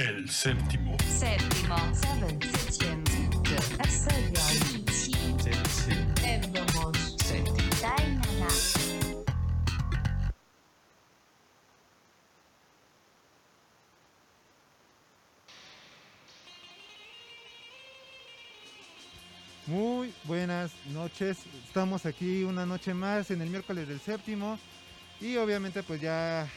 El séptimo. Séptimo. Seven. Septième. Muy buenas noches, estamos aquí una noche más en el miércoles del séptimo y obviamente pues ya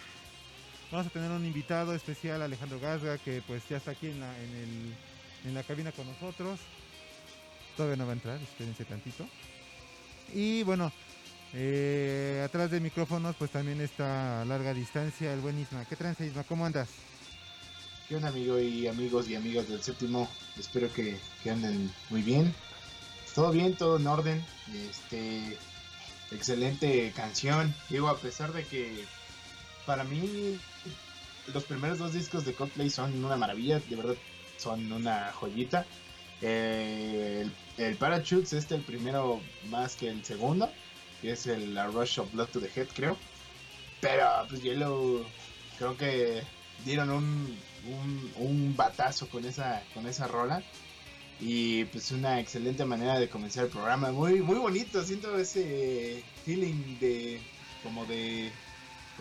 vamos a tener un invitado especial, Alejandro Gasga, que pues ya está aquí en la, en el, en la cabina con nosotros. Todavía no va a entrar, espérense tantito. Y bueno, eh, atrás de micrófonos pues también está a larga distancia el buen Isma. ¿Qué tranza Isma? ¿Cómo andas? ¿Qué onda amigo y amigos y amigas del séptimo? Espero que, que anden muy bien. Todo bien, todo en orden. Este excelente canción. Digo, a pesar de que para mí los primeros dos discos de Coldplay son una maravilla, de verdad son una joyita. Eh, el, Parachutes este el primero más que el segundo, que es el Rush of Blood to the Head, creo. Pero pues yo lo creo que dieron un, un, un batazo con esa, con esa rola. Y pues una excelente manera de comenzar el programa. Muy, muy bonito. Siento ese feeling de como de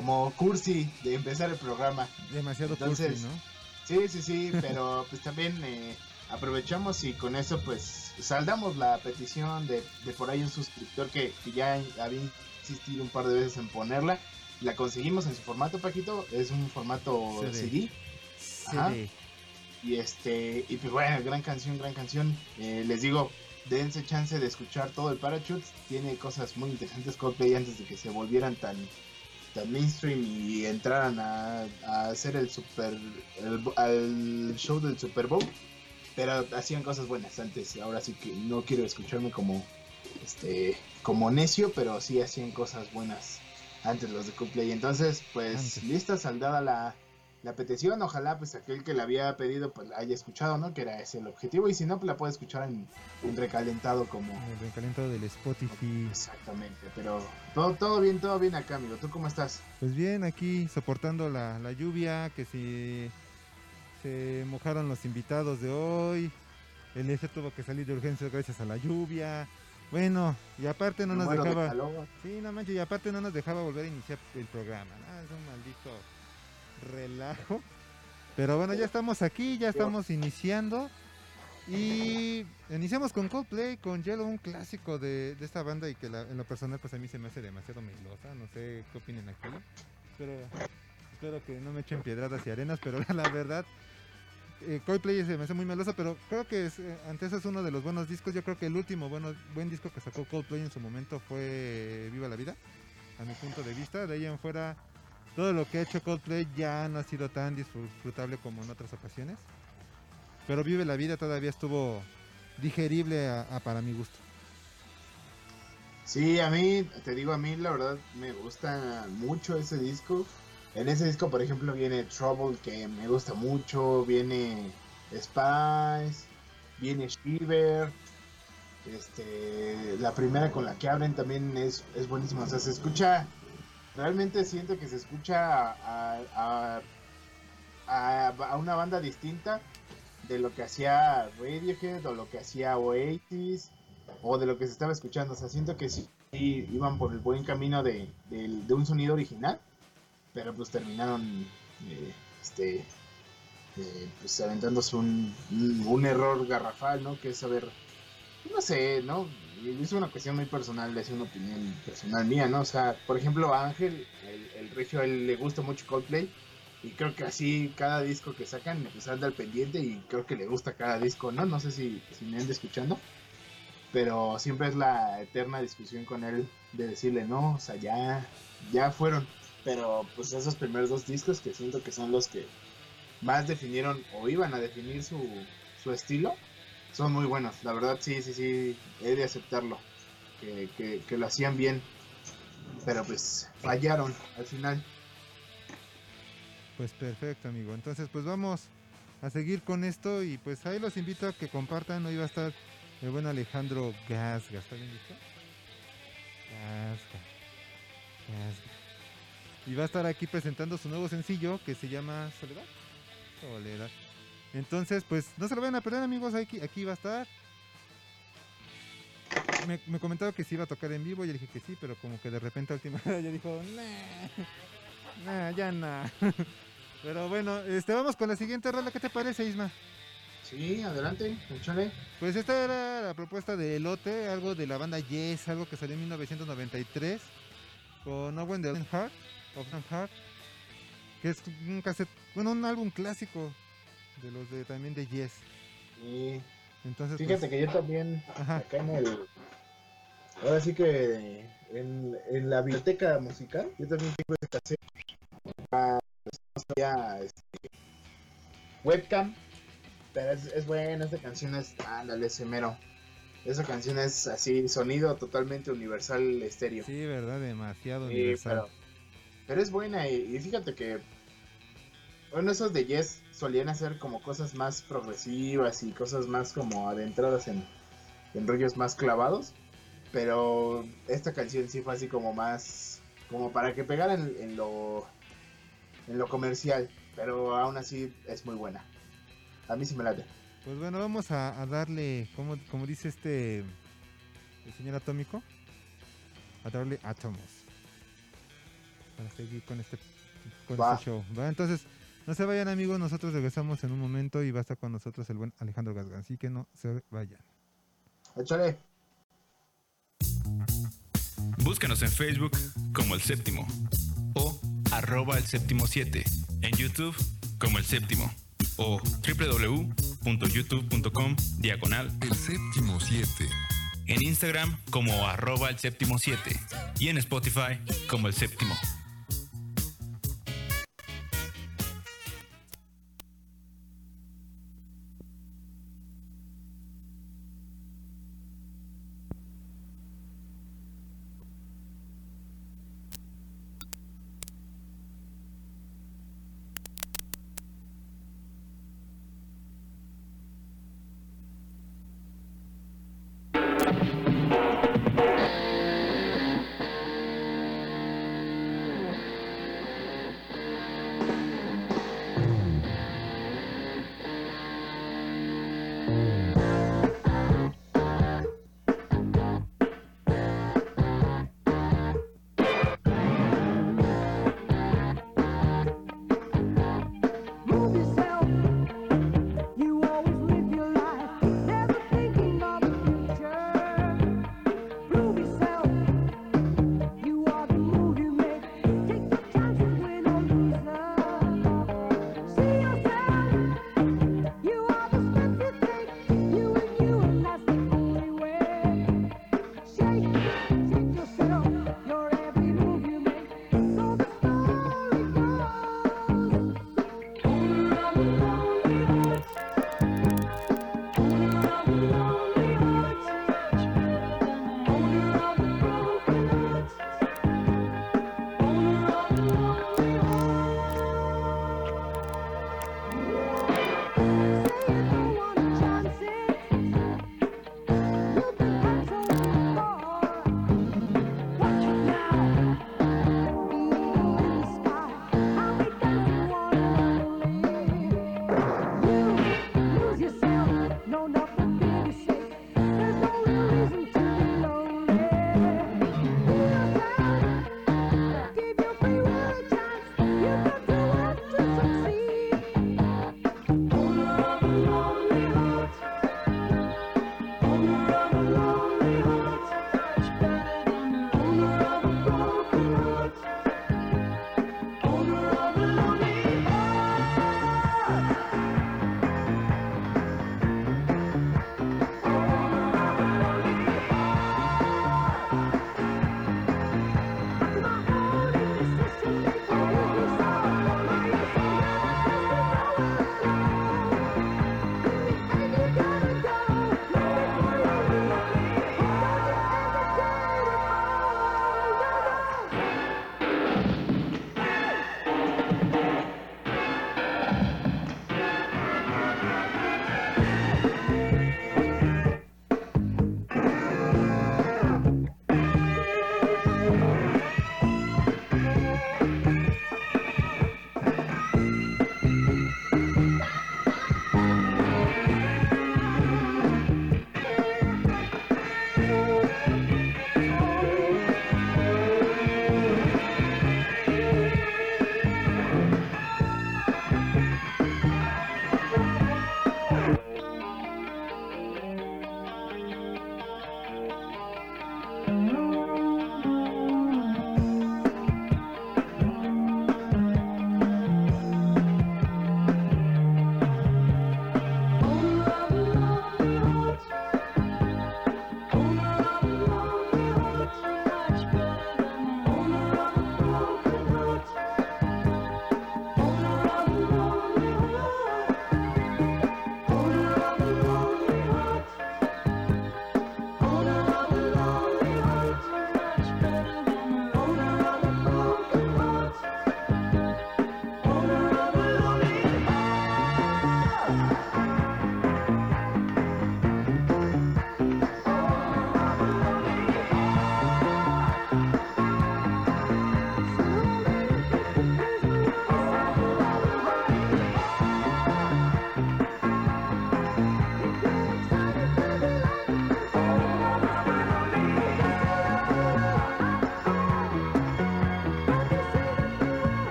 como cursi de empezar el programa. Demasiado Entonces, cursi, ¿no? Sí, sí, sí, pero pues también eh, aprovechamos y con eso pues saldamos la petición de, de por ahí un suscriptor que, que ya había insistido un par de veces en ponerla. La conseguimos en su formato, Paquito. Es un formato CD. CD. Ajá. CD. Y este, y pues bueno, gran canción, gran canción. Eh, les digo, dense chance de escuchar todo el Parachutes. Tiene cosas muy interesantes Coldplay antes de que se volvieran tan, tan mainstream y entraran a, a hacer el super el, al show del Super Bowl. Pero hacían cosas buenas antes. Ahora sí que no quiero escucharme como este como necio, pero sí hacían cosas buenas antes los de Coldplay. Entonces, pues Antes. lista, saldada la, la petición. Ojalá pues aquel que la había pedido pues la haya escuchado, ¿no? Que era ese el objetivo. Y si no, pues la puede escuchar en, en recalentado como... El recalentado del Spotify. Exactamente, pero todo, todo bien, todo bien acá, amigo. ¿Tú cómo estás? Pues bien, aquí soportando la, la lluvia, que si se mojaron los invitados de hoy. El F tuvo que salir de urgencia gracias a la lluvia. Bueno, y aparte no nos de dejaba... calor. Sí, no manches, y aparte no nos dejaba volver a iniciar el programa. ¿no? Es un maldito relajo. Pero bueno, ya estamos aquí, ya estamos iniciando. Y iniciamos con Coldplay, con Yellow, un clásico de, de esta banda y que la- en lo personal pues a mí se me hace demasiado melosa. No sé qué opinen aquí. Pero espero que no me echen piedradas y arenas, pero la verdad... eh, Coldplay se me hace muy melosa, pero creo que es, eh, ante eso es uno de los buenos discos. Yo creo que el último bueno, buen disco que sacó Coldplay en su momento fue Viva la Vida, a mi punto de vista. De ahí en fuera, todo lo que ha hecho Coldplay ya no ha sido tan disfrutable como en otras ocasiones. Pero Vive la Vida todavía estuvo digerible a- a para mi gusto. Sí, a mí, te digo, a mí la verdad me gusta mucho ese disco. En ese disco, por ejemplo, viene Trouble, que me gusta mucho, viene Spice, viene Shiver. Este, la primera con la que abren también es, es buenísima. O sea, se escucha, realmente siento que se escucha a, a, a- una banda distinta de lo que hacía Radiohead o lo que hacía Oasis o de lo que se estaba escuchando. O sea, siento que sí iban por el buen camino de, de- de un sonido original, pero pues terminaron eh, este, eh, pues aventándose un, un, un error garrafal, ¿no? Que es saber, no sé, ¿no? Es una cuestión muy personal, es una opinión personal mía, ¿no? O sea, por ejemplo, a Ángel, el, el regio, a él le gusta mucho Coldplay. Y creo que así cada disco que sacan, pues anda al pendiente y creo que le gusta cada disco, ¿no? No sé si, si me anda escuchando pero siempre es la eterna discusión con él de decirle no, o sea, ya, ya fueron. Pero pues esos primeros dos discos que siento que son los que más definieron o iban a definir su, su estilo, son muy buenos. La verdad sí, sí, sí, he de aceptarlo, que, que, lo hacían bien, pero pues fallaron al final. Pues perfecto, amigo. Entonces, pues vamos a seguir con esto y pues ahí los invito a que compartan. Hoy va a estar el buen Alejandro Gasga. ¿Está bien dicho? Gasga. Gasga. Y va a estar aquí presentando su nuevo sencillo que se llama Soledad. Soledad. Entonces, pues no se lo vayan a perder, amigos. Aquí, aquí va a estar. Me, me comentaba que sí iba a tocar en vivo. Yo dije que sí, pero como que de repente a última hora ya dijo, nah, nah, ya nah. Pero bueno, este, vamos con la siguiente rola. ¿Qué te parece, Isma? Sí, adelante, échale. Pues esta era la propuesta de Elote, algo de la banda Yes, algo que salió en 1993 con Owen de Heart, Heart, que es un cassette, bueno, un álbum clásico de los de también de Yes. Y Entonces, fíjate pues, que yo también ajá, acá en el ahora sí que en, en la biblioteca musical yo también tengo Ah, no sabía, este, webcam pero es, es buena esta canción es ándale ese mero. Esa canción es así sonido totalmente universal estéreo. Sí, verdad, demasiado Sí, universal. pero, pero es buena y, y fíjate que bueno esos de Yes solían hacer como cosas más progresivas y cosas más como adentradas en, en rollos más clavados pero esta canción sí fue así como más como para que pegaran en, en lo en lo comercial pero aún así es muy buena a mí sí me late Pues bueno, vamos a, a darle, como, como dice este el señor atómico, a darle átomos. Para seguir con este, con este show. ¿va? Entonces, no se vayan amigos, nosotros regresamos en un momento y va a estar con nosotros el buen Alejandro Gasga, así que no se vayan. échale Búscanos en Facebook como El Séptimo o arroba El Séptimo 7. En YouTube como El Séptimo o www.youtube.com diagonal El séptimo 7. en Instagram como arroba el séptimo 7 y en Spotify como el séptimo.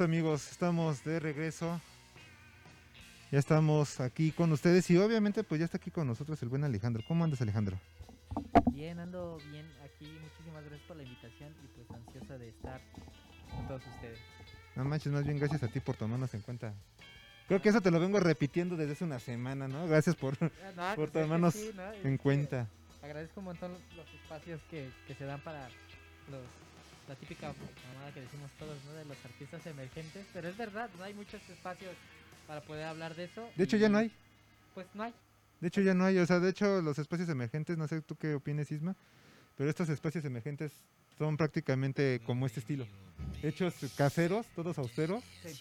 Listo amigos, estamos de regreso. Ya estamos aquí con ustedes y obviamente pues ya está aquí con nosotros el buen Alejandro. ¿Cómo andas Alejandro? Bien, ando bien aquí. Muchísimas gracias por la invitación y pues ansiosa de estar con todos ustedes. No manches, más bien gracias a ti por tomarnos en cuenta. Creo que eso te lo vengo repitiendo desde hace una semana, ¿no? Gracias por, Ah, no, por tomarnos sí, ¿no? en cuenta. Agradezco un montón los espacios que, que se dan para los, la típica mamada que decimos todos, ¿no? De los artistas emergentes. Pero es verdad, no hay muchos espacios para poder hablar de eso. De hecho ya no hay. Pues no hay. De hecho ya no hay, o sea, de hecho los espacios emergentes, no sé tú qué opines Isma, pero estos espacios emergentes son prácticamente como este estilo. Hechos caseros, todos austeros, Sí.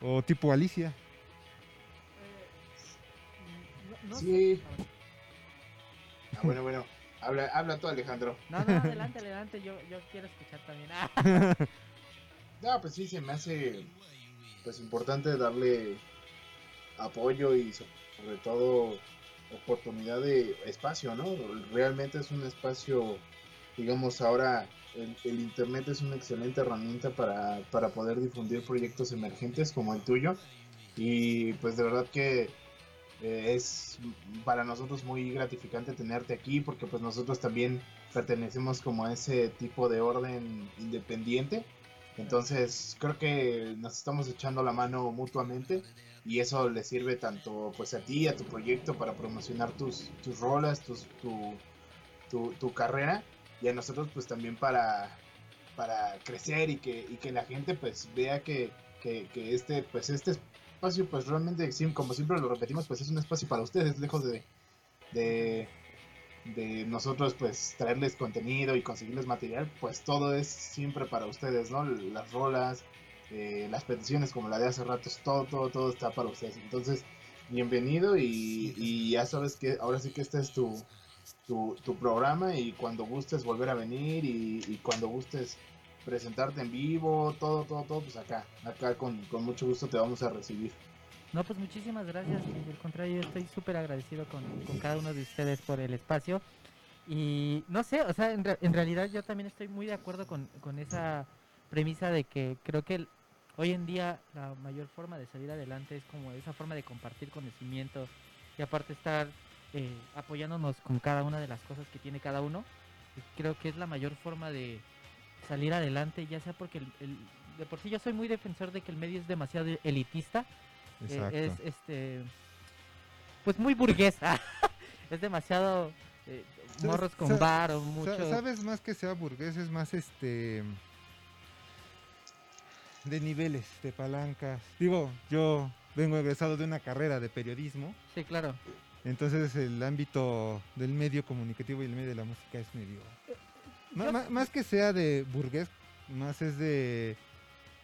o tipo Alicia. Eh, no, no Sí. Ah, bueno, bueno. Habla, habla tú, Alejandro. No, no, adelante, adelante. Yo, yo quiero escuchar también. Ah, No, pues sí, se me hace pues importante darle apoyo y so- sobre todo oportunidad de espacio, ¿no? Realmente es un espacio, digamos, ahora el, el Internet es una excelente herramienta para, para poder difundir proyectos emergentes como el tuyo y pues de verdad que eh, es para nosotros muy gratificante tenerte aquí porque pues nosotros también pertenecemos como a ese tipo de orden independiente. Entonces creo que nos estamos echando la mano mutuamente y eso le sirve tanto pues a ti, a tu proyecto para promocionar tus, tus rolas, tus, tu, tu, tu carrera y a nosotros pues también para, para crecer y que, y que la gente pues vea que, que, que este pues este espacio pues realmente como siempre lo repetimos pues es un espacio para ustedes lejos de, de, de nosotros pues traerles contenido y conseguirles material, pues todo es siempre para ustedes, ¿no? Las rolas, eh, las peticiones como la de hace rato, todo, todo, todo está para ustedes. Entonces, bienvenido y, y ya sabes que ahora sí que este es tu, tu, tu programa y cuando gustes volver a venir y, y cuando gustes presentarte en vivo, todo, todo, todo, pues acá, acá con, con mucho gusto te vamos a recibir. No, pues muchísimas gracias. Al contrario, yo estoy súper agradecido con, con cada uno de ustedes por el espacio. Y no sé, o sea, en, re- en realidad yo también estoy muy de acuerdo con, con esa premisa de que creo que el- hoy en día la mayor forma de salir adelante es como esa forma de compartir conocimiento y aparte estar eh, apoyándonos con cada una de las cosas que tiene cada uno. Creo que es la mayor forma de salir adelante, ya sea porque el- el- de por sí yo soy muy defensor de que el medio es demasiado elitista eh, es este pues muy burgués es demasiado eh, morros con bar o mucho. Sabes más que sea burgués, es más este de niveles, de palancas. Digo, yo vengo egresado de una carrera de periodismo, sí claro. Entonces el ámbito del medio comunicativo y el medio de la música es medio... Más que sea de burgués, más es de...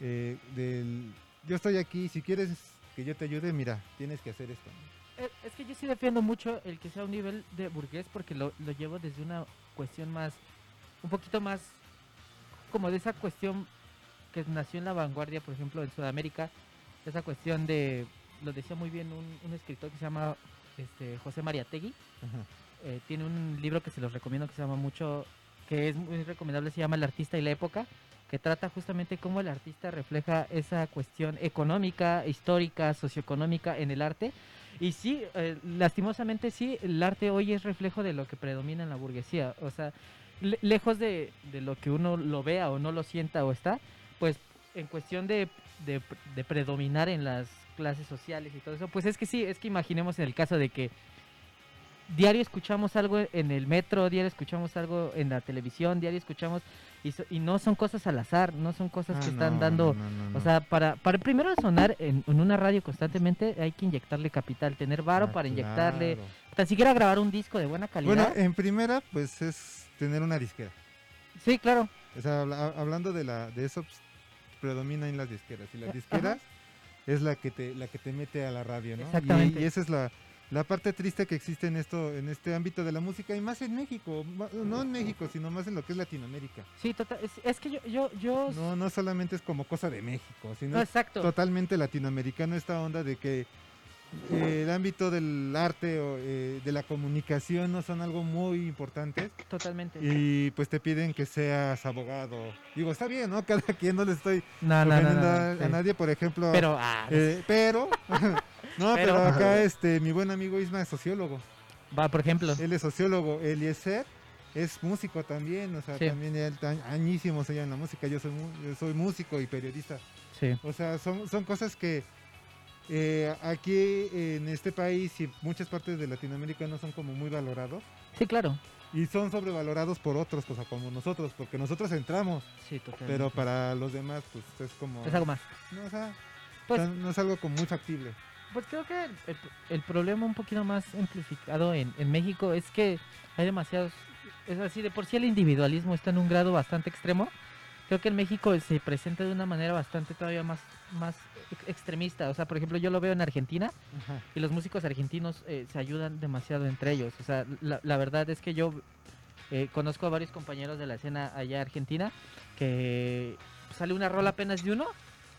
eh, del... Yo estoy aquí, si quieres que yo te ayude, mira, tienes que hacer esto. Eh, es que yo sí defiendo mucho el que sea un nivel de burgués porque lo, lo llevo desde una cuestión más un poquito más como de esa cuestión que nació en la vanguardia por ejemplo en Sudamérica esa cuestión de lo decía muy bien un, un escritor que se llama este José Mariategui Ajá. eh, tiene un libro que se los recomiendo que se llama mucho, que es muy recomendable, se llama El artista y la época, que trata justamente cómo el artista refleja esa cuestión económica, histórica, socioeconómica en el arte. Y sí, eh, lastimosamente sí, el arte hoy es reflejo de lo que predomina en la burguesía. O sea, le- lejos de, de lo que uno lo vea o no lo sienta o está, pues en cuestión de, de, de predominar en las clases sociales y todo eso, pues es que sí, es que imaginemos en el caso de que diario escuchamos algo en el metro, diario escuchamos algo en la televisión, diario escuchamos y, so- y no son cosas al azar, no son cosas que Ah, están no, dando, no, no, no, o sea, para, para primero sonar en, en una radio constantemente hay que inyectarle capital, tener varo Ah, para inyectarle, claro. tan siquiera grabar un disco de buena calidad. Bueno, en primera, pues es tener una disquera. sí, claro, O sea, habla- hablando de la de eso, pues, predomina en las disqueras. Y las Eh, disqueras es la que te la que te mete a la radio, ¿no? Y- Exactamente. Y, esa es la, la parte triste que existe en esto en este ámbito de la música y más en México, no en México, sino más en lo que es Latinoamérica. sí, total, es, es que yo, yo, yo, No, no solamente es como cosa de México, sino no, exacto, totalmente latinoamericano esta onda de que eh, el ámbito del arte o eh, de la comunicación no son algo muy importantes Totalmente. y pues te piden que seas abogado. Digo, está bien, ¿no? Cada quien no le estoy No, no, a, nadie, por ejemplo. Pero, ah, eh, pero, no, pero, Pero- acá este, mi buen amigo Isma es sociólogo. va, por ejemplo. Él es sociólogo. Eliezer es músico también, o sea, Sí. también él añísimos ella en la música. Yo soy, mu- yo soy músico y periodista. Sí. O sea, son, son cosas que eh, aquí en este país y muchas partes de Latinoamérica no son como muy valorados. Sí, claro. Y son sobrevalorados por otros, o sea, como nosotros, porque nosotros entramos, Sí, totalmente. pero para los demás, pues es como... Es algo más. No, o sea, Pues- o sea, no es algo como muy factible. Pues creo que el, el- el problema un poquito más amplificado en, en México es que hay demasiados... Es así, de por sí el individualismo está en un grado bastante extremo. Creo que en México se presenta de una manera bastante todavía más, más ex- extremista. O sea, por ejemplo, yo lo veo en Argentina Ajá. y los músicos argentinos eh, se ayudan demasiado entre ellos. O sea, la, la verdad es que yo eh, conozco a varios compañeros de la escena allá argentina que sale una rola apenas de uno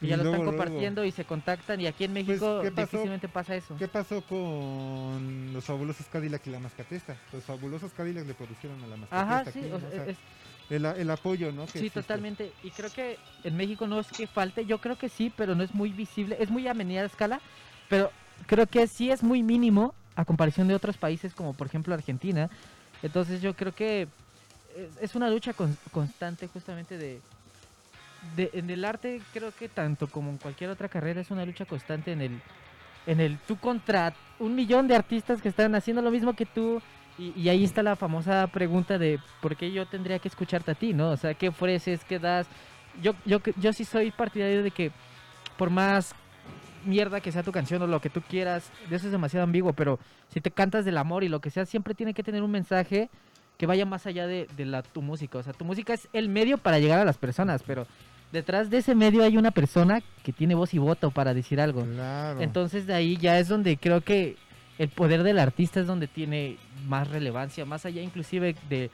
y, Y ya lo están luego, luego. compartiendo y se contactan y aquí en México ¿qué pasó? difícilmente pasa eso. ¿Qué pasó con los fabulosos Cadillac y la Mascatesta? Los fabulosos Cadillac le produjeron a la Mascatesta. Ajá, sí, aquí, o sea, es- el, el apoyo, ¿no? que sí, existe. totalmente. Y creo que en México no es que falte, yo creo que sí, pero no es muy visible, es muy a medida escala, pero creo que sí es muy mínimo a comparación de otros países como por ejemplo Argentina. Entonces yo creo que es, es una lucha con- constante justamente de, de... En el arte creo que tanto como en cualquier otra carrera es una lucha constante en el... En el tú contra un millón de artistas que están haciendo lo mismo que tú, y, ahí está la famosa pregunta de por qué yo tendría que escucharte a ti, ¿no? O sea, ¿qué ofreces? ¿Qué das? Yo, yo, yo sí soy partidario de que por más mierda que sea tu canción o lo que tú quieras, eso es demasiado ambiguo, pero si te cantas del amor y lo que sea, siempre tiene que tener un mensaje que vaya más allá de, de la, tu música. O sea, tu música es el medio para llegar a las personas, pero detrás de ese medio hay una persona que tiene voz y voto para decir algo. Claro. Entonces de ahí ya es donde creo que el poder del artista es donde tiene más relevancia, más allá inclusive de...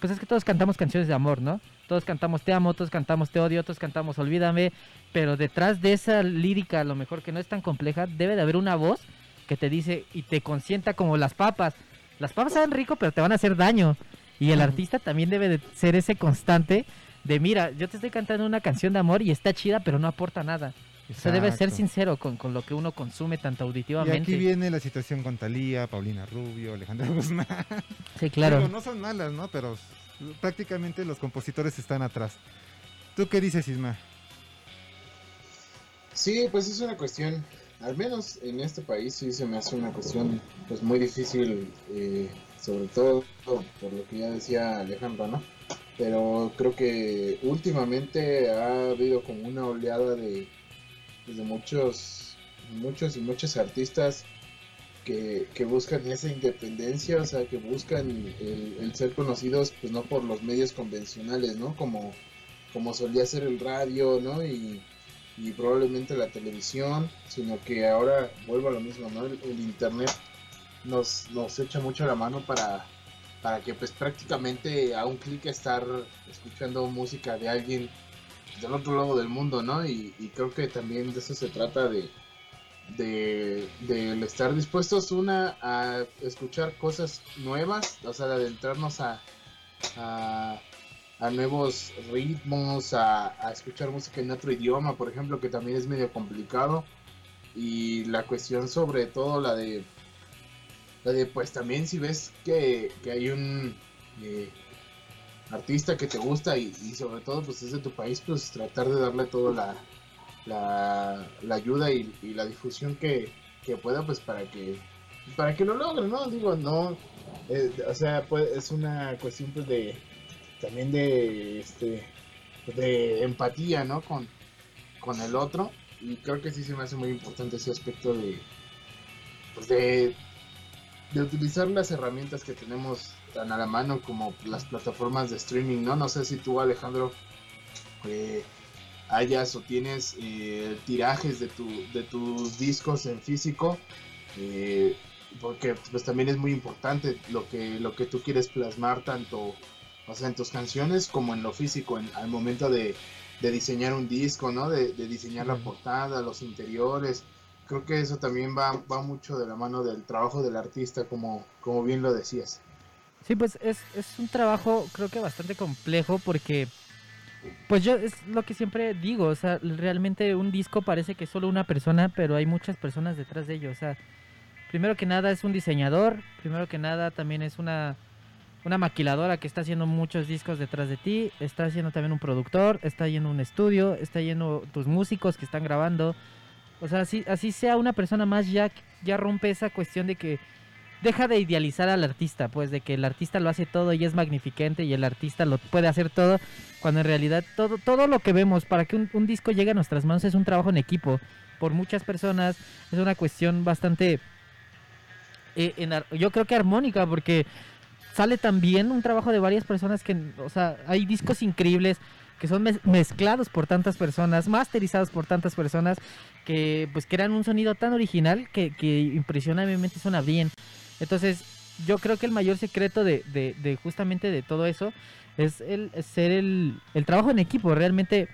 Pues es que todos cantamos canciones de amor, ¿no? Todos cantamos te amo, todos cantamos te odio, todos cantamos olvídame, pero detrás de esa lírica, a lo mejor que no es tan compleja, debe de haber una voz que te dice y te consienta como las papas. Las papas saben rico, pero te van a hacer daño. Y el artista también debe de ser ese constante de, mira, yo te estoy cantando una canción de amor y está chida, pero no aporta nada. O sea, debe ser sincero con, con lo que uno consume tanto Y auditivamente. aquí viene la situación con Talía, Paulina Rubio, Alejandra Guzmán. Sí, claro. No son malas, ¿no? Pero prácticamente los compositores están atrás. ¿Tú qué dices, Isma? Sí, pues es una cuestión, al menos en este país sí se me hace una cuestión pues muy difícil, eh, sobre todo por lo que ya decía Alejandro, ¿no? Pero creo que últimamente ha habido como una oleada de, pues, de muchos, muchos y muchos artistas que, que buscan esa independencia, o sea, que buscan el, ser conocidos pues no por los medios convencionales, ¿no? Como, como solía ser el radio, ¿no? Y, y probablemente la televisión, sino que ahora vuelvo a lo mismo, ¿no? El, el internet nos, nos echa mucho la mano para, para que pues prácticamente a un clic estar escuchando música de alguien del otro lado del mundo, ¿no? Y, creo que también de eso se trata de, de, estar dispuestos una a escuchar cosas nuevas, o sea, de adentrarnos a, a, nuevos ritmos, a escuchar música en otro idioma, por ejemplo, que también es medio complicado. Y la cuestión sobre todo la de, pues también si ves que, que hay un eh, artista que te gusta y, sobre todo pues es de tu país, pues tratar de darle toda la, la, la ayuda y, y la difusión que, que pueda pues para que para que lo logre, ¿no? Digo, no, eh, o sea, pues, es una cuestión pues de también de este de empatía, ¿no? Con, con el otro y creo que sí se me hace muy importante ese aspecto de pues de de utilizar las herramientas que tenemos tan a la mano como las plataformas de streaming, ¿no? No sé si tú, Alejandro, eh, hayas o tienes eh, tirajes de, tu, de tus discos en físico, eh, porque pues también es muy importante lo que, lo que tú quieres plasmar tanto o sea, en tus canciones como en lo físico, en, al momento de, de diseñar un disco, ¿no? De, de diseñar la portada, los interiores, creo que eso también va, va mucho de la mano del trabajo del artista, como, como bien lo decías. Sí, pues es, es un trabajo creo que bastante complejo porque, pues yo es lo que siempre digo, o sea, realmente un disco parece que es solo una persona, pero hay muchas personas detrás de ello, o sea, primero que nada es un diseñador, primero que nada también es una, una maquiladora que está haciendo muchos discos detrás de ti, está haciendo también un productor, está yendo un estudio, está yendo tus músicos que están grabando, o sea, así, así sea una persona más ya, ya rompe esa cuestión de que deja de idealizar al artista, pues de que el artista lo hace todo y es magnificente y el artista lo puede hacer todo, cuando en realidad todo, todo lo que vemos para que un, disco llegue a nuestras manos es un trabajo en equipo por muchas personas, es una cuestión bastante, eh, en yo creo que armónica, porque sale también un trabajo de varias personas que, o sea, hay discos increíbles que son mez- mezclados por tantas personas, masterizados por tantas personas, que pues crean un sonido tan original que, que impresionantemente suena bien. Entonces, yo creo que el mayor secreto de, de- de justamente de todo eso es el es ser el, el trabajo en equipo. Realmente,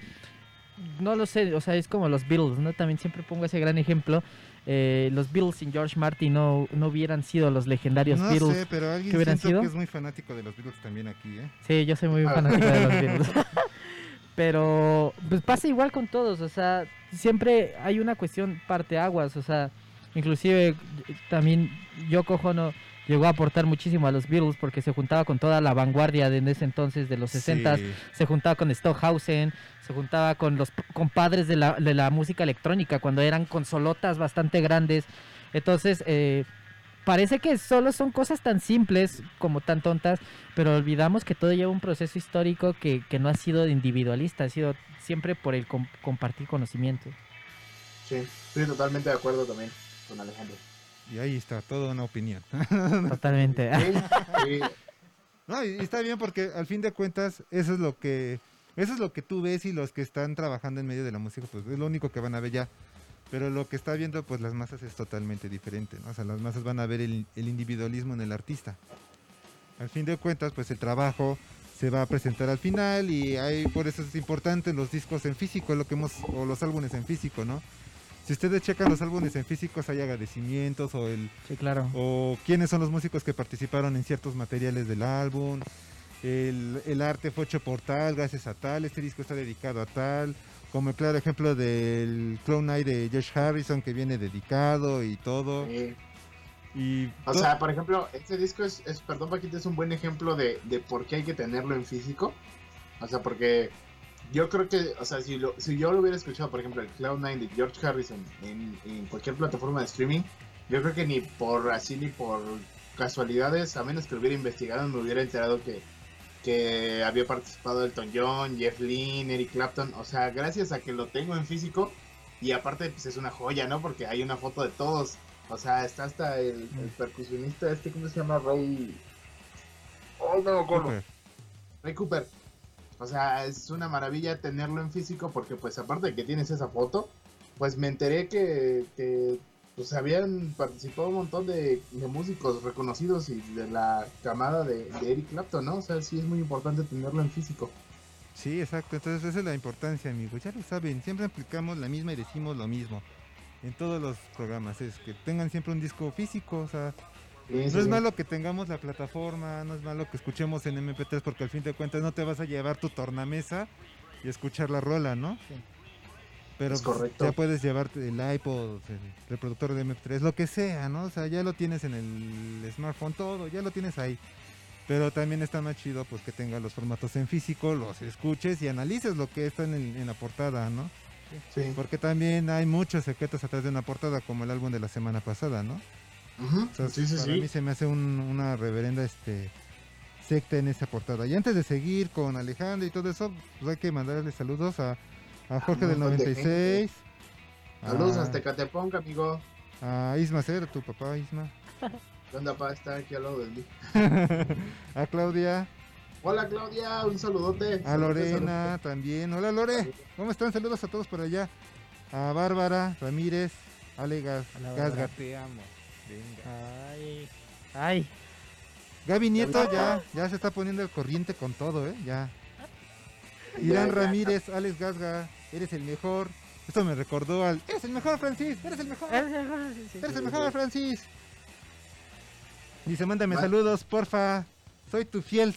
no lo sé, o sea, es como los Beatles, ¿no? También siempre pongo ese gran ejemplo. Eh, los Beatles sin George Martin no, no hubieran sido los legendarios No Beatles. sé, pero alguien ¿qué hubieran sido? que es muy fanático de los Beatles también aquí, ¿eh? Sí, yo soy muy Ah. fanático de los Beatles. Pero pues pasa igual con todos, o sea, siempre hay una cuestión parteaguas, o sea, inclusive también Yoko Ono llegó a aportar muchísimo a los Beatles porque se juntaba con toda la vanguardia de en ese entonces de los 60 Sí. se juntaba con Stockhausen, se juntaba con los compadres de la, de la música electrónica cuando eran consolotas bastante grandes. Entonces, eh, parece que solo son cosas tan simples como tan tontas, pero olvidamos que todo lleva un proceso histórico que, que no ha sido individualista, ha sido siempre por el com- compartir conocimiento. Sí, estoy totalmente de acuerdo también con Alejandro. Y ahí está, toda una opinión. Totalmente. Sí, sí, No, y y está bien porque al fin de cuentas eso es lo que eso es lo que tú ves y los que están trabajando en medio de la música pues es lo único que van a ver ya. Pero lo que está viendo pues las masas es totalmente diferente, ¿no? O sea, las masas van a ver el, el individualismo en el artista. Al fin de cuentas pues el trabajo se va a presentar al final y hay por eso es importante los discos en físico, lo que hemos o los álbumes en físico, ¿no? Si ustedes checan los álbumes en físicos hay agradecimientos o el Sí, claro. o quiénes son los músicos que participaron en ciertos materiales del álbum. El, el arte fue hecho por tal, gracias a tal, este disco está dedicado a tal. Como el claro ejemplo del Clown Night de Josh Harrison que viene dedicado y todo. sí. Y O sea, por ejemplo, este disco es, es perdón Paquito, es un buen ejemplo de, de por qué hay que tenerlo en físico. O sea, porque yo creo que, o sea, si, lo, si yo lo hubiera escuchado, por ejemplo, el Cloud9 de George Harrison en, en cualquier plataforma de streaming, yo creo que ni por así ni por casualidades, a menos que lo hubiera investigado, me hubiera enterado que, que había participado Elton John, Jeff Lynne, Eric Clapton. O sea, gracias a que lo tengo en físico y aparte pues es una joya, ¿no? Porque hay una foto de todos. O sea, está hasta el, el percusionista, este, ¿cómo se llama? Ray... Oh, no me acuerdo. Cooper. Ray Cooper. O sea, es una maravilla tenerlo en físico porque pues aparte de que tienes esa foto, pues me enteré que, que pues habían participado un montón de, de músicos reconocidos y de la camada de, de Eric Clapton, ¿no? O sea, sí es muy importante tenerlo en físico. Sí, exacto. Entonces esa es la importancia, amigos. Ya lo saben, siempre aplicamos la misma y decimos lo mismo. En todos los programas es que tengan siempre un disco físico, o sea, Sí, sí, No es sí. malo que tengamos la plataforma, no es malo que escuchemos en MP3 porque al fin de cuentas no te vas a llevar tu tornamesa y escuchar la rola, ¿no? Sí. Pero Es pues, correcto. ya puedes llevarte el iPod, el reproductor de MP3, lo que sea, ¿no? O sea, ya lo tienes en el smartphone, todo, ya lo tienes ahí. Pero también está más chido pues que tenga los formatos en físico, los escuches y analices lo que está en, el- en la portada, ¿no? Sí. Porque también hay muchos secretos atrás de una portada, como el álbum de la semana pasada, ¿no? O sea, sí, sí, para mí se me hace un- una reverenda este secta en esa portada. Y antes de seguir con Alejandro y todo eso, pues hay que mandarle saludos a, a Jorge un del montón de 96. Saludos a, hasta Ecatepec, amigo. a Isma Cero, tu papá Isma. ¿Qué onda, pa? Está aquí al lado de mí. a Claudia, Hola, Claudia. Un saludote. a Lorena también. Hola Lore, ¿cómo están? Saludos a todos por allá. A Bárbara, Ramírez, Ale Gas. Te amo. Venga. Ay, ay, Gaby Nieto ya, ya se está poniendo al corriente con todo, ¿eh? Ya. Irán. Ramírez, Alex Gasga, eres el mejor. Esto me recordó al. ¡Eres el mejor, Francis! ¡Eres el mejor! Eres el mejor, sí, sí. ¡Eres el mejor, Francis! Dice, mándame saludos, porfa. Soy tu fiel,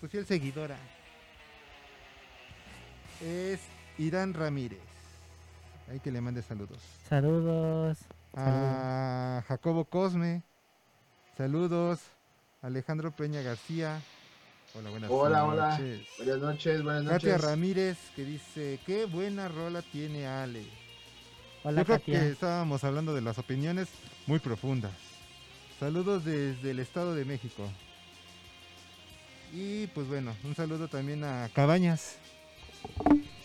tu fiel seguidora. Es Irán Ramírez. Hay que le mande saludos. Saludos. A Jacobo Cosme. Saludos. Alejandro Peña García. Hola, buenas Hola, hola. noches. Buenas noches, buenas noches. Katia Ramírez que dice, qué buena rola tiene Ale. Hola, Yo creo Katia. que estábamos hablando de las opiniones muy profundas. Saludos desde el Estado de México. Y pues bueno, un saludo también a Cabañas.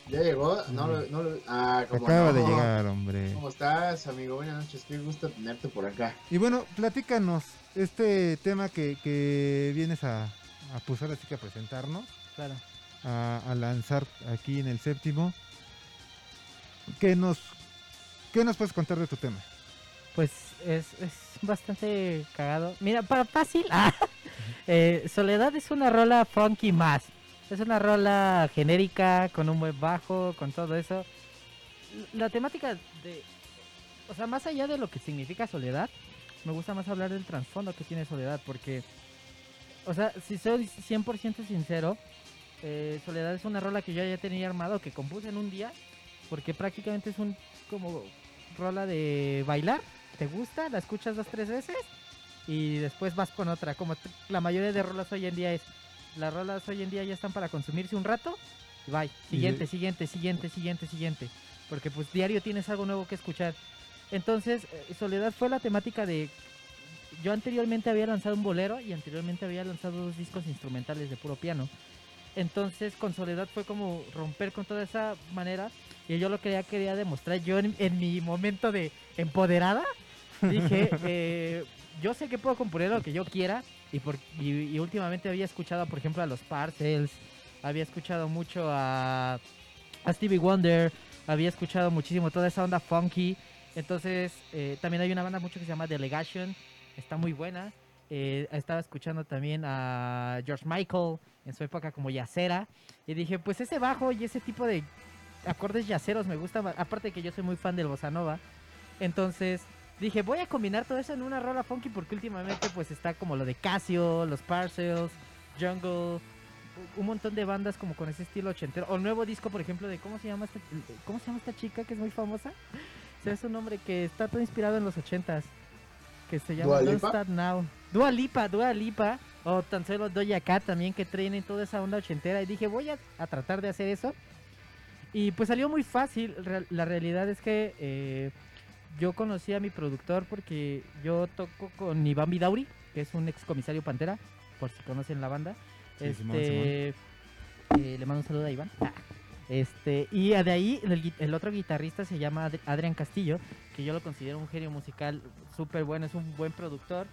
¿Ya llegó? No, no, ah, cómo Acaba no. de llegar, hombre. ¿Cómo estás, amigo? Buenas noches, qué gusto tenerte por acá. Y bueno, platícanos este tema que, que vienes a, a pues ahora sí que a presentarnos, Claro. a, a lanzar aquí en el séptimo. ¿Qué nos, ¿Qué nos puedes contar de tu tema? Pues es, es bastante cagado. Mira, para fácil. ah, eh, Soledad es una rola funky más. Es una rola genérica, con un buen bajo, con todo eso. La temática de... O sea, más allá de lo que significa soledad, me gusta más hablar del trasfondo que tiene soledad, porque... O sea, si soy 100% sincero, eh, Soledad es una rola que yo ya tenía armado, que compuse en un día, porque prácticamente es un como rola de bailar, te gusta, la escuchas dos, tres veces y después vas con otra, como la mayoría de rolas hoy en día es. Las rolas hoy en día ya están para consumirse un rato y bye. Siguiente, siguiente, siguiente, siguiente, siguiente. Porque pues diario tienes algo nuevo que escuchar. Entonces, eh, Soledad fue la temática de... Yo anteriormente había lanzado un bolero y anteriormente había lanzado dos discos instrumentales de puro piano. Entonces con Soledad fue como romper con toda esa manera y yo lo que ya quería demostrar yo en, en mi momento de empoderada dije eh, yo sé que puedo componer lo que yo quiera y, por, y, y últimamente había escuchado por ejemplo a los Parcels había escuchado mucho a, a Stevie Wonder había escuchado muchísimo toda esa onda funky entonces eh, también hay una banda mucho que se llama Delegation está muy buena eh, estaba escuchando también a George Michael en su época como yacera. Y dije, pues ese bajo y ese tipo de acordes yaceros me gusta. Aparte que yo soy muy fan del bossa nova. Entonces dije, voy a combinar todo eso en una rola funky porque últimamente pues está como lo de Casio, los Parcels, Jungle, un montón de bandas como con ese estilo ochentero. O el nuevo disco, por ejemplo, de cómo se llama esta, cómo se llama esta chica que es muy famosa. O sea, es un nombre que está todo inspirado en los ochentas. Que se llama ¿Dua Don't Lipa? Start Now. Dua Lipa, Dua Lipa. O tan solo Doja Cat también que traen en toda esa onda ochentera. Y dije, voy a, a tratar de hacer eso. Y pues salió muy fácil. La realidad es que eh, yo conocí a mi productor porque yo toco con Iván Vidauri, que es un ex comisario Pantera, por si conocen la banda. Sí, Simón, este, eh, le mando un saludo a Iván. Ah. Este, y de ahí el, otro guitarrista se llama Ad- Adrián Castillo, que yo lo considero un genio musical súper bueno, es un buen productor.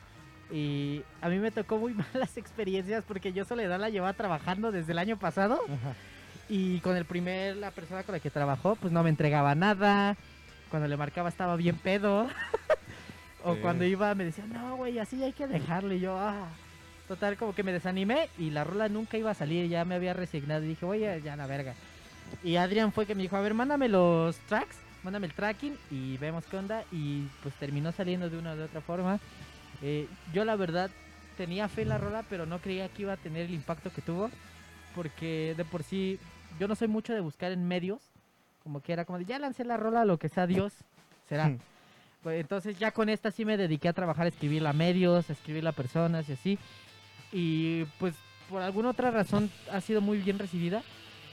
Y a mí me tocó muy malas experiencias porque yo Soledad la llevaba trabajando desde el año pasado. Y con el primer, la persona con la que trabajó, pues no me entregaba nada. Cuando le marcaba estaba bien pedo. o Sí. cuando iba me decía, no, güey, así hay que dejarlo. Y yo, ah. Total, como que me desanimé y la rola nunca iba a salir. Ya me había resignado y dije, oye, ya la verga. Y Adrián fue que me dijo, a ver, mándame los tracks, mándame el tracking y vemos qué onda. Y pues terminó saliendo de una u de otra forma. Eh, yo la verdad tenía fe en la rola, pero no creía que iba a tener el impacto que tuvo. Porque de por sí, yo no soy mucho de buscar en medios. Como que era como de, ya lancé la rola, lo que sea Dios, será. Pues, entonces ya con esta sí me dediqué a trabajar, a escribirla a medios, a escribirla a personas y así. Y pues por alguna otra razón ha sido muy bien recibida.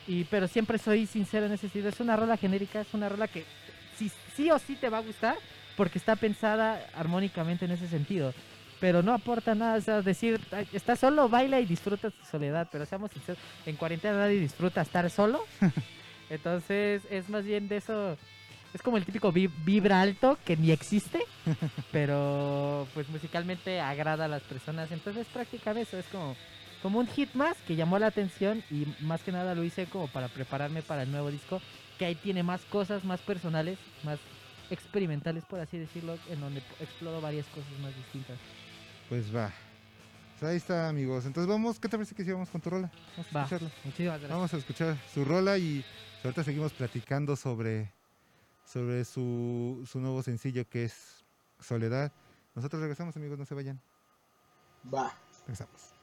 Y, pero siempre soy sincero en ese sentido. Es una rola genérica, es una rola que sí, sí o sí te va a gustar porque está pensada armónicamente en ese sentido. Pero no aporta nada, o sea, decir, "Ay, está solo, baila y disfruta tu soledad. Pero seamos sinceros, en cuarentena nadie disfruta estar solo. Entonces es más bien de eso. Es como el típico vi- vibra alto que ni existe, pero pues musicalmente agrada a las personas. Entonces prácticamente eso es como, como un hit más que llamó la atención y más que nada lo hice como para prepararme para el nuevo disco, que ahí tiene más cosas, más personales, más experimentales por así decirlo, en donde exploro varias cosas más distintas. Pues va. Pues ahí está, amigos. Entonces vamos, ¿qué te parece que si vamos con tu rola? Vamos a Va. escucharla. Muchísimas gracias. Vamos a escuchar su rola y ahorita seguimos platicando sobre sobre su, su nuevo sencillo que es Soledad. Nosotros regresamos, amigos, no se vayan. Va. Regresamos.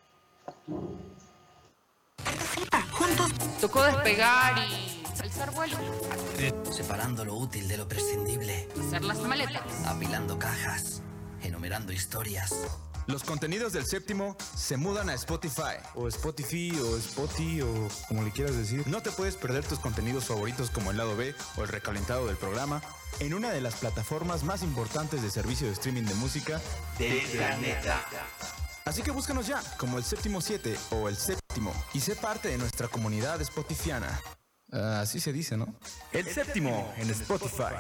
Tocó despegar y alzar vuelo. Separando lo útil de lo prescindible. Hacer las maletas. Apilando cajas. Enumerando historias. Los contenidos del séptimo se mudan a Spotify. O Spotify, o Spotify, o como le quieras decir. No te puedes perder tus contenidos favoritos como el lado B o el recalentado del programa en una de las plataformas más importantes de servicio de streaming de música Del planeta. Así que búscanos ya como el séptimo 7 o el séptimo y sé parte de nuestra comunidad spotifiana. Ah, así se dice, ¿no? El séptimo en Spotify.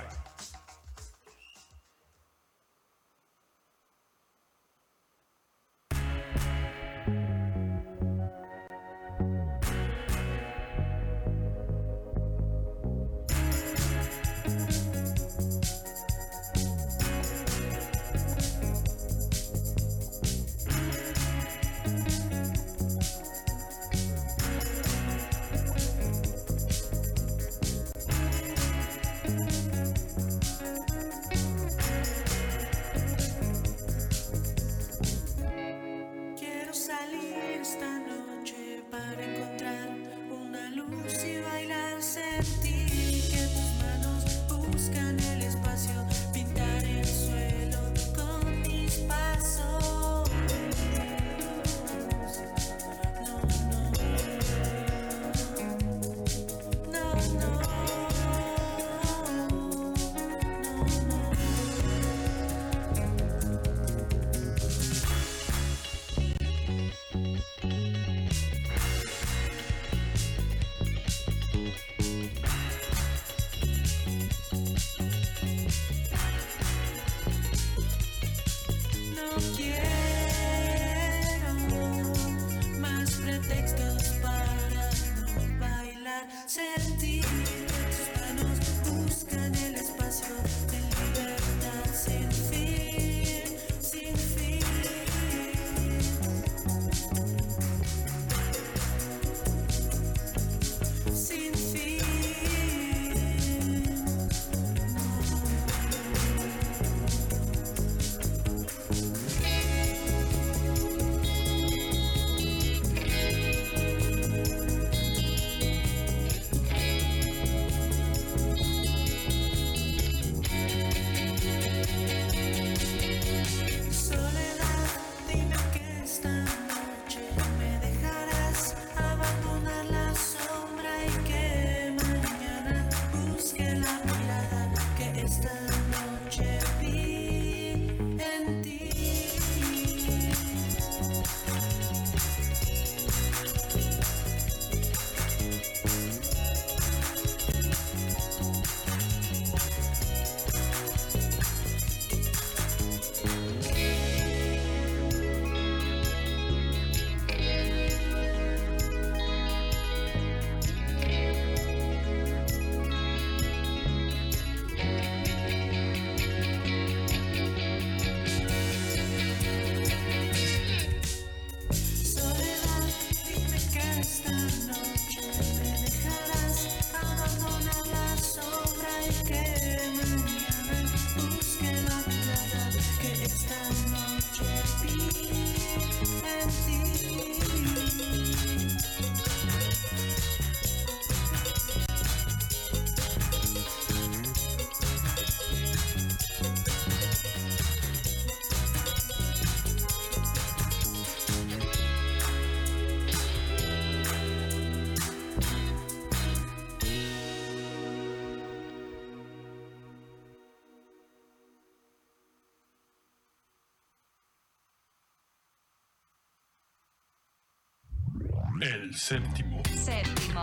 El séptimo. Séptimo.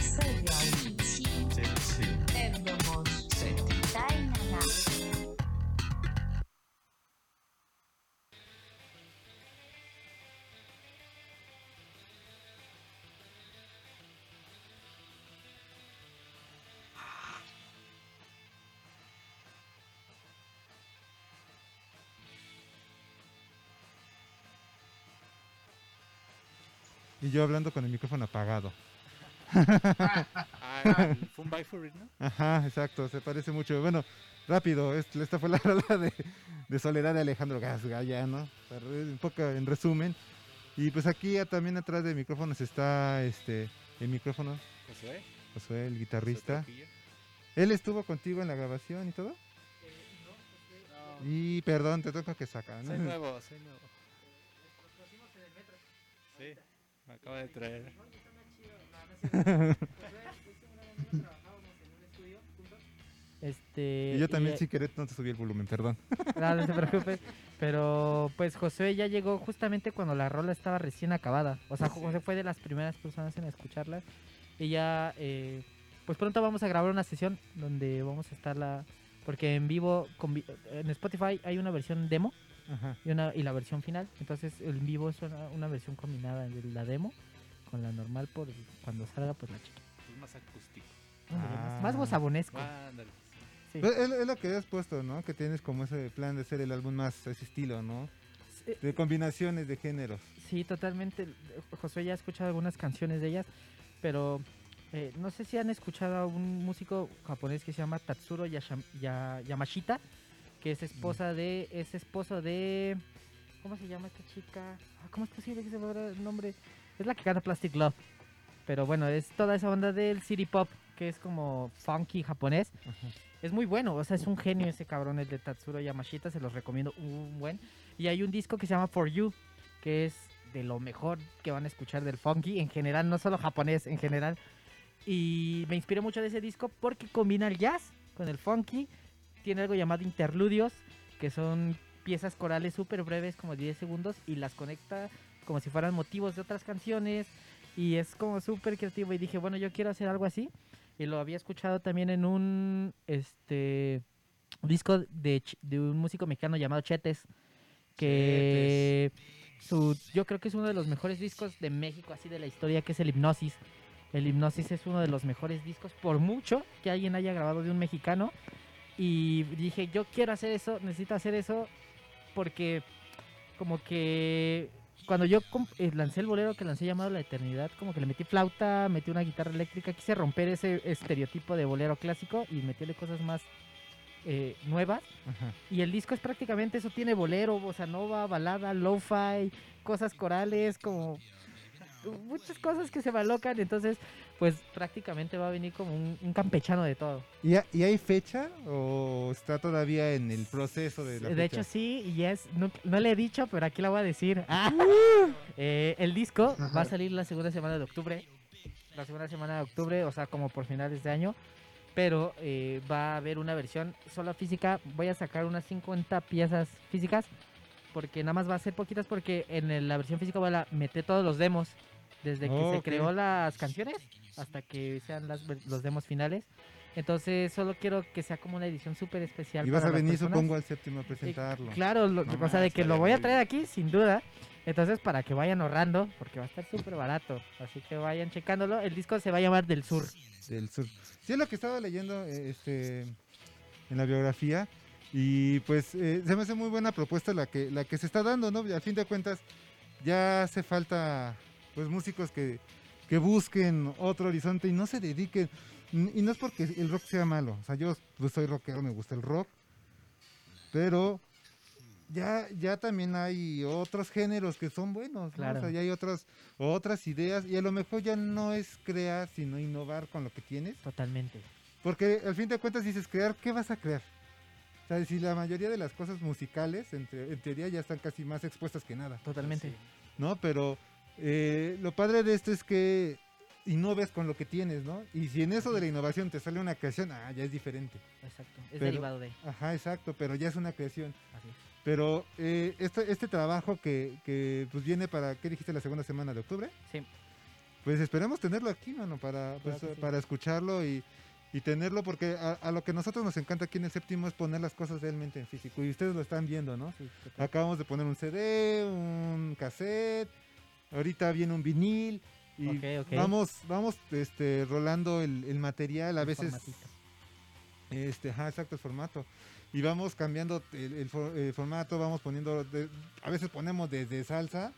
Seven. Y yo hablando con el micrófono apagado. al Fun by For It, ¿no? Ajá, exacto, se parece mucho. Bueno, rápido, es- esta fue la rola de, de Soledad de Alejandro Gasga, ya, ¿no? Para re- Un poco en resumen. Y pues aquí ya también atrás de micrófonos está este el micrófono, Josué. Josué, el guitarrista. ¿Él estuvo contigo en la grabación y todo? Y perdón, te toca que saca. ¿no? Soy nuevo, soy nuevo. Sí, me acaba de traer. Este, Y yo también y- si querés no te subí el volumen, perdón. No, no. Pero pues Josué ya llegó justamente cuando la rola estaba recién acabada. O sea, José fue de las primeras personas en escucharla. Y ya, eh, pues pronto vamos a grabar una sesión donde vamos a estarla. Porque en vivo, con vi- en Spotify hay una versión demo Ajá. y, una, y la versión final. Entonces en vivo es una, una versión combinada de la demo con la normal por cuando salga pues la chica. Es más acústico. Más, más gozabonesco. Ándale. Sí. Es, es lo que has puesto, ¿no? Que tienes como ese plan de ser el álbum más ese estilo, ¿no? De combinaciones de géneros. Sí, totalmente. Josué ya ha escuchado algunas canciones de ellas, pero eh, no sé si han escuchado a un músico japonés que se llama Tatsuro Yasham- Ya- Yamashita, que es esposa de, es esposo de, ¿cómo se llama esta chica? Ah, ¿Cómo es posible que se me el nombre? Es la que canta Plastic Love. Pero bueno, es toda esa onda del city pop, que es como funky japonés. Es muy bueno, o sea, es un genio ese cabrón, el de Tatsuro Yamashita, se los recomiendo un buen. Y hay un disco que se llama For You, que es de lo mejor que van a escuchar del funky en general, no solo japonés, en general. Y me inspiré mucho de ese disco porque combina el jazz con el funky. Tiene algo llamado interludios, que son piezas corales súper breves, como 10 segundos, y las conecta como si fueran motivos de otras canciones. Y es como súper creativo. Y dije, bueno, yo quiero hacer algo así. Y lo había escuchado también en un este disco de, un músico mexicano llamado Chetes. Que su, yo creo que es uno de los mejores discos de México, así de la historia, que es el Hipnosis. El Hipnosis es uno de los mejores discos, por mucho que alguien haya grabado de un mexicano. Y dije, yo quiero hacer eso, necesito hacer eso, porque como que cuando yo eh, lancé el bolero que lancé llamado La Eternidad, como que le metí flauta, metí una guitarra eléctrica, quise romper ese estereotipo de bolero clásico y meterle cosas más eh, nuevas. Ajá. Y el disco es prácticamente eso, tiene bolero, bossa nova, balada, lo-fi, cosas corales, como muchas cosas que se me alocan, entonces pues prácticamente va a venir como un, un campechano de todo. ¿Y, ha- y hay fecha o está todavía en el proceso de la De fecha? hecho sí, y es, no, no le he dicho, pero aquí la voy a decir. Ah, eh, el disco va a salir la segunda semana de octubre, la segunda semana de octubre, o sea como por finales de año. Pero eh, va a haber una versión solo física. Voy a sacar unas 50 piezas físicas. Porque nada más va a ser poquitas. Porque en la versión física voy a meter todos los demos. Desde que Oh, se creó las canciones hasta que sean las, los demos finales. Entonces solo quiero que sea como una edición súper especial. Y vas a para venir, personas. supongo, al séptimo a presentarlo. Claro, lo- No o sea, de que lo voy a traer aquí, sin duda. Entonces, para que vayan ahorrando, porque va a estar súper barato. Así que vayan checándolo. El disco se va a llamar Del Sur. del sur. Sí, es lo que estaba leyendo eh, este, en la biografía. Y pues eh, se me hace muy buena propuesta la que, la que se está dando, ¿no? A fin de cuentas, ya hace falta pues músicos que, que busquen otro horizonte y no se dediquen. Y no es porque el rock sea malo. O sea, yo pues, soy rockero, me gusta el rock. Pero ya, ya también hay otros géneros que son buenos, ¿no? Claro. O sea, ya hay otras, otras ideas y a lo mejor ya no es crear, sino innovar con lo que tienes. Totalmente. Porque al fin de cuentas dices crear, ¿qué vas a crear? O sea, si la mayoría de las cosas musicales, en, te- en teoría, ya están casi más expuestas que nada. Totalmente. ¿No? Pero eh, lo padre de esto es que innoves con lo que tienes, ¿no? Y si en eso de la innovación te sale una creación, ah, ya es diferente. Exacto. Es Pero- derivado de. Ajá, exacto, pero ya es una creación. Así es. Pero eh, este, este trabajo que, que pues viene para, ¿qué dijiste? La segunda semana de octubre. Sí. Pues esperemos tenerlo aquí, mano, para, pues, Claro sí. para escucharlo y, y tenerlo, porque a, a lo que nosotros nos encanta aquí en el séptimo es poner las cosas realmente en físico. Y ustedes lo están viendo, ¿no? total. Acabamos de poner un CD, un cassette, ahorita viene un vinil. Y vamos, vamos este, rolando el, el material, a El veces formatito. este, ajá, exacto, el formato. Y vamos cambiando el, el for- el formato, vamos poniendo, de- a veces ponemos desde salsa.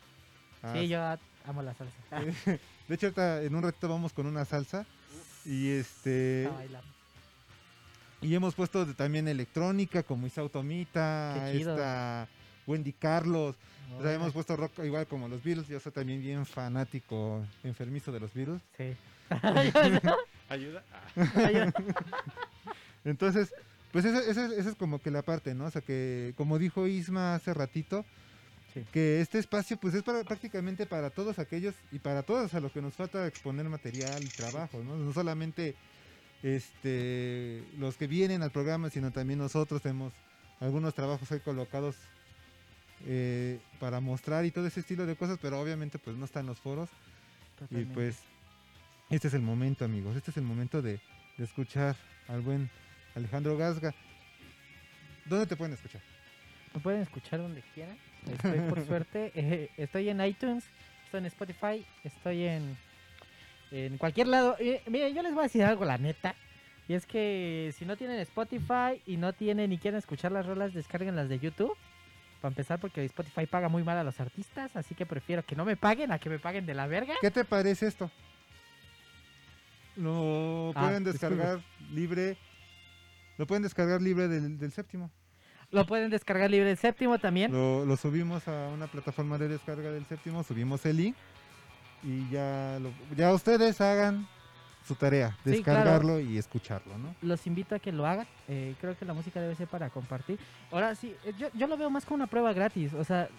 Sí, yo amo la salsa. de hecho, ahorita en un ratito vamos con una salsa. Y este. Y hemos puesto también electrónica como Isao Tomita, Qué chido. esta Wendy Carlos. O sea, hemos puesto rock igual como los Beatles. Yo soy también bien fanático, enfermizo de los Beatles. Sí. ¿Ayuda? Entonces, pues esa, esa es- esa es como que la parte, ¿no? O sea, que como dijo Isma hace ratito, que este espacio pues es para, prácticamente para todos aquellos y para todos a los que nos falta exponer material y trabajo, ¿no? No solamente este los que vienen al programa, sino también nosotros tenemos algunos trabajos ahí colocados eh, para mostrar y todo ese estilo de cosas, pero obviamente pues no están los foros. Y pues este es el momento, amigos. Este es el momento de, de escuchar al buen Alejandro Gasga. ¿Dónde te pueden escuchar? Me pueden escuchar donde quieran. Estoy por suerte. eh, estoy en iTunes, estoy en Spotify, estoy en, en cualquier lado. Eh, mire, yo les voy a decir algo, la neta. Y es que si no tienen Spotify y no tienen ni quieren escuchar las rolas, descarguen las de YouTube. Para empezar, porque Spotify paga muy mal a los artistas, así que prefiero que no me paguen a que me paguen de la verga. ¿Qué te parece esto? Lo Ah, pueden disculpe. descargar libre. Lo pueden descargar libre del, del séptimo. Lo pueden descargar libre el séptimo también. Lo, lo subimos a una plataforma de descarga del séptimo, subimos el link y ya, lo- ya ustedes hagan su tarea, Sí, descargarlo y escucharlo, ¿no? los invito a que lo hagan. Eh, creo que la música debe ser para compartir. Ahora sí, eh, yo, yo lo veo más como una prueba gratis. O sea,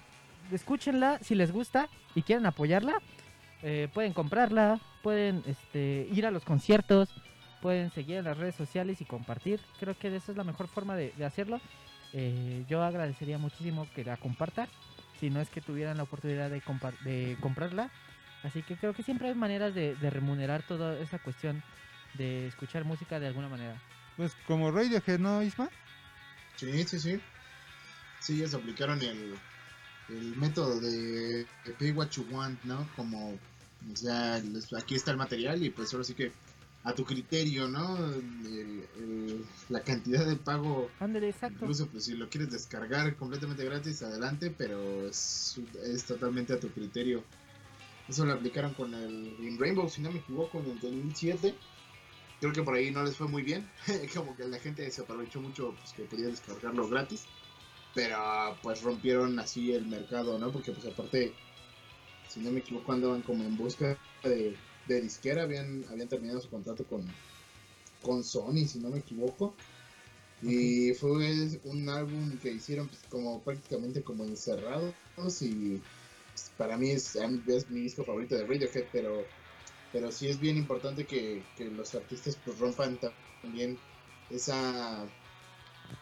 escúchenla si les gusta y quieren apoyarla. eh, pueden comprarla, pueden este, ir a los conciertos, pueden seguir en las redes sociales y compartir. Creo que esa es la mejor forma de, de hacerlo. Eh, yo agradecería muchísimo que la compartan, si no es que tuvieran la oportunidad de, de comprarla. Así que creo que siempre hay maneras de, de remunerar toda esa cuestión de escuchar música de alguna manera. Pues como Radiohead, ¿no, Isma? Sí, sí, sí. Sí, ellos aplicaron el, el método de, de pay what you want, ¿no? Como, o sea, les- aquí está el material y pues ahora sí que a tu criterio, ¿no? El- el- la cantidad de pago. Ándale, exacto. Incluso pues si lo quieres descargar completamente gratis, adelante, pero es, es totalmente a tu criterio. Eso lo aplicaron con el In Rainbow, si no me equivoco, en el 2007. Creo que por ahí no les fue muy bien. Como que la gente se aprovechó mucho pues, que podía descargarlo gratis. Pero pues rompieron así el mercado, ¿no? Porque pues aparte, si no me equivoco, andaban como en busca de, de disquera. Habían, habían terminado su contrato con, con Sony, si no me equivoco. Y fue un álbum que hicieron pues, como prácticamente como encerrados y para mí es, es mi disco favorito de Radiohead, pero pero sí es bien importante que, que los artistas pues rompan ta- también esa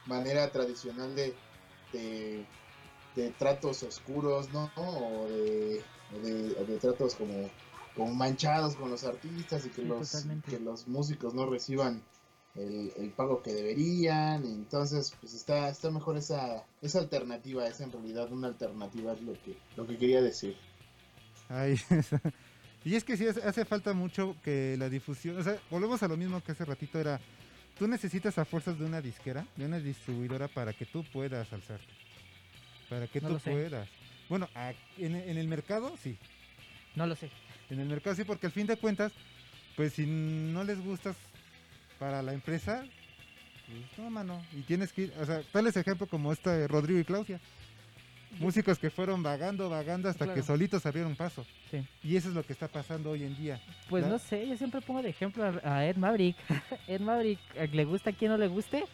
manera tradicional de, de, de tratos oscuros, ¿no? O de, o de, o de tratos como, como manchados con los artistas y que, Sí, los, totalmente. que los músicos no reciban el, el pago que deberían. Entonces, pues está, está mejor esa, esa alternativa, es en realidad una alternativa, es lo que, lo que quería decir. Ay, y es que sí hace- hace falta mucho que la difusión, o sea, volvemos a lo mismo que hace ratito era, tú necesitas a fuerzas de una disquera, de una distribuidora para que tú puedas alzarte, para que No tú sé. puedas. Bueno, a- en, en el mercado sí, No lo sé. en el mercado sí, porque al fin de cuentas, pues si no les gustas para la empresa, pues no, mano, y tienes que ir, o sea, tales ejemplo como este Rodrigo y Claudia. Músicos que fueron vagando, vagando hasta que solitos abrieron paso. Sí. Y eso es lo que está pasando hoy en día. Pues no sé, yo siempre pongo de ejemplo a, Ed Maverick. Ed Maverick, que le gusta a quien no le guste,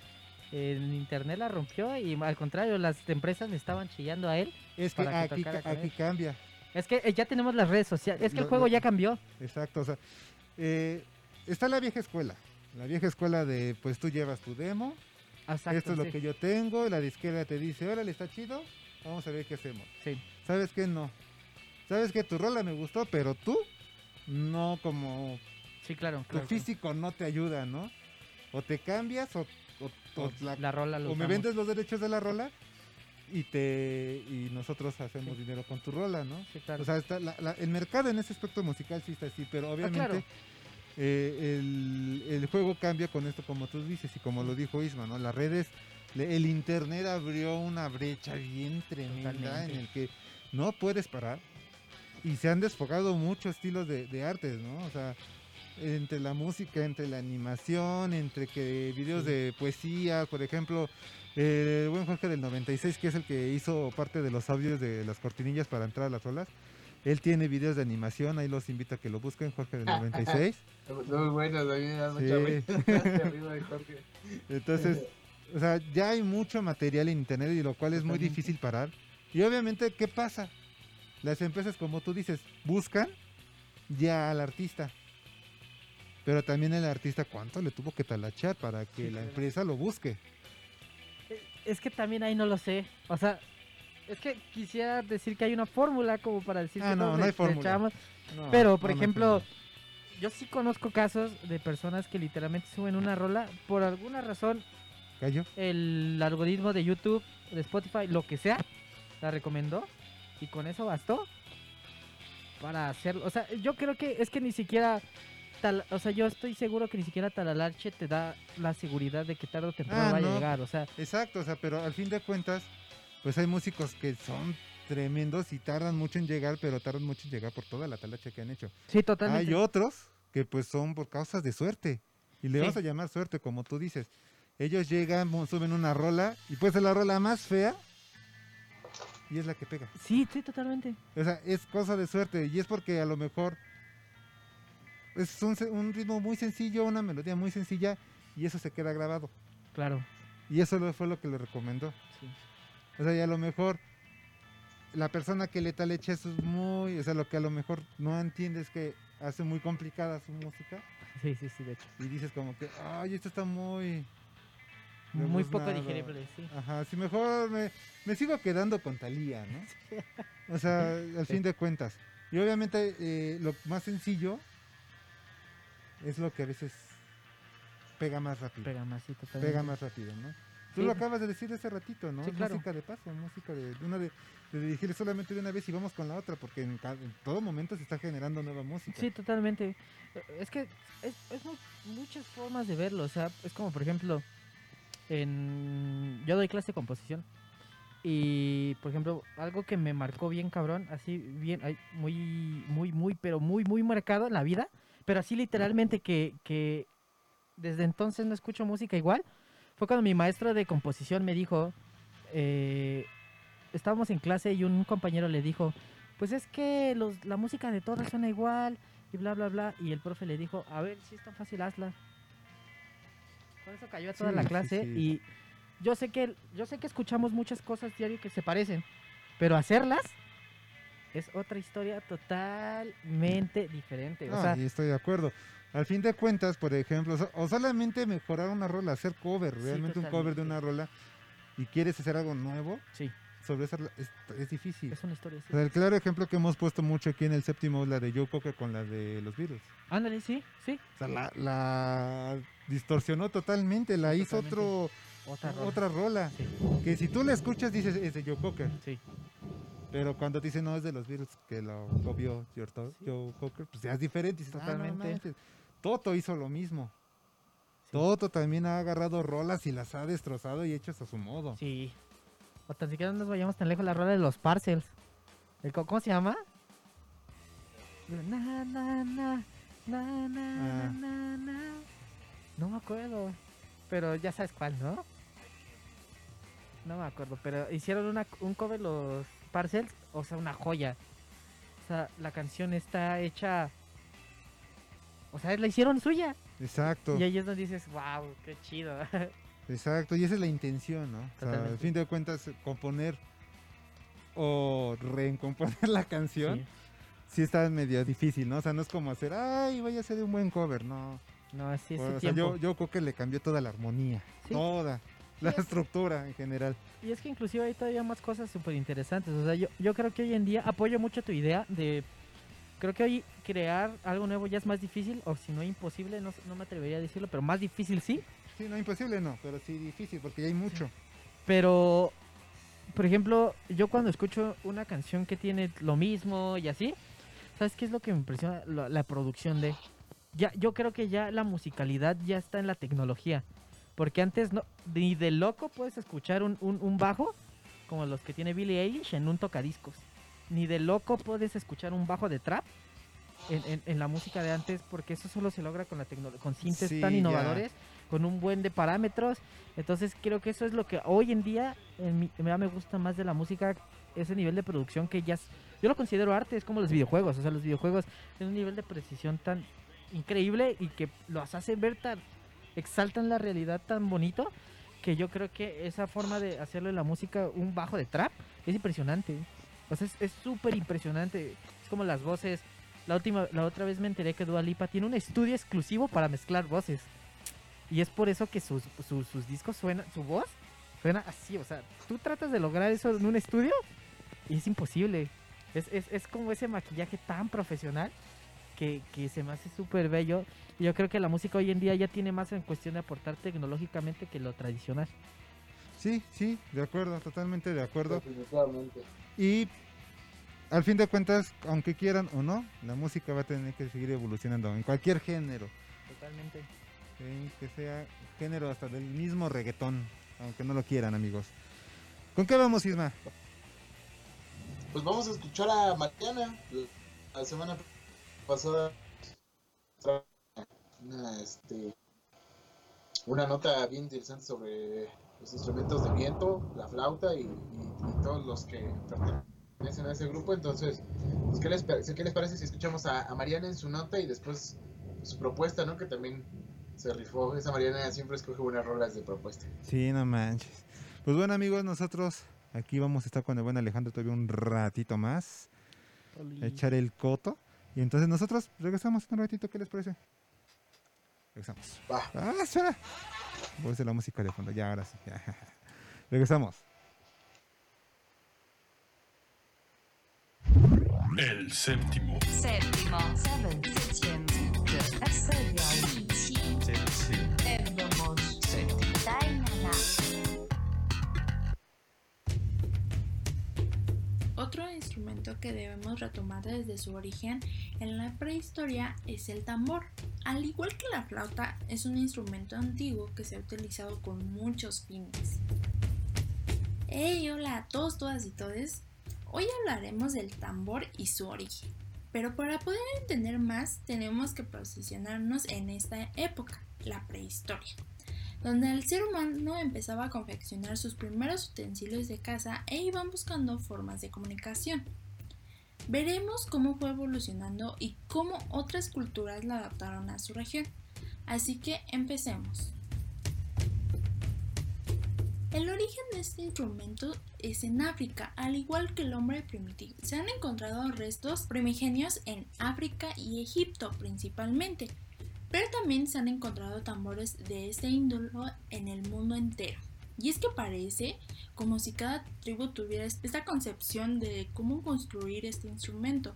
en internet la rompió y al contrario, las empresas le estaban chillando a él. Es que para aquí, cambia. Es que eh, ya tenemos las redes sociales, es que el juego lo- ya cambió. Exacto, o sea, eh, está la vieja escuela. La vieja escuela de, pues tú llevas tu demo, Exacto, esto es lo que yo tengo, y la disquera te dice, órale, está chido, vamos a ver qué hacemos. Sí. ¿Sabes qué? No. ¿Sabes qué? Tu rola me gustó, pero tú, no como... Sí, claro. Tu claro, físico no te ayuda, ¿no? O te cambias o, o- o O la rola lo o me usamos. vendes los derechos de la rola y te y nosotros hacemos Sí. dinero con tu rola, ¿no? Sí, claro. O sea, está la- la- el mercado en ese aspecto musical sí está así, pero obviamente claro. Eh, el, el juego cambia con esto, como tú dices y como lo dijo Isma, ¿no? Las redes, el internet abrió una brecha bien tremenda Totalmente. en el que no puedes parar y se han desfogado muchos estilos de, de artes, ¿no? O sea, entre la música, entre la animación, entre que videos de poesía, por ejemplo, el buen Jorge del 96, que es el que hizo parte de los audios de las cortinillas para entrar a las rolas. Él tiene videos de animación, ahí los invito a que lo busquen, Jorge del 96. Son muy buenos, a mí me da mucha Sí. Jorge. Entonces, o sea, ya hay mucho material en internet y lo cual es muy difícil parar. Y obviamente, ¿qué pasa? Las empresas, como tú dices, buscan ya al artista. Pero también el artista, ¿cuánto le tuvo que talachar para que Sí, la empresa lo busque? Es que también ahí no lo sé. O sea, es que quisiera decir que hay una fórmula como para decir Ah, que no, no hay fórmula. No, Pero, por no, ejemplo, yo sí conozco casos de personas que literalmente suben una rola por alguna razón. El algoritmo de YouTube, de Spotify, lo que sea, la recomendó y con eso bastó para hacerlo. O sea, yo creo que es que ni siquiera. Tal, o sea, yo estoy seguro que ni siquiera Talalarche te da la seguridad de que tarde o temprano Ah, va no. a llegar. O sea, Exacto, o sea, pero al fin de cuentas, pues hay músicos que son tremendos y tardan mucho en llegar, pero tardan mucho en llegar por toda la talacha que han hecho. Sí, totalmente. Hay otros que pues son por causas de suerte. Y le Sí. vamos a llamar suerte, como tú dices. Ellos llegan, suben una rola y puede ser la rola más fea y es la que pega. sí, sí, totalmente. O sea, es cosa de suerte y es porque a lo mejor es un, un ritmo muy sencillo, una melodía muy sencilla y eso se queda grabado. Claro. Y eso fue lo que le recomendó. O sea, y a lo mejor la persona que le talecha eso es muy, o sea, lo que a lo mejor no entiende es que hace muy complicada su música Sí, sí, sí, de hecho. y dices como que, ay, esto está muy... Muy poco rebuznado". digerible, sí. Ajá, sí, mejor me, me sigo quedando con Talía, ¿no? O sea, al Sí. fin de cuentas. Y obviamente eh, lo más sencillo es lo que a veces pega más rápido. Pega más, sí, totalmente. Pega más rápido, ¿no? Tú Sí. lo acabas de decir hace ratito, ¿no? Sí, claro. Música de paso, música de, de una de, de dirigir solamente de una vez y vamos con la otra, porque en, en todo momento se está generando nueva música. Sí, totalmente. Es que es, es mu- muchas formas de verlo. O sea, es como, por ejemplo, en yo doy clase de composición. Y, por ejemplo, algo que me marcó bien cabrón, así bien, muy, muy, muy, pero muy, muy marcado en la vida. Pero así literalmente que, que desde entonces no escucho música igual. Fue cuando mi maestro de composición me dijo, eh, estábamos en clase y un compañero le dijo, pues es que los, la música de todas suena igual y bla, bla, bla. Y el profe le dijo, a ver, si es tan fácil, hazla. Con eso cayó a toda Sí, la clase sí. y yo sé que yo sé que escuchamos muchas cosas diario que se parecen, pero hacerlas es otra historia totalmente diferente. O No, sea, y estoy de acuerdo. Al fin de cuentas, por ejemplo, so- o solamente mejorar una rola, hacer cover, Sí, realmente un cover de una rola, y quieres hacer algo nuevo, sí. sobre esa es, es difícil. es una historia así. O sea, el claro ejemplo que hemos puesto mucho aquí en el séptimo es la de Joe Cocker con la de los Beatles. Ándale, sí, sí. O sea, la, la distorsionó totalmente, la hizo otro, Otra rola. otra rola. Que si tú la escuchas dices es de Joe Cocker. Sí. Pero cuando te dicen no es de los Beatles que lo copió Joe, To- Joe Cocker, pues ya es diferente. "Ah, no Totalmente. manches". Toto hizo lo mismo. Toto también ha agarrado rolas y las ha destrozado y hechas a su modo. Sí. O tan siquiera no nos vayamos tan lejos la rola de los parcels. El, ¿Cómo se llama? Na, na, na, na, na, Ah. na, na. No me acuerdo. Pero ya sabes cuál, ¿no? No me acuerdo. Pero hicieron una, un cover los parcels. O sea, una joya. O sea, la canción está hecha. O sea, la hicieron suya. Exacto. Y ahí es donde dices, wow, qué chido. Exacto, y esa es la intención, ¿no? O sea, al fin de cuentas, componer o recomponer la canción, sí. está medio difícil, ¿no? O sea, no es como hacer, ay, voy a hacer un buen cover, no. No, así es O su sea, yo, yo creo que le cambió toda la armonía, Sí. toda, la es- estructura en general. Y es que inclusive hay todavía más cosas súper interesantes. O sea, yo, yo creo que hoy en día apoyo mucho tu idea de... Creo que hoy crear algo nuevo ya es más difícil, o si no imposible, no, no me atrevería a decirlo, pero más difícil sí. Sí, no, imposible no, pero sí difícil, porque ya hay mucho. Pero, por ejemplo, yo cuando escucho una canción que tiene lo mismo y así, ¿sabes qué es lo que me impresiona? La, la producción de... Ya, yo creo que ya la musicalidad ya está en la tecnología. Porque antes no, ni de loco puedes escuchar un, un, un bajo como los que tiene Billie Eilish en un tocadiscos. Ni de loco puedes escuchar un bajo de trap en, en- en la música de antes, porque eso solo se logra con la tecnología, con sintes Sí, tan ya. innovadores, con un buen de parámetros. Entonces creo que eso es lo que hoy en día en mi- me gusta más de la música, ese nivel de producción que ya es- yo lo considero arte, es como los videojuegos, o sea, los videojuegos tienen un nivel de precisión tan increíble y que los hacen ver tan, exaltan la realidad tan bonito que yo creo que esa forma de hacerlo en la música, un bajo de trap, es impresionante. O sea, es- súper impresionante. Es como las voces. La última, la otra vez me enteré que Dua Lipa tiene un estudio exclusivo para mezclar voces. Y es por eso que sus, sus, sus discos suenan, su voz suena así. O sea, tú tratas de lograr eso en un estudio y es imposible. Es, es, es como ese maquillaje tan profesional que, que se me hace súper bello. Y yo creo que la música hoy en día ya tiene más en cuestión de aportar tecnológicamente que lo tradicional. Sí, sí, de acuerdo, totalmente de acuerdo. Y al fin de cuentas, aunque quieran o no, la música va a tener que seguir evolucionando en cualquier género. Totalmente. Sí, que sea género hasta del mismo reggaetón, aunque no lo quieran, amigos. ¿Con qué vamos, Isma? Pues vamos a escuchar a Mariana. La semana pasada una, este, una nota bien interesante sobre los instrumentos de viento, la flauta y, y- y todos los que pertenecen a ese grupo. Entonces, pues, ¿qué, les, ¿qué les parece si escuchamos a, a Mariana en su nota y después su propuesta, ¿no? Que también se rifó. Esa Mariana siempre escoge buenas rolas de propuesta. Sí, no manches. Pues bueno, amigos, nosotros aquí vamos a estar con el buen Alejandro todavía un ratito más. echar el coto. Y entonces nosotros regresamos un ratito, ¿qué les parece? Regresamos. Ah, espera. Voy a hacer la música de fondo, ya, ahora sí. ya. Regresamos. El séptimo. Séptimo. Seven. Otro instrumento que debemos retomar desde su origen en la prehistoria es el tambor. Al igual que la flauta, es un instrumento antiguo que se ha utilizado con muchos fines. Hey, hola a todos, todas y todes. Hoy hablaremos del tambor y su origen. Pero para poder entender más, tenemos que posicionarnos en esta época, la prehistoria donde el ser humano empezaba a confeccionar sus primeros utensilios de caza e iban buscando formas de comunicación. Veremos cómo fue evolucionando y cómo otras culturas la adaptaron a su región. Así que empecemos. El origen de este instrumento es en África, al igual que el hombre primitivo. Se han encontrado restos primigenios en África y Egipto principalmente, pero también se han encontrado tambores de este índole en el mundo entero. Y es que parece como si cada tribu tuviera esta concepción de cómo construir este instrumento,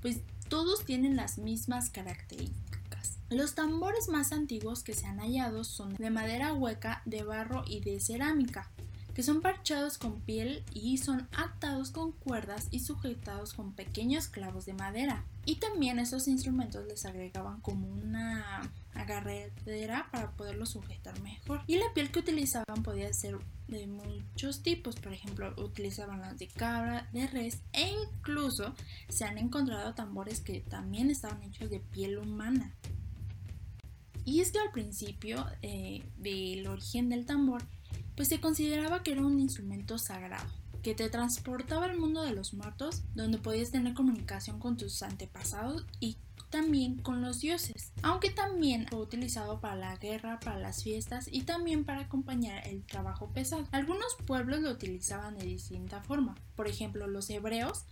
pues todos tienen las mismas características. Los tambores más antiguos que se han hallado son de madera hueca, de barro y de cerámica, que son parchados con piel y son atados con cuerdas y sujetados con pequeños clavos de madera. Y también esos instrumentos les agregaban como una agarredera para poderlos sujetar mejor. Y la piel que utilizaban podía ser de muchos tipos, por ejemplo, utilizaban las de cabra, de res e incluso se han encontrado tambores que también estaban hechos de piel humana. Y es que al principio eh, del origen del tambor, pues se consideraba que era un instrumento sagrado, que te transportaba al mundo de los muertos, donde podías tener comunicación con tus antepasados y también con los dioses, aunque también fue utilizado para la guerra, para las fiestas y también para acompañar el trabajo pesado. Algunos pueblos lo utilizaban de distinta forma, por ejemplo los hebreos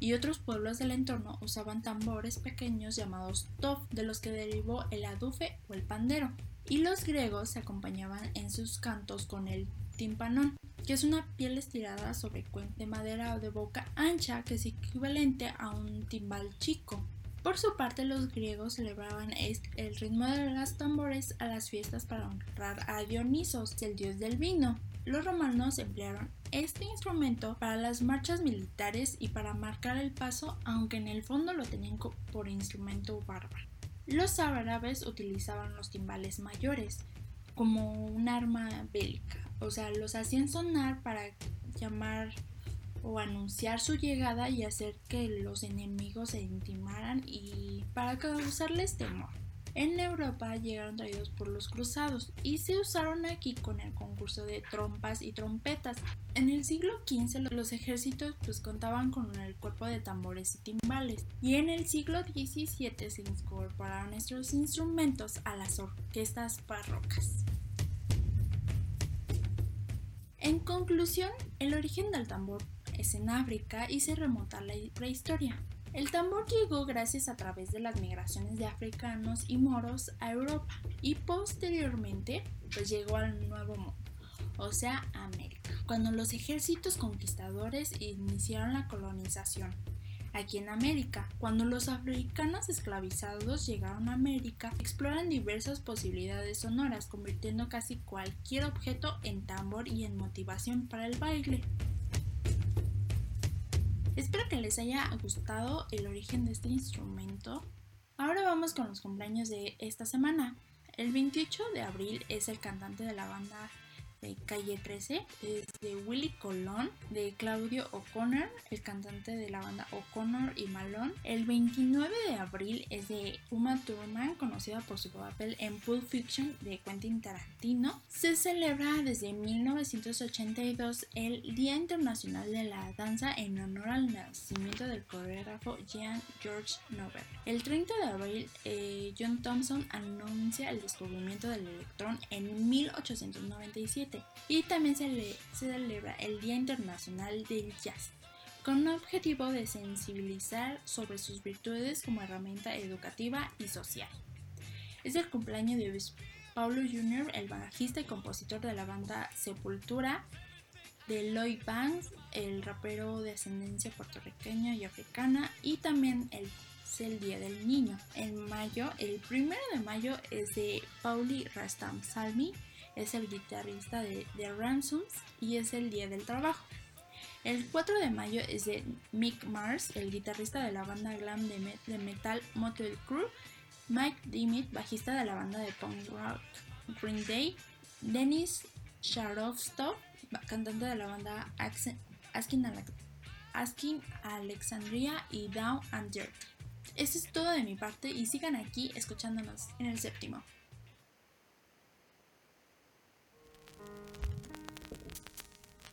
y otros pueblos del entorno usaban tambores pequeños llamados tof, de los que derivó el adufe o el pandero. Y los griegos se acompañaban en sus cantos con el timpanón, que es una piel estirada sobre cuenca de madera o de boca ancha que es equivalente a un timbal chico. Por su parte, los griegos celebraban el ritmo de los tambores a las fiestas para honrar a Dionisos, el dios del vino. Los romanos emplearon este instrumento para las marchas militares y para marcar el paso, aunque en el fondo lo tenían por instrumento bárbaro. Los árabes utilizaban los timbales mayores como un arma bélica, o sea, los hacían sonar para llamar o anunciar su llegada y hacer que los enemigos se intimaran y para causarles temor. En Europa llegaron traídos por los cruzados y se usaron aquí con el concurso de trompas y trompetas. En el siglo XV los ejércitos pues contaban con el cuerpo de tambores y timbales y en el siglo XVII se incorporaron estos instrumentos a las orquestas barrocas. En conclusión, el origen del tambor es en África y se remonta a la prehistoria. El tambor llegó gracias a través de las migraciones de africanos y moros a Europa y posteriormente pues llegó al Nuevo Mundo, o sea, América, cuando los ejércitos conquistadores iniciaron la colonización. Aquí en América, cuando los africanos esclavizados llegaron a América, exploran diversas posibilidades sonoras, convirtiendo casi cualquier objeto en tambor y en motivación para el baile. Espero que les haya gustado el origen de este instrumento. Ahora vamos con los cumpleaños de esta semana. El 28 de abril es el cantante de la banda Calle 13, es de Willy Colón, de Claudio O'Connor, el cantante de la banda O'Connor y Malone. El 29 de abril es de Uma Thurman, conocida por su papel en Pulp Fiction de Quentin Tarantino. Se celebra desde 1982 el Día Internacional de la Danza en honor al nacimiento del coreógrafo Jean George Nobel. El 30 de abril, eh, John Thomson anuncia el descubrimiento del electrón en 1897 y también se, le, se celebra el Día Internacional del Jazz con un objetivo de sensibilizar sobre sus virtudes como herramienta educativa y social. Es el cumpleaños de Luis Paulo Jr., el bajista y compositor de la banda Sepultura, de Lloyd Banks, el rapero de ascendencia puertorriqueña y africana, y también el, es el Día del Niño. En mayo, el primero de mayo es de Pauli Rastam Salmi, es el guitarrista de The Ransoms y es el Día del Trabajo. El 4 de mayo es de Mick Mars, el guitarrista de la banda glam de, me- de metal Motley Crue, Mike Dimit, bajista de la banda de punk rock Green Day, Dennis Sharovstov, cantante de la banda Asking, Asking Alexandria y Down and Dirty. Eso es todo de mi parte y sigan aquí escuchándonos en el séptimo.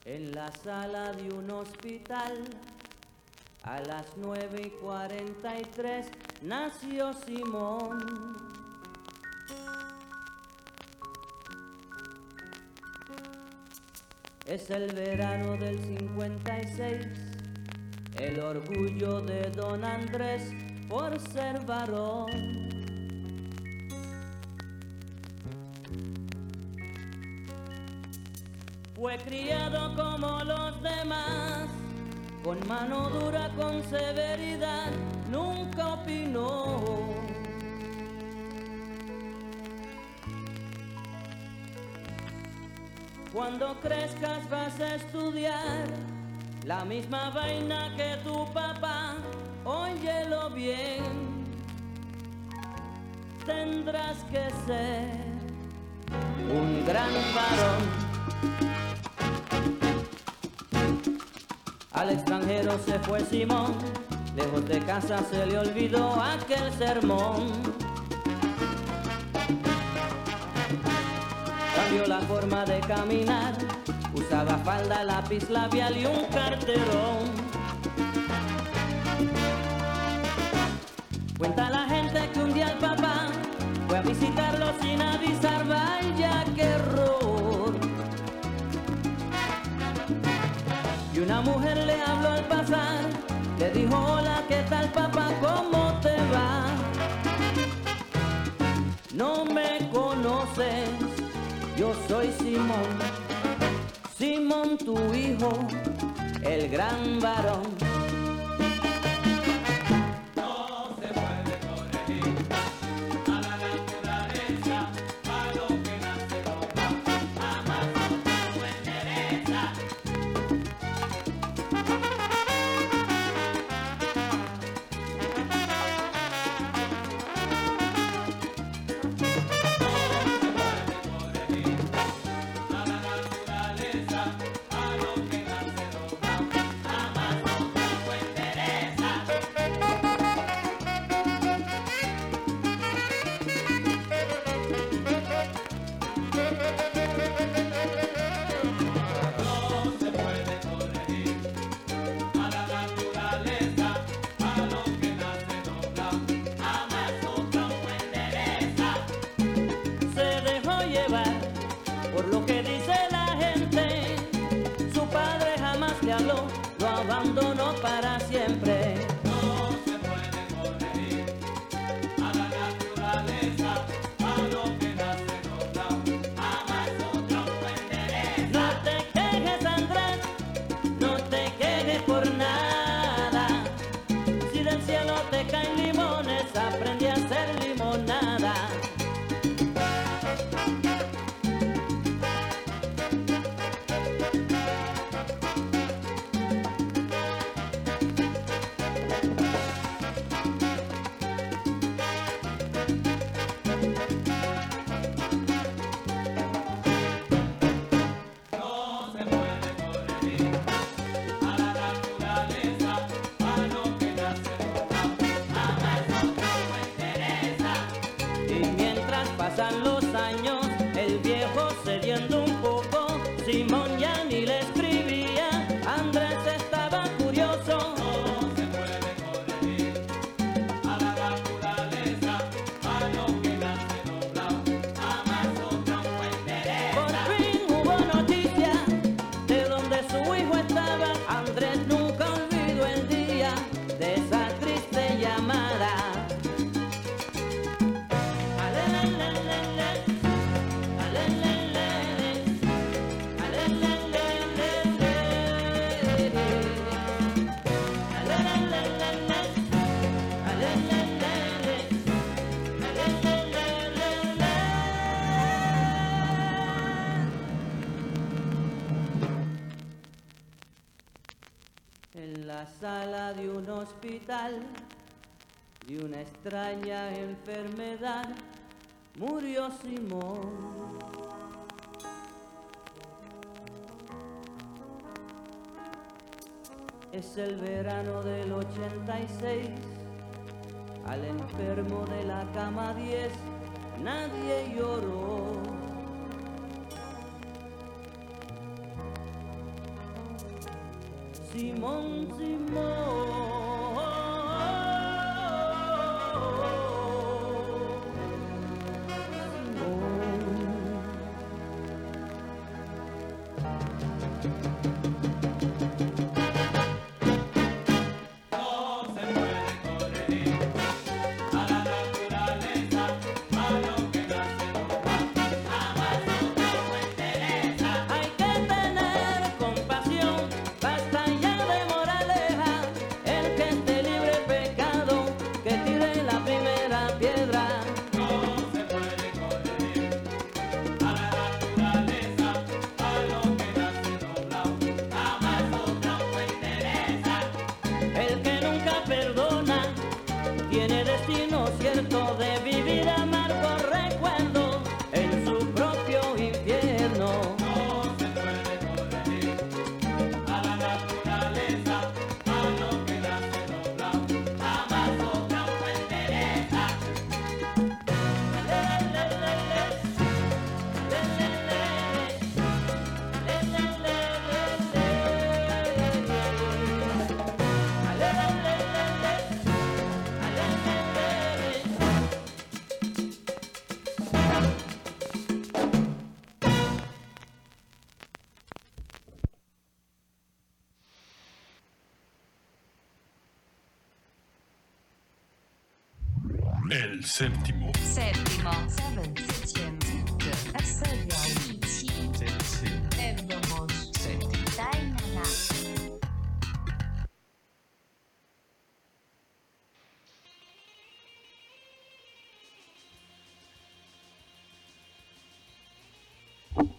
En la sala de un hospital, a las 9 y 43, nació Simón. Es el verano del 56, el orgullo de don Andrés por ser varón. Fue criado como los demás, con mano dura, con severidad, nunca opinó. Cuando crezcas vas a estudiar la misma vaina que tu papá, óyelo bien. Tendrás que ser un gran varón. Al extranjero se fue Simón, lejos de casa se le olvidó aquel sermón. Cambió la forma de caminar, usaba falda, lápiz labial y un carterón. Cuenta la gente que un día el papá fue a visitarlo sin avisar, una mujer le habló al pasar, le dijo, hola, ¿qué tal papá? ¿Cómo te va? No me conoces, yo soy Simón, Simón tu hijo, el gran varón. Hospital de una extraña enfermedad murió Simón. Es el verano del 86, al enfermo de la cama 10 nadie lloró. Simón, No Séptimo. Séptimo.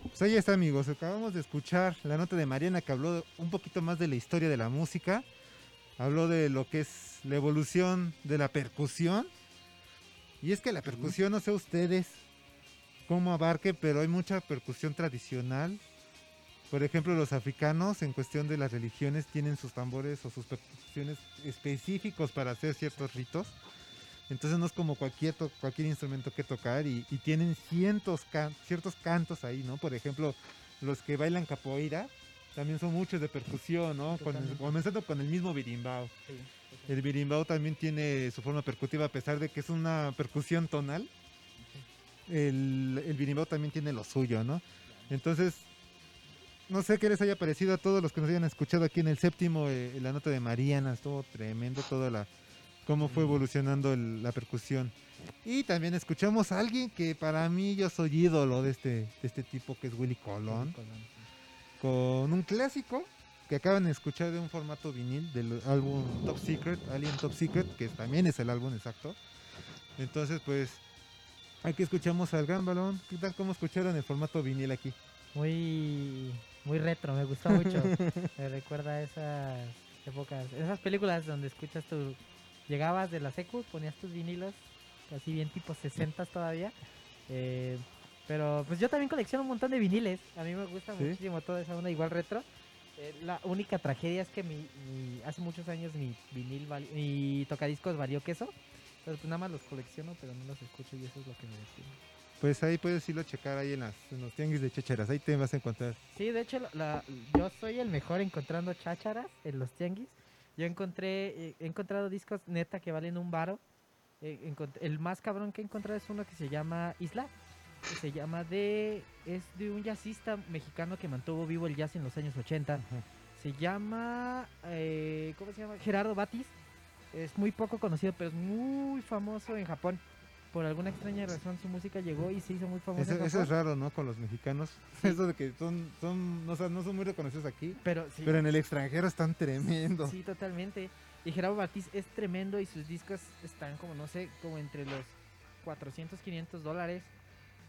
Pues ahí está amigos, acabamos de escuchar la nota de Mariana que habló un poquito más de la historia de la música, habló de lo que es la evolución de la percusión y es que la percusión, no sé ustedes cómo abarque, pero hay mucha percusión tradicional. Por ejemplo, los africanos, en cuestión de las religiones, tienen sus tambores o sus percusiones específicos para hacer ciertos ritos. Entonces no es como cualquier, to- cualquier instrumento que tocar y, y tienen cientos can- ciertos cantos ahí, ¿no? Por ejemplo, los que bailan capoeira también son muchos de percusión, ¿no? Con el- Totalmente. comenzando con el mismo birimbao. Sí, El birimbao también tiene su forma percutiva a pesar de que es una percusión tonal. El, el birimbao también tiene lo suyo, ¿no? Entonces, no sé qué les haya parecido a todos los que nos hayan escuchado aquí en el séptimo, eh, la nota de Mariana, estuvo tremendo toda la cómo fue evolucionando el- la percusión. Y también escuchamos a alguien que para mí yo soy ídolo de este, de este tipo que es Willy Colón, con un clásico que acaban de escuchar de un formato vinil del álbum Top Secret, Alien Top Secret, que también es el álbum exacto. Entonces, pues, aquí escuchamos al Gran Balón. ¿Qué tal cómo escucharon el formato vinil aquí? Muy, muy retro, me gustó mucho. me recuerda a esas épocas, esas películas donde escuchas tu... Llegabas de la secu, ponías tus vinilos, así bien tipo 60 todavía. eh, pero pues yo también colecciono un montón de viniles. A mí me gusta ¿Sí? muchísimo toda esa onda igual retro. Eh, la única tragedia es que mi, mi- hace muchos años mi vinil, vali- mi tocadiscos valió queso. Entonces pues nada más los colecciono, pero no los escucho y eso es lo que me define. Pues ahí puedes irlo a checar ahí en, las, en los tianguis de chacharas. Ahí te vas a encontrar. Sí, de hecho, la- yo soy el mejor encontrando chácharas en los tianguis. Yo encontré, eh, he encontrado discos neta que valen un varo. Eh, el más cabrón que he encontrado es uno que se llama Isla. Que se llama de. Es de un jazzista mexicano que mantuvo vivo el jazz en los años 80. Se llama. eh, ¿Cómo se llama? Gerardo Batis. Es muy poco conocido, pero es muy famoso en Japón. Por alguna extraña razón su música llegó y se hizo muy famosa Eso, en eso es raro, ¿no? Con los mexicanos. Eso de que son, son, no, o sea, no son muy reconocidos aquí. Pero, sí. Pero en el extranjero están tremendos. Sí, totalmente. Y Gerardo Batiz es tremendo y sus discos están como, no sé, como entre los 400, 500 dólares.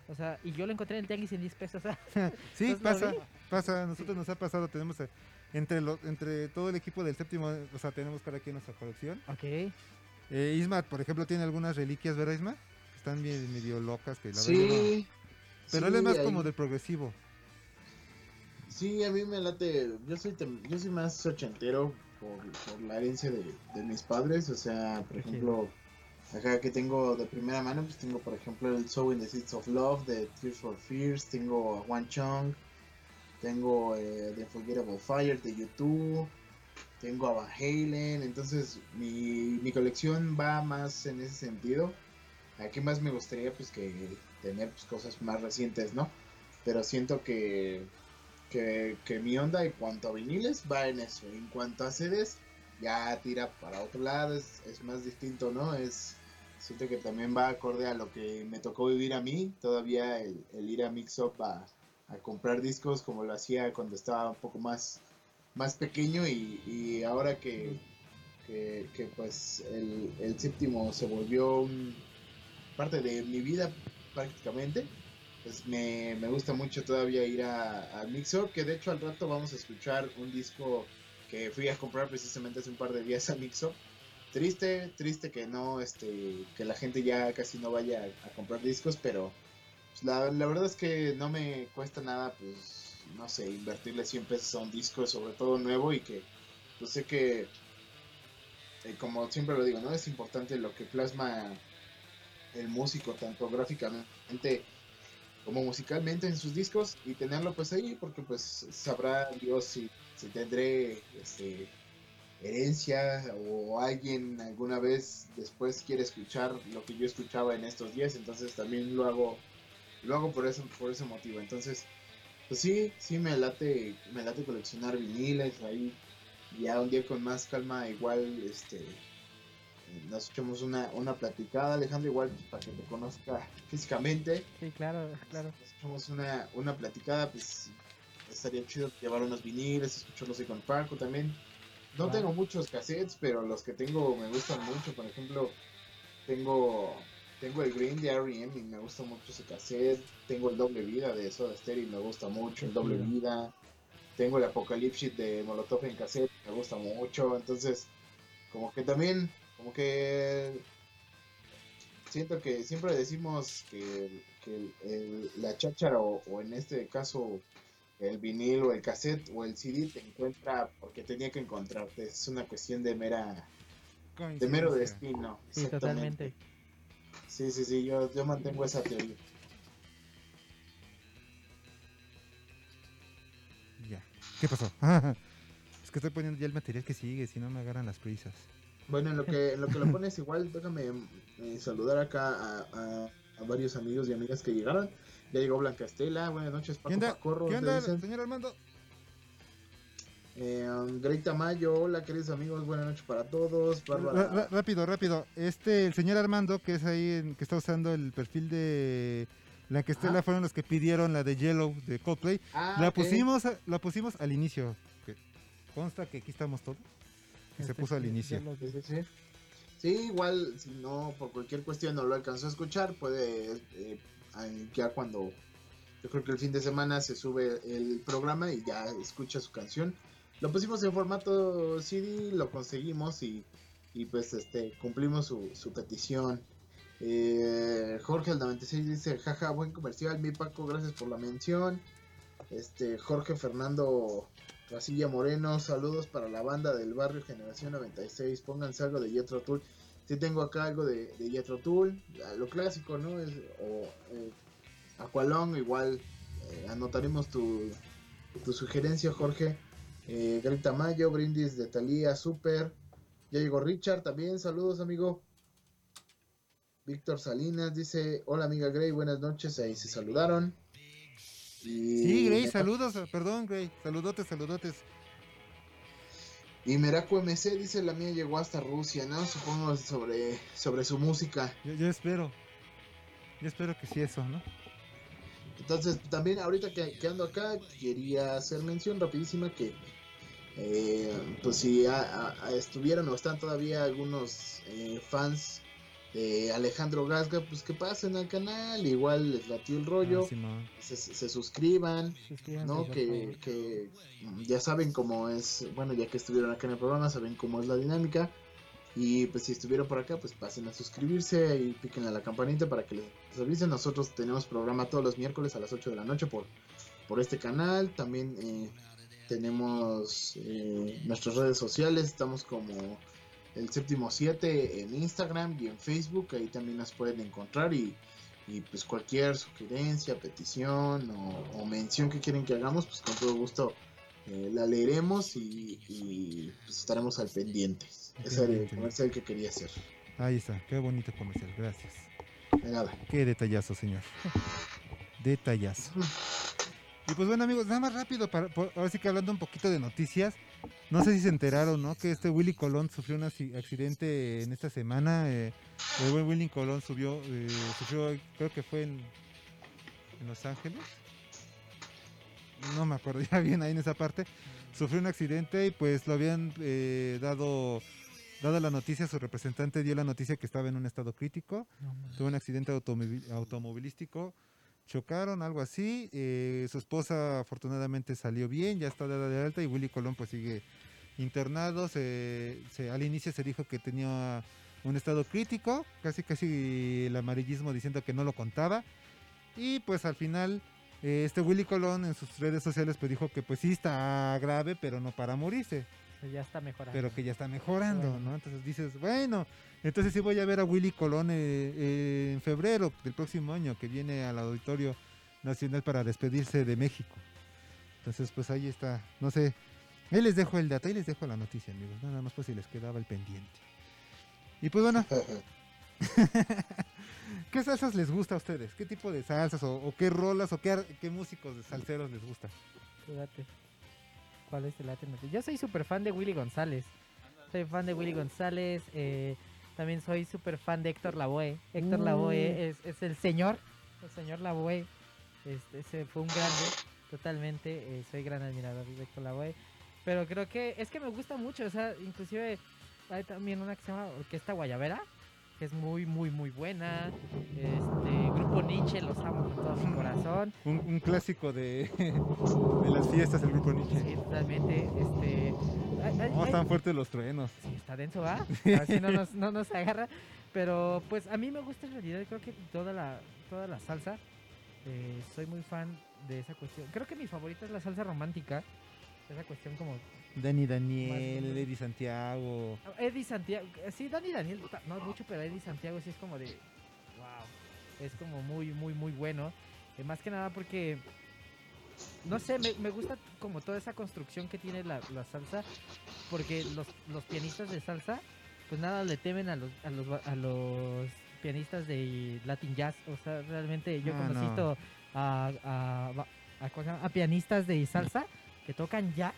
O sea, y yo lo encontré en el tianguis en 10 pesos. Sí, Entonces lo pasa, pasa. A nosotros nos ha pasado. Tenemos eh, entre, lo- entre todo el equipo del séptimo, o sea, tenemos cada quien nuestra colección. Ok. Eh, Isma, por ejemplo, tiene algunas reliquias, ¿verdad, Isma? Están bien, medio locas. que la verdad Sí. no- Pero sí, él es más ahí- como del progresivo. Sí, a mí me late. Yo soy, tem- yo soy más ochentero por, por la herencia de, de mis padres. O sea, por ejemplo, acá que tengo de primera mano, pues tengo, por ejemplo, el Soul in the Seeds of Love de Tears for Fears. Tengo a One Chong. Tengo eh, The Unforgettable Fire de YouTube. Tengo a Van Halen. Entonces, mi, mi colección va más en ese sentido. Aquí más me gustaría, pues, que tener pues, cosas más recientes, ¿no? Pero siento que que, que mi onda en cuanto a viniles va en eso. En cuanto a CDs, ya tira para otro lado, es, es más distinto, ¿no? Es siento que también va acorde a lo que me tocó vivir a mí. Todavía el, ir a Mix Up a, comprar discos como lo hacía cuando estaba un poco más, más pequeño y, ahora que, que, pues el, el séptimo se volvió un- parte de mi vida prácticamente pues me, me gusta mucho todavía ir a, a Mix que de hecho al rato vamos a escuchar un disco que fui a comprar precisamente hace un par de días a Mix Up. Triste, triste que no, este, que la gente ya casi no vaya a, comprar discos, pero pues, la, la verdad es que no me cuesta nada, pues, no sé, invertirle 100 pesos a un disco, sobre todo nuevo, y que, pues sé que, eh, como siempre lo digo, ¿no? Es importante lo que plasma el músico, tanto gráficamente como musicalmente en sus discos y tenerlo pues ahí porque pues sabrá Dios si, si tendré este herencia o alguien alguna vez después quiere escuchar lo que yo escuchaba en estos días entonces también lo hago lo hago por eso por ese motivo entonces pues sí sí me late me late coleccionar viniles ahí ya un día con más calma igual este nos echamos una, una platicada, Alejandro, igual pues, para que te conozca físicamente. Sí, claro, claro. Nos echamos una, una platicada, pues estaría chido llevar unos viniles, escucharlos ahí con Paco también. No tengo muchos cassettes, pero los que tengo me gustan mucho. Por ejemplo, tengo tengo el Green de R.E.M. y me gusta mucho ese cassette. Tengo el Doble Vida de Soda Stereo y me gusta mucho el Doble. Vida. Tengo el Apocalypse de Molotov en cassette, me gusta mucho. Entonces, como que también, como que siento que siempre decimos que, que el- el- la cháchara o, o en este caso el vinil o el cassette o el CD te encuentra porque tenía que encontrarte. Es una cuestión de mera de mero destino. Sí, totalmente. Sí, sí, sí, yo, yo mantengo esa teoría. Ya. ¿Qué pasó? es que estoy poniendo ya el material que sigue, si no me agarran las prisas. Bueno, en lo que, en lo, que lo pones igual, déjame eh, saludar acá a, a- a varios amigos y amigas que llegaron. Ya llegó Blanca Estela, buenas noches, Paco ¿Qué onda? Pacorro, ¿Qué onda, señor Armando? Eh, Grey Tamayo, hola queridos amigos, buenas noches para todos. Bárbara, Ra- ra- rápido, rápido. Este, el señor Armando, que es ahí, en- que está usando el perfil de la que Estela, Ajá. fueron los que pidieron la de Yellow de Coldplay. Ah, la pusimos, la pusimos al inicio. que consta que aquí estamos todos. Que se Este, puso al inicio. Sí, igual, si no, por cualquier cuestión no lo alcanzó a escuchar, puede, eh, ya cuando, yo creo que el fin de semana se sube el programa y ya escucha su canción. Lo pusimos en formato CD, lo conseguimos y, y pues este cumplimos su, petición. Eh, Jorge el 96 dice, jaja, buen comercial, mi Paco, gracias por la mención. Este, Jorge Fernando Casilla Moreno, saludos para la banda del barrio Generación 96. Pónganse algo de Jetro Tool. Si tengo acá algo de, de Jethro Tull, a lo clásico, ¿no? Es, o eh, Aqualong, igual eh, anotaremos tu, tu sugerencia, Jorge. Eh, Greta Mayo, Brindis de Talía, Super. Ya llegó Richard también, saludos, amigo. Víctor Salinas dice: Hola, amiga Gray, buenas noches. Ahí se saludaron. Y Sí, Grey, me- saludos. Perdón, Grey. Saludotes, saludotes. Y Meraco MC dice: La mía llegó hasta Rusia, ¿no? Supongo sobre, sobre su música. Yo, yo espero. Yo espero que sí eso, ¿no? Entonces, también ahorita que, que ando acá, quería hacer mención rapidísima que, eh, pues si a- a- a estuvieron o están todavía algunos eh, fans de Alejandro Gasga, pues que pasen al canal, igual les latió el rollo, Ah, se, se suscriban, Suscríbanse, ¿no? Que, que ya saben cómo es, bueno, ya que estuvieron acá en el programa, saben cómo es la dinámica. Y pues si estuvieron por acá, pues pasen a suscribirse y piquen a la campanita para que les avisen. Nosotros tenemos programa todos los miércoles a las 8 de la noche por, por este canal. También eh, tenemos eh, nuestras redes sociales, estamos como el séptimo 7 en Instagram y en Facebook, ahí también nos pueden encontrar y, y, pues cualquier sugerencia, petición o, o mención que quieren que hagamos, pues con todo gusto eh, la leeremos y, y, pues estaremos al pendiente. Ese era el comercial que quería hacer. Ahí está, qué bonito comercial, gracias. De nada. Qué detallazo, señor. Detallazo. Y pues bueno amigos, nada más rápido, para, por- ahora sí que hablando un poquito de noticias, no sé si se enteraron, ¿no? Que este Willy Colón sufrió un acci- accidente en esta semana. eh, el buen Willy Colón subió, eh, sufrió, creo que fue en, en Los Ángeles. No me acuerdo ya bien ahí en esa parte. Sufrió un accidente y pues lo habían eh, dado, dada la noticia, su representante dio la noticia que estaba en un estado crítico. Tuvo un accidente automovi- automovilístico chocaron, algo así. eh, su esposa afortunadamente salió bien, ya está dada de alta y Willy Colón pues sigue internado. Se, se- al inicio se dijo que tenía un estado crítico, casi casi el amarillismo diciendo que no lo contaba. Y pues al final eh, este Willy Colón en sus redes sociales pues dijo que pues sí está grave, pero no para morirse. Ya está mejorando. Pero que ya está mejorando, Bueno. ¿no? Entonces dices, bueno, entonces sí voy a ver a Willy Colón eh, eh, en febrero del próximo año, que viene al Auditorio Nacional para despedirse de México. Entonces, pues ahí está, no sé. Ahí les dejo el dato, ahí les dejo la noticia, amigos. Nada más pues si les quedaba el pendiente. Y pues bueno, ¿qué salsas les gusta a ustedes? ¿Qué tipo de salsas o, o qué rolas o qué, qué músicos de salseros les gusta? Tú Yo soy súper fan de Willy González. Soy fan de Willy González. eh, también soy súper fan de Héctor Lavoe. Héctor Uh. Lavoe es, es el señor. El señor Lavoe. Este, ese fue un grande. Totalmente. eh, soy gran admirador de Héctor Lavoe. Pero creo que es que me gusta mucho. O sea, inclusive hay también una que se llama Orquesta Guayabera. Que es muy, muy, muy buena. Este, Grupo Nietzsche, los amo con todo mi corazón. Un, un clásico de, de las fiestas del grupo Nietzsche. Sí, totalmente. Este, hay- No, están fuertes los truenos. Sí, está denso, ¿va? Así no nos, no nos agarra. Pero pues a mí me gusta en realidad, creo que toda la, toda la salsa. eh, soy muy fan de esa cuestión. Creo que mi favorita es la salsa romántica. Esa cuestión como... Dani Daniel, Más- Eddie Santiago. Eddie Santiago, eh, sí, Dani Daniel, no mucho, pero Eddie Santiago sí es como de... Wow. Es como muy, muy, muy bueno. Eh, más que nada porque... No sé, me, me gusta como toda esa construcción que tiene la, la salsa. Porque los, los pianistas de salsa, pues nada le temen a los, a los, a los pianistas de Latin Jazz. O sea, realmente yo Ah, conocí no. a, a, a- a pianistas de salsa que tocan jazz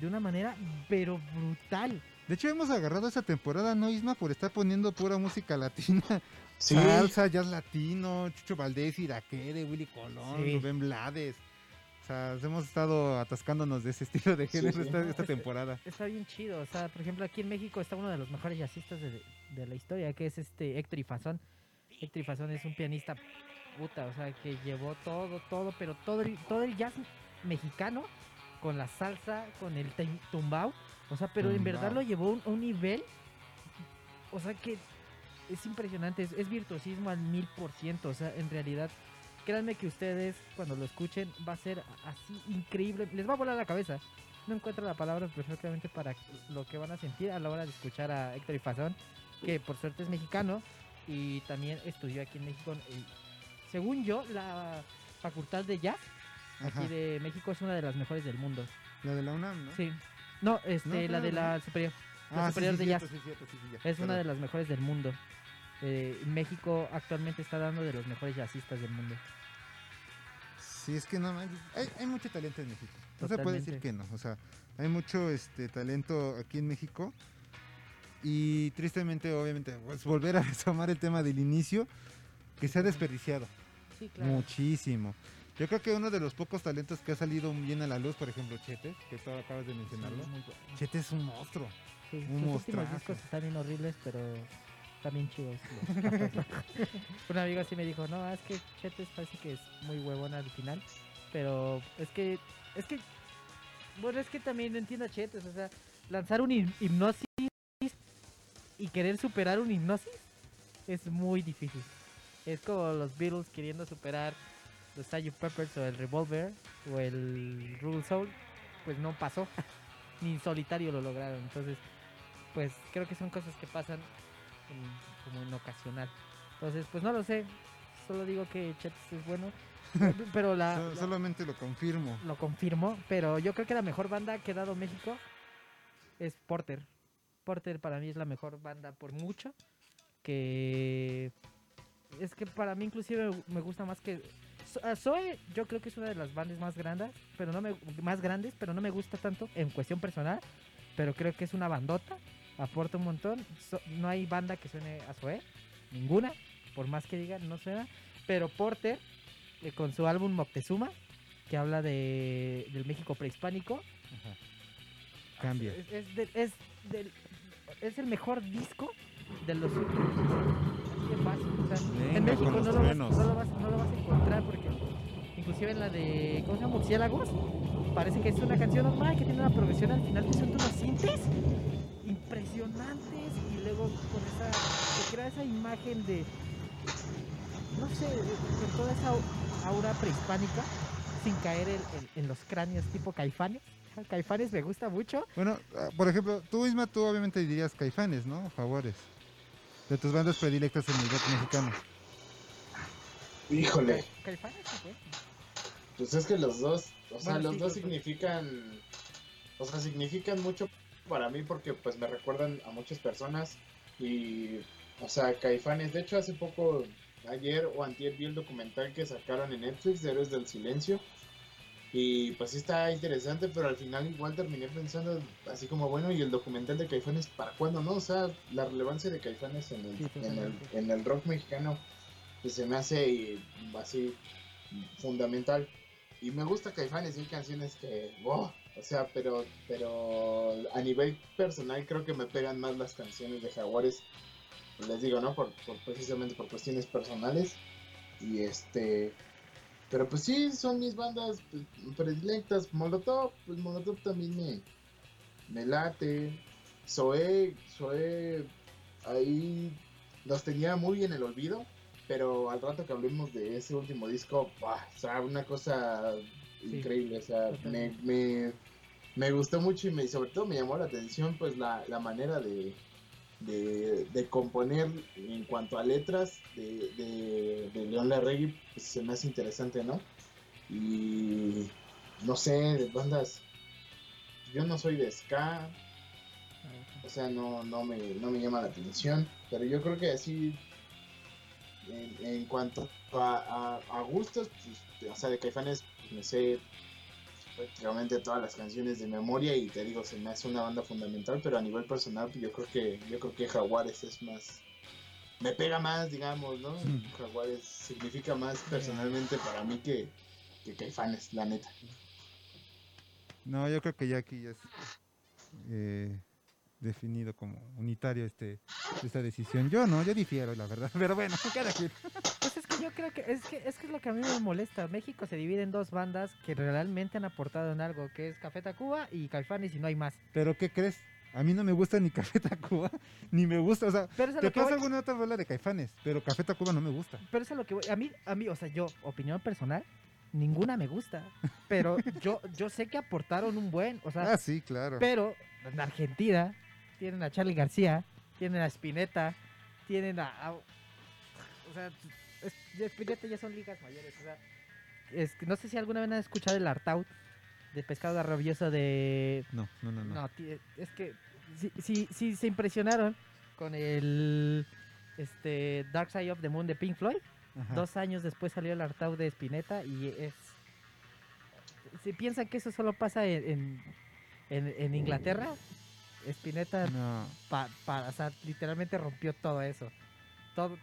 de una manera pero brutal. De hecho, hemos agarrado esa temporada, ¿no, Isma? Por estar poniendo pura música latina. Sí. Salsa, jazz latino, Chucho Valdés, Iraquere, Willy Colón, Sí. Rubén Blades. O sea, hemos estado atascándonos de ese estilo de género sí. esta, esta temporada. Está bien chido. O sea, por ejemplo, aquí en México está uno de los mejores jazzistas de, de la historia, que es este Héctor Ifazón. Héctor Ifazón es un pianista puta, o sea, que llevó todo, todo, pero todo el, todo el jazz mexicano con la salsa, con el tumbao. O sea, pero en verdad lo llevó a un, nivel, o sea, que es impresionante, es, es virtuosismo al mil por ciento. O sea, en realidad, créanme que ustedes cuando lo escuchen va a ser así increíble, les va a volar la cabeza. No encuentro la palabra perfectamente para lo que van a sentir a la hora de escuchar a Héctor Ifazón, que por suerte es mexicano y también estudió aquí en México. eh, según yo, la facultad de jazz Ajá. aquí de México es una de las mejores del mundo. La de la UNAM, ¿no? Sí. No, este, No, la claro, de la superior. La Ah, sí, superior sí, de cierto, jazz. sí, cierto, sí, sí, ya, es una perdón. de las mejores del mundo. Eh, México actualmente está dando de los mejores jazzistas del mundo. Sí, es que no manches, hay, hay mucho talento en México. No se puede decir Totalmente. que no. O sea, hay mucho este talento aquí en México. Y tristemente, obviamente, pues, volver a retomar el tema del inicio, que se ha desperdiciado. Sí, claro. Muchísimo. Yo creo que uno de los pocos talentos que ha salido bien a la luz, por ejemplo, Chete, que tú acabas de mencionarlo. Sí, bueno. Chete es un monstruo. Sí, un últimos monstruazo. discos están bien horribles, pero bien chidos. los. Un amigo así me dijo, no, es que Chetes parece que es muy huevona al final. Pero es que, es que, bueno, es que también no entiendo a Chetes. O sea, lanzar un hip- hipnosis y querer superar un hipnosis es muy difícil. Es como los Beatles queriendo superar los Sgt. Peppers o el Revolver o el Rule Soul. Pues no pasó. Ni en solitario lo lograron. Entonces, pues creo que son cosas que pasan en- como en ocasional. Entonces, pues no lo sé. Solo digo que Chetes es bueno. Pero la, So- la- solamente lo confirmo. lo confirmo, pero yo creo que la mejor banda que ha dado México es Porter. Porter para mí es la mejor banda por mucho. Que es que para mí inclusive me gusta más que Zoe. Yo creo que es una de las bandas más grandes, pero no me más grandes, pero no me gusta tanto en cuestión personal. Pero creo que es una bandota, aporta un montón. So- no hay banda que suene a Zoe, ninguna, por más que digan no suena. Pero Porter eh, con su álbum Moctezuma, que habla de, del México prehispánico. Cambia. Es, es, es, del- es el mejor disco de los últimos. En México no lo, vas, no, lo vas, no lo vas a encontrar porque inclusive en la de ¿cómo se llama? Murciélagos parece que es una canción normal que tiene una progresión al final que son unos sintes impresionantes y luego con esa se crea esa imagen de no sé, con toda esa au- aura prehispánica sin caer en, en- en los cráneos tipo caifanes. Caifanes me gusta mucho. Bueno, ah, por ejemplo, tú misma, tú obviamente dirías Caifanes, ¿no? Favores. De tus bandas predilectas en el rock mexicano. Híjole, Caifanes, sí, güey. pues es que los dos, o sea, Bueno, los sí, dos los dos. significan, o sea, significan mucho para mí porque pues me recuerdan a muchas personas y, o sea, Caifanes, de hecho hace poco, ayer o antier vi el documental que sacaron en Netflix de Héroes del Silencio y pues sí está interesante, pero al final igual terminé pensando así como, bueno, y el documental de Caifanes, ¿para cuándo no? O sea, la relevancia de Caifanes en el, Sí, en el, en el rock mexicano pues, se me hace y, así fundamental. Y me gusta Caifanes, hay canciones que, wow, o sea, pero, pero a nivel personal creo que me pegan más las canciones de Jaguares, les digo, ¿no? Por, por- precisamente por cuestiones personales. Y este, pero pues sí, son mis bandas pues, predilectas. Molotov, pues Molotov también me, me late. Zoé, Zoé, ahí los tenía muy en el olvido. Pero al rato que hablemos de ese último disco, ¡buah! o sea, una cosa increíble. O sea, me, me, me gustó mucho y me, sobre todo me llamó la atención pues la, la manera de, de, de componer en cuanto a letras de, de, de León Larregui, pues se me hace interesante, ¿no? Y no sé, de bandas, yo no soy de ska, o sea, no, no, me, no me llama la atención, pero yo creo que así, en, en cuanto a, a, a gustos, pues, o sea, de Caifanes me sé prácticamente todas las canciones de memoria y te digo, se me hace una banda fundamental, pero a nivel personal yo creo que yo creo que Jaguares es más me pega más, digamos, ¿no? Jaguares significa más personalmente para mí que, que Caifanes, la neta. No, yo creo que ya aquí ya es eh, definido como unitario este esta decisión. Yo no, yo difiero, la verdad. Pero bueno, cada quien. Yo creo que es que es que es lo que a mí me molesta. México se divide en dos bandas que realmente han aportado en algo, que es Café Tacuba y Caifanes y no hay más. Pero ¿qué crees? A mí no me gusta ni Café Tacuba, ni me gusta, o sea, Pero a te pasa voy. alguna otra bola de Caifanes, pero Café Tacuba no me gusta. Pero eso es lo que voy. A mí, a mí, o sea, yo, opinión personal, ninguna me gusta. Pero yo, yo sé que aportaron un buen, o sea. Ah, sí, claro. Pero en Argentina tienen a Charlie García, tienen a Spinetta, tienen a. a- o sea, es, ya son ligas mayores, o sea. Es, no sé si alguna vez han escuchado el Artaud de pescado rabioso de. No, no, no, no. No, es que sí, sí, sí se impresionaron con el este Dark Side of the Moon de Pink Floyd. Ajá. Dos años después salió el Artaud de Spinetta y es... Si piensan que eso solo pasa en, en, en- en Inglaterra, Spinetta No. pa- pa- o sea, literalmente rompió todo eso. Todo,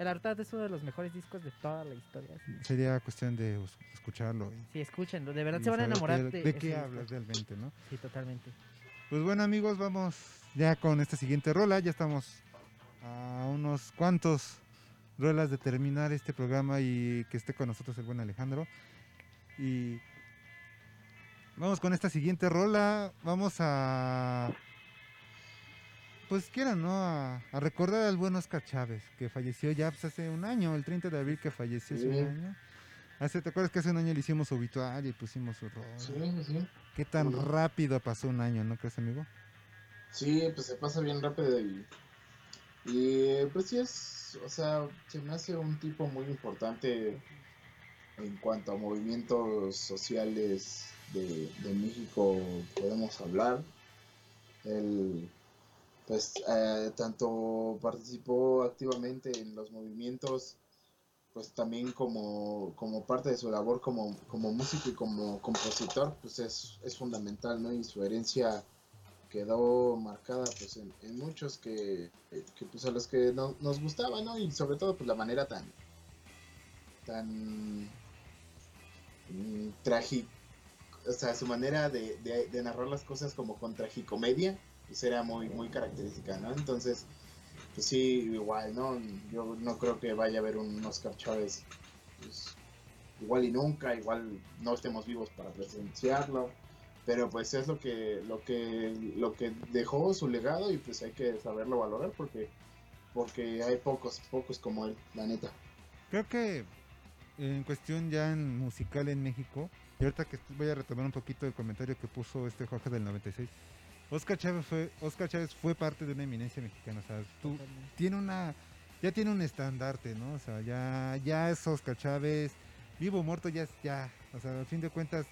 el Artaud es uno de los mejores discos de toda la historia. Sí, Sería cuestión de escucharlo. y- Sí, escúchenlo, de verdad se van a enamorar de, de ese qué disco. hablas realmente, ¿no? Sí, totalmente. Pues bueno amigos, vamos ya con esta siguiente rola. Ya estamos a unos cuantos ruelas de terminar este programa y que esté con nosotros el buen Alejandro. Y vamos con esta siguiente rola. Vamos a. Pues quieran, ¿no? A, a recordar al buen Oscar Chávez, que falleció ya pues, hace un año, el 30 de abril que falleció hace un año. Hace, ¿Te acuerdas que hace un año le hicimos su obituario y pusimos su rola? Sí, sí, sí. ¿Qué tan Sí. rápido pasó un año, no crees, amigo? Sí, pues se pasa bien rápido y, y pues sí es, o sea, se me hace un tipo muy importante en cuanto a movimientos sociales de, de México podemos hablar. Él, pues, eh, tanto participó activamente en los movimientos, pues también como, como parte de su labor como, como músico y como compositor, pues es, es fundamental, ¿no? Y su herencia quedó marcada pues en, muchos que, que, pues a los que no- nos gustaba, ¿no? Y sobre todo pues la manera tan tan trágica, o sea, su manera de, de- de narrar las cosas como con tragicomedia, pues muy muy característica, ¿no? Entonces, pues sí, igual, ¿no? Yo no creo que vaya a haber un Oscar Chávez pues, igual y nunca, igual no estemos vivos para presenciarlo, pero pues es lo que lo que lo que dejó su legado y pues hay que saberlo valorar porque porque hay pocos pocos como él, la neta. Creo que en cuestión ya en musical en México, y ahorita que voy a retomar un poquito el comentario que puso este Jorge del 96, Oscar Chávez fue, Oscar Chávez fue parte de una eminencia mexicana, o sea, tú, tiene una, ya tiene un estandarte, ¿no? O sea, ya, ya es Oscar Chávez, vivo o muerto ya es ya, o sea, al fin de cuentas,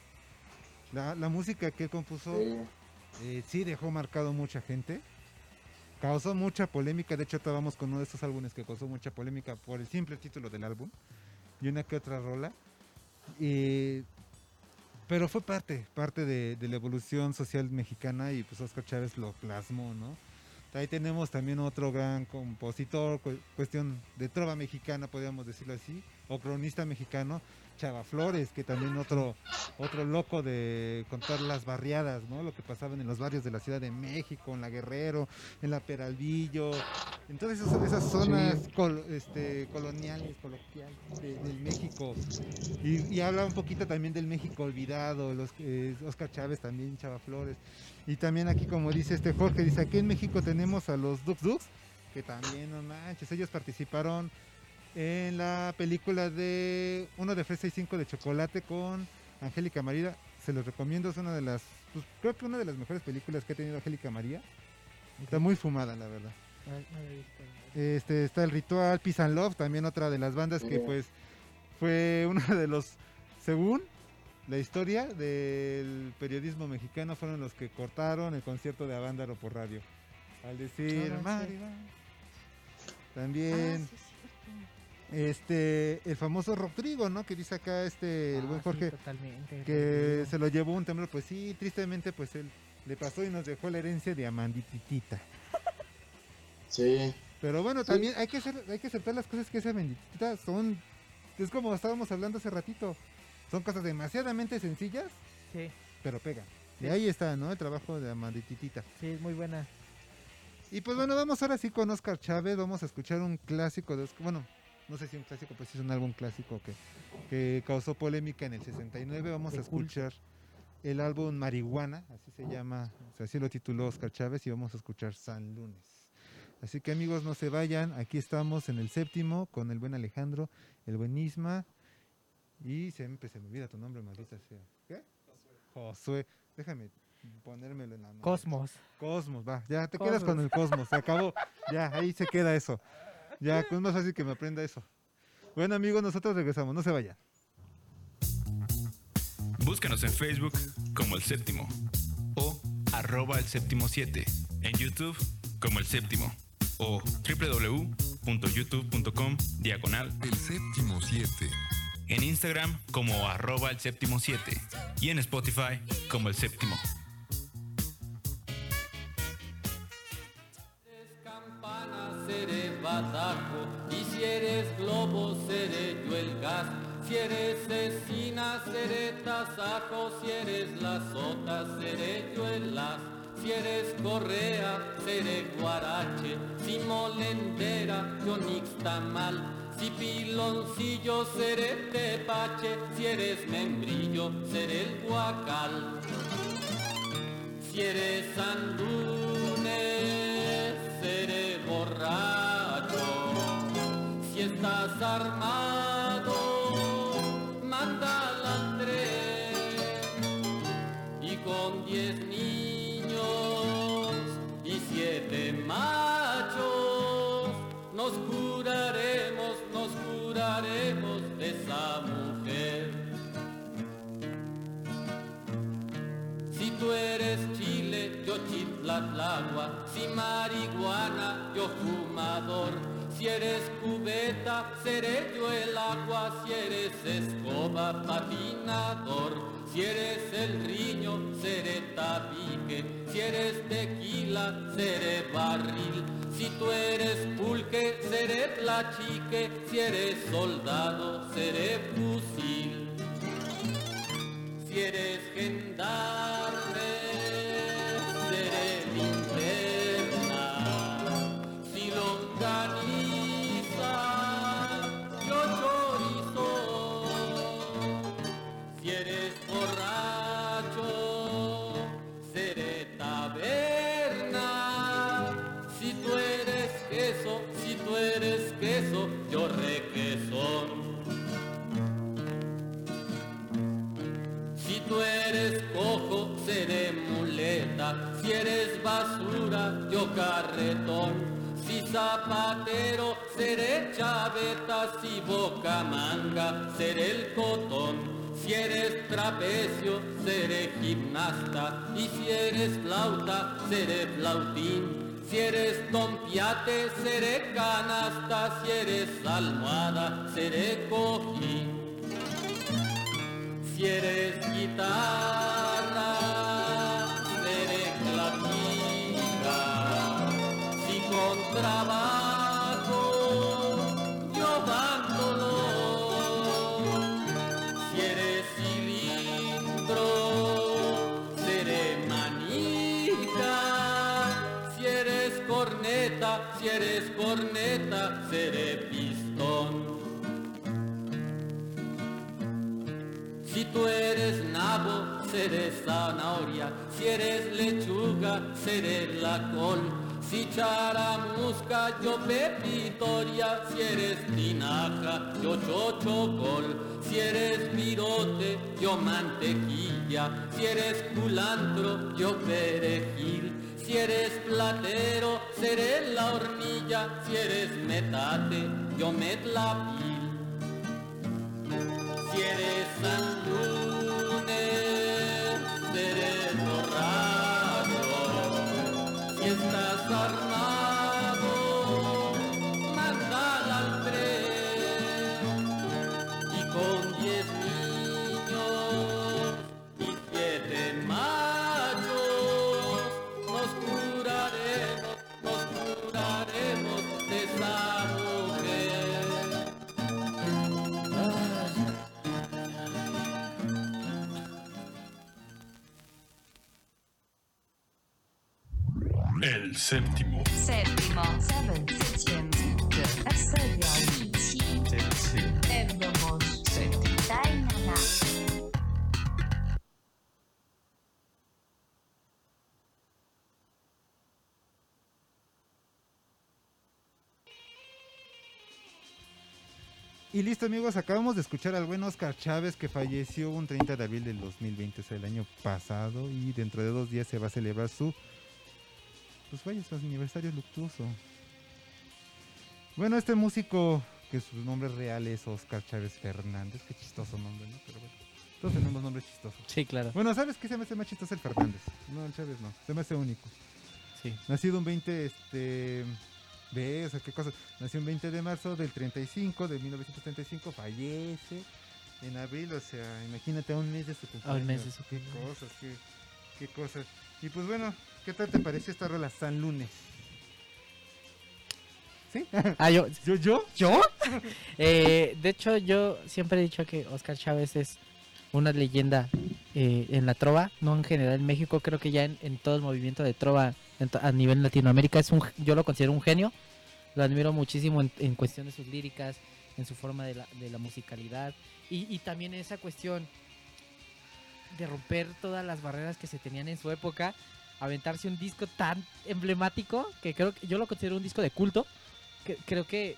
la, la música que él compuso Sí. eh, sí dejó marcado mucha gente, causó mucha polémica. De hecho, estábamos con uno de estos álbumes que causó mucha polémica por el simple título del álbum y una que otra rola. Pero fue parte, parte de, la evolución social mexicana y pues Oscar Chávez lo plasmó, ¿no? Ahí tenemos también otro gran compositor, cu- cuestión de trova mexicana, podríamos decirlo así, o cronista mexicano, Chava Flores, que también otro, otro loco de contar las barriadas, ¿no? Lo que pasaban en los barrios de la Ciudad de México, en la Guerrero, en la Peralvillo, en todas esas, esas zonas col- este, coloniales, coloquiales de- del México. Y, y habla un poquito también del México olvidado, los, eh, Oscar Chávez también, Chava Flores. Y también aquí, como dice este Jorge, dice, aquí en México tenemos a los Dux Dux, que también, no manches, ellos participaron en la película de uno de Fresa y 5 de Chocolate con Angélica María. Se los recomiendo, es una de las, pues, creo que una de las mejores películas que ha tenido Angélica María. Está muy fumada, la verdad. Este, está el ritual Peace and Love, también otra de las bandas que pues fue uno de los, según la historia del periodismo mexicano, fueron los que cortaron el concierto de Avándaro por radio. Al decir, Ah, sí. "Maribel". Este, el famoso Rodrigo, ¿no? Que dice acá este, el Ah, buen sí, Jorge, totalmente, que Rodrigo. se lo llevó un temblor. Pues sí, tristemente, pues él le pasó y nos dejó la herencia de Amandititita. Sí. Pero bueno, Sí. también hay que hacer, hay que aceptar las cosas que esa bendita son, es como estábamos hablando hace ratito, son cosas demasiadamente sencillas, Sí, pero pegan. Y Sí. ahí está, ¿no? El trabajo de Amandititita. sí, es muy buena. Y pues bueno, vamos ahora sí con Oscar Chávez, vamos a escuchar un clásico de Oscar, bueno, no sé si un clásico, pues es un álbum clásico que, que causó polémica en el 69, vamos a escuchar el álbum Marihuana, así se llama, o sea, así lo tituló Oscar Chávez y vamos a escuchar San Lunes. Así que amigos, no se vayan, aquí estamos en el séptimo con el buen Alejandro, el buen Isma y siempre se me olvida tu nombre, maldita sea. ¿Qué? Josué. Déjame ponérmelo en la mano. Cosmos. Cosmos, va, ya te quedas con el Cosmos, se acabó. Ya, ahí se queda eso. Ya, es más fácil que me aprenda eso. Bueno amigos, nosotros regresamos, no se vayan. Búscanos en Facebook como El Séptimo o arroba El Séptimo 7. En YouTube como El Séptimo o www.youtube.com diagonal El Séptimo 7. En Instagram como arroba El Séptimo 7 y en Spotify como El Séptimo. Y si eres globo seré yo el gas si eres cecina seré tasajo si eres la sota seré yo el las si eres correa seré guarache si molendera yo nixtamal. Si piloncillo seré tepache, si eres membrillo seré el guacal. Si eres andunes, seré borracho. Si estás armado, manda al tren. Y con diez niños y siete machos, nos curaremos, nos curaremos de esa mujer. Si tú eres chile, yo chitlatlagua, si marihuana, yo fumador, si eres cubeta, seré yo el agua, si eres escoba, patinador, si eres el riño, seré tabique, si eres tequila, seré barril, si tú eres pulque, seré tlachique, si eres soldado, seré fusil. Si eres gendarme, carretón. Si zapatero, seré chaveta. Si boca manga, seré el cotón. Si eres trapecio, seré gimnasta. Y si eres flauta, seré flautín. Si eres tompiate, seré canasta. Si eres almohada, seré cojín. Si eres guitarra, tú eres nabo, seré zanahoria. Si eres lechuga, seré la col. Si charamusca, yo pepitoria. Si eres tinaja, yo chochocol. Si eres virote, yo mantequilla. Si eres culantro, yo perejil. Si eres platero, seré la hornilla. Si eres metate, yo metlapil. 第七 Y listo amigos, acabamos de escuchar al buen Oscar Chávez que falleció un 30 de abril del 2020, o sea, el año pasado, y dentro de dos días se va a celebrar su, pues vaya, su aniversario luctuoso. Bueno, este músico, que su nombre real es Oscar Chávez Fernández, qué chistoso nombre, ¿no? Pero bueno, todos tenemos nombres chistosos. Sí, claro. Bueno, ¿sabes qué se me hace más chistoso el Fernández? No, el Chávez no, se me hace único. Sí. Nacido un 20, este, de, o sea, qué cosa. Nació un 20 de marzo del 35, de 1935, fallece en abril, o sea, imagínate a un mes de su cumpleaños. un mes de su Qué cumpleaños. cosas, qué, qué cosas. Y pues bueno, ¿qué tal te pareció esta rola San Lunes? ¿Sí? Ah, yo. ¿Yo? ¿Yo? ¿Yo? Eh, de hecho, yo siempre he dicho que Oscar Chávez es una leyenda eh, en la trova, no en general en México, creo que ya en, en todo el movimiento de trova to- a nivel Latinoamérica es un, yo lo considero un genio. lo admiro muchísimo en, en cuestión de sus líricas, en su forma de la, de la musicalidad y, y también esa cuestión de romper todas las barreras que se tenían en su época, aventarse un disco tan emblemático que creo que yo lo considero un disco de culto, que creo que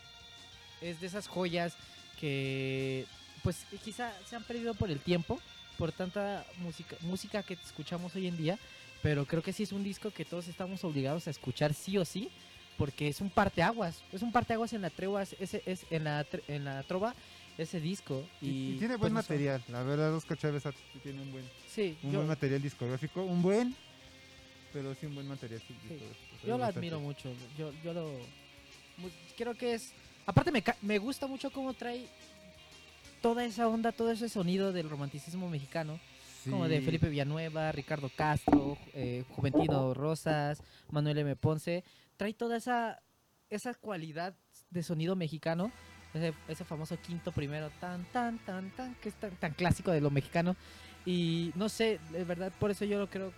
es de esas joyas que pues quizá se han perdido por el tiempo, por tanta música, música que escuchamos hoy en día, pero creo que sí es un disco que todos estamos obligados a escuchar sí o sí, porque es un parteaguas, es un parteaguas en la tregua, ese es en la en la trova ese disco y, Y, tiene pues, buen sé. material, la verdad Oscar Chávez tiene un buen, Sí, un yo- buen material discográfico, un buen, pero sí un buen material sí. Yo lo admiro mucho. Yo, yo lo. Creo que es. Aparte, me, me gusta mucho cómo trae toda esa onda, todo ese sonido del romanticismo mexicano. Como de Sí. Felipe Villanueva, Ricardo Castro, eh, Juventino Rosas, Manuel M. Ponce. Trae toda esa, esa cualidad de sonido mexicano. Ese, ese famoso quinto primero, tan, tan, tan, tan, que es tan, tan clásico de lo mexicano. Y no sé, de verdad, por eso yo lo creo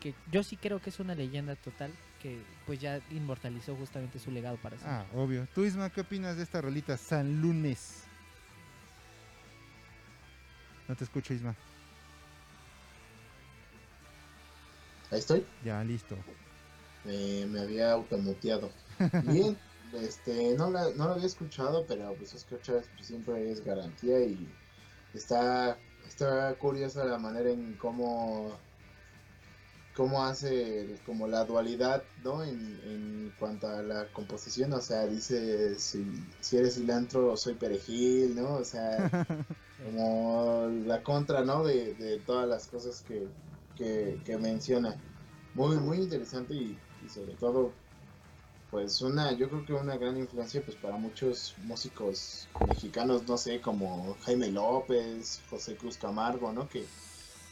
que yo sí creo que es una leyenda total que pues ya inmortalizó justamente su legado para siempre. Ah, obvio. Tú, Isma, ¿qué opinas de esta rolita San Lunes? No te escucho, Isma. Ahí estoy. Ya, listo. Eh, me había automuteado. Bien, este, no la, no la había escuchado, pero pues Chávez pues, siempre es garantía y está, está curiosa la manera en cómo, cómo hace como la dualidad, ¿no? En, en cuanto a la composición, o sea, dice si, si eres cilantro soy perejil, ¿no? O sea, como la contra, ¿no? De, de todas las cosas que, que, que menciona. Muy, muy interesante y, y sobre todo, pues una, yo creo que una gran influencia pues para muchos músicos mexicanos, no sé, como Jaime López, José Cruz Camargo, ¿no? Que,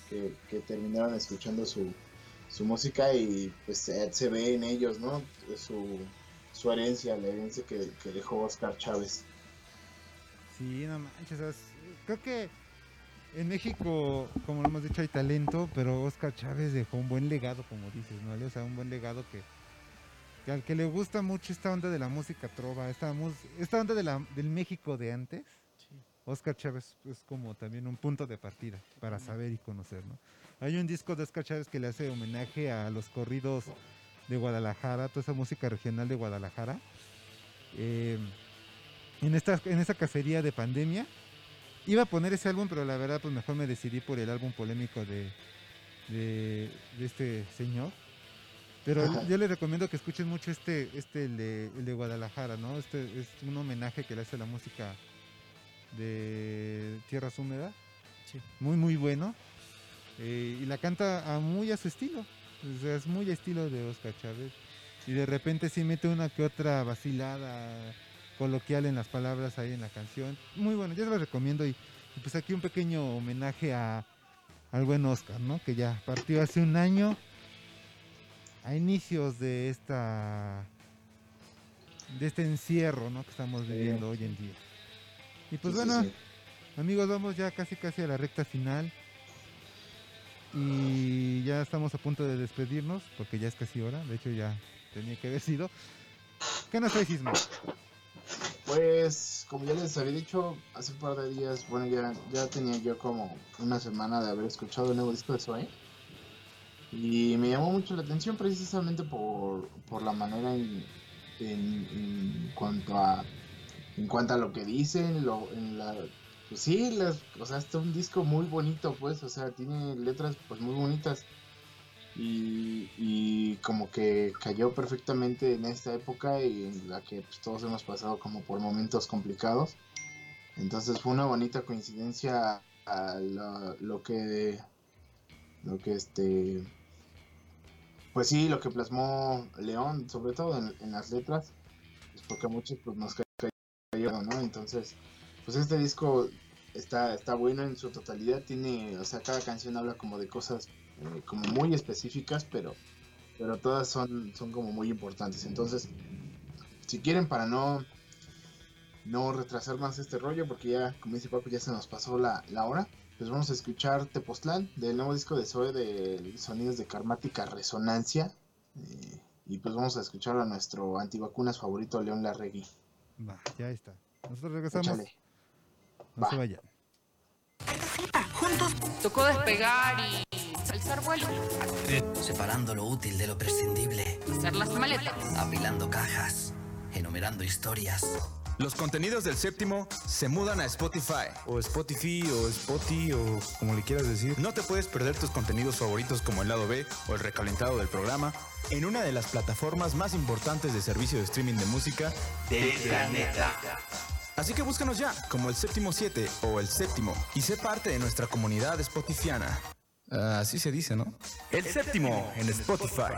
que, que terminaron escuchando su, su música y pues se, se ve en ellos, ¿no? Su, su herencia, la herencia que, que dejó Oscar Chávez. Sí, no manches. o sea, es- creo que en México, como lo hemos dicho, hay talento, pero Oscar Chávez dejó un buen legado, como dices, ¿no? O sea, un buen legado que, que al que le gusta mucho esta onda de la música trova, esta, mus- esta onda de la, del México de antes, Oscar Chávez es como también un punto de partida para saber y conocer, ¿no? Hay un disco de Oscar Chávez que le hace homenaje a los corridos de Guadalajara, toda esa música regional de Guadalajara. Eh, en esta, en esta cacería de pandemia. Iba a poner ese álbum, pero la verdad pues mejor me decidí por el álbum polémico de, de, de este señor. Pero Ajá. yo les recomiendo que escuchen mucho este, este el de, el de Guadalajara, ¿no? Este es un homenaje que le hace a la música de Tierras Húmedas. Muy, muy bueno. Eh, y la canta a muy a su estilo. O sea, es muy a estilo de Oscar Chávez. Y de repente sí mete una que otra vacilada coloquial en las palabras ahí en la canción. Muy bueno, yo se lo recomiendo. Y, y pues aquí un pequeño homenaje a, al buen Oscar, ¿no? Que ya partió hace un año a inicios de esta de este encierro, ¿no? Que estamos viviendo hoy en día. Y pues sí, bueno, sí. amigos, vamos ya casi casi a la recta final. Y ya estamos a punto de despedirnos, porque ya es casi hora. De hecho, ya tenía que haber sido. ¿Qué nos traes, Isma? Pues, como ya les había dicho hace un par de días, bueno, ya, ya tenía yo como una semana de haber escuchado el nuevo disco de Zoe. Y me llamó mucho la atención precisamente por, por la manera en, en, en cuanto a en cuanto a lo que dicen, lo, en la, pues sí, las, o sea, está un disco muy bonito, pues, o sea, tiene letras pues muy bonitas y, y como que cayó perfectamente en esta época y en la que pues, todos hemos pasado como por momentos complicados. Entonces fue una bonita coincidencia a lo, que lo que este pues sí lo que plasmó León sobre todo en, en las letras pues porque a muchos pues nos cayó no entonces pues este disco está está bueno en su totalidad tiene o sea cada canción habla como de cosas eh, como muy específicas pero pero todas son son como muy importantes entonces si quieren para no no retrasar más este rollo porque ya como dice Paco ya se nos pasó la, la hora pues vamos a escuchar Tepoztlán del nuevo disco de Zoe de Sonidos de Karmática Resonancia eh, Y pues vamos a escuchar a nuestro antivacunas favorito, León Larregui. Va, ya está. Nosotros regresamos. Échale. No Va. se vayan. Juntos tocó despegar y alzar vuelo. Separando lo útil de lo prescindible. Hacer las maletas. Apilando cajas. Enumerando historias. Los contenidos del séptimo se mudan a Spotify. O Spotify, o Spotify, o como le quieras decir. No te puedes perder tus contenidos favoritos como el lado B o el recalentado del programa en una de las plataformas más importantes de servicio de streaming de música Del planeta. Así que búscanos ya como el séptimo 7 o el séptimo y sé parte de nuestra comunidad spotifiana. Así se dice, ¿no? El séptimo en Spotify.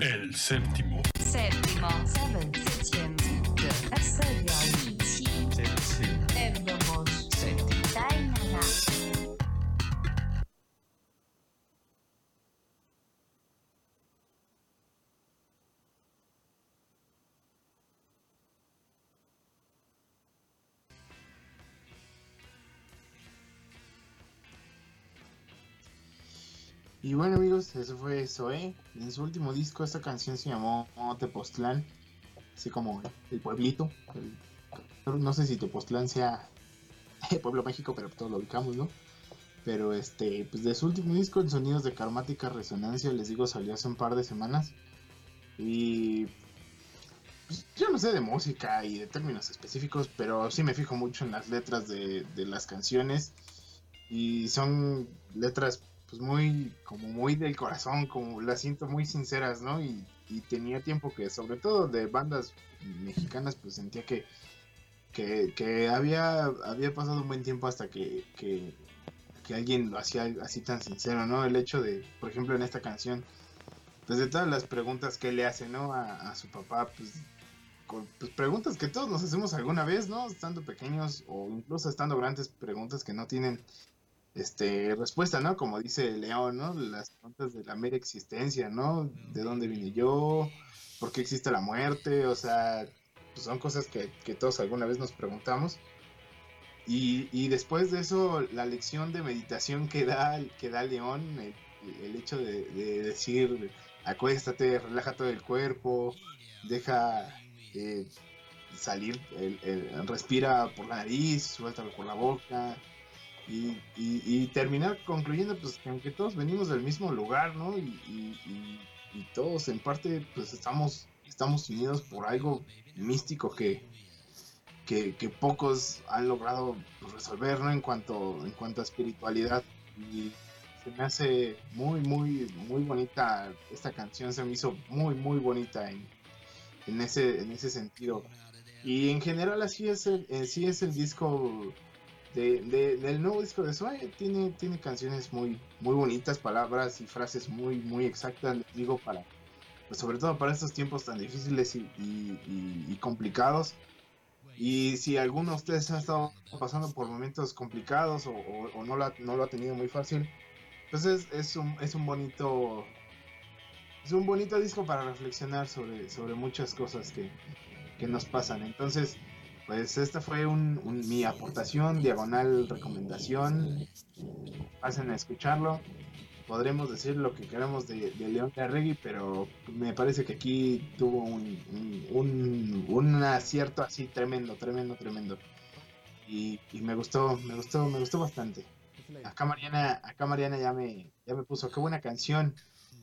El séptimo. Séptimo. Seven. 之前 Y bueno amigos, eso fue Zoe. En su último disco esta canción se llamó Tepoztlán, así como el pueblito. no sé si Tepoztlán sea Pueblo México, pero todos lo ubicamos, ¿no? Pero este, pues de su último disco, en Sonidos de Karmática Resonancia, les digo, salió hace un par de semanas. Y pues, yo no sé de música y de términos específicos, pero sí me fijo mucho en las letras de, de las canciones. Y son letras pues muy, como muy del corazón, como las siento muy sinceras, ¿no? Y, tenía tiempo que, sobre todo de bandas mexicanas, pues sentía que, que, había, había pasado un buen tiempo hasta que, que, alguien lo hacía así tan sincero, ¿no? El hecho de, por ejemplo, en esta canción, pues de todas las preguntas que le hace, ¿no? A, su papá, pues, pues preguntas que todos nos hacemos alguna vez, ¿no? Estando pequeños o incluso estando grandes, preguntas que no tienen este respuesta, ¿no? Como dice León, ¿no? Las preguntas de la mera existencia, ¿no? ¿De dónde vine yo? ¿Por qué existe la muerte? O sea, pues son cosas que, que todos alguna vez nos preguntamos. Y, y después de eso, la lección de meditación que da, que da León, el, hecho de, de decir, acuéstate, relaja todo el cuerpo, deja eh, salir, el- el- respira por la nariz, suéltalo por la boca, y, terminar concluyendo pues que aunque todos venimos del mismo lugar, ¿no? Y, todos en parte pues estamos, estamos unidos por algo místico que, que, pocos han logrado resolver, ¿no? En cuanto, en cuanto a espiritualidad. Y se me hace muy, muy, muy bonita esta canción, se me hizo muy, muy bonita en, en ese, en ese sentido. Y en general así es el, así es el disco de, de- del nuevo disco de Zoe. Tiene, tiene canciones muy, muy bonitas, palabras y frases muy, muy exactas, les digo, para, pues sobre todo para estos tiempos tan difíciles y, y- complicados. Y si alguno de ustedes ha estado pasando por momentos complicados o, no, no lo ha tenido muy fácil, pues es, es un, es un bonito es un bonito disco para reflexionar sobre, sobre muchas cosas que, que nos pasan. Entonces, pues esta fue un, un- mi aportación, diagonal recomendación. Pasen a escucharlo. Podremos decir lo que queramos de, de León Larregui, pero me parece que aquí tuvo un, un, un- acierto así tremendo, tremendo, tremendo. Y, y me gustó, me gustó, me gustó bastante. Acá Mariana, acá Mariana ya me, ya me puso, qué buena canción.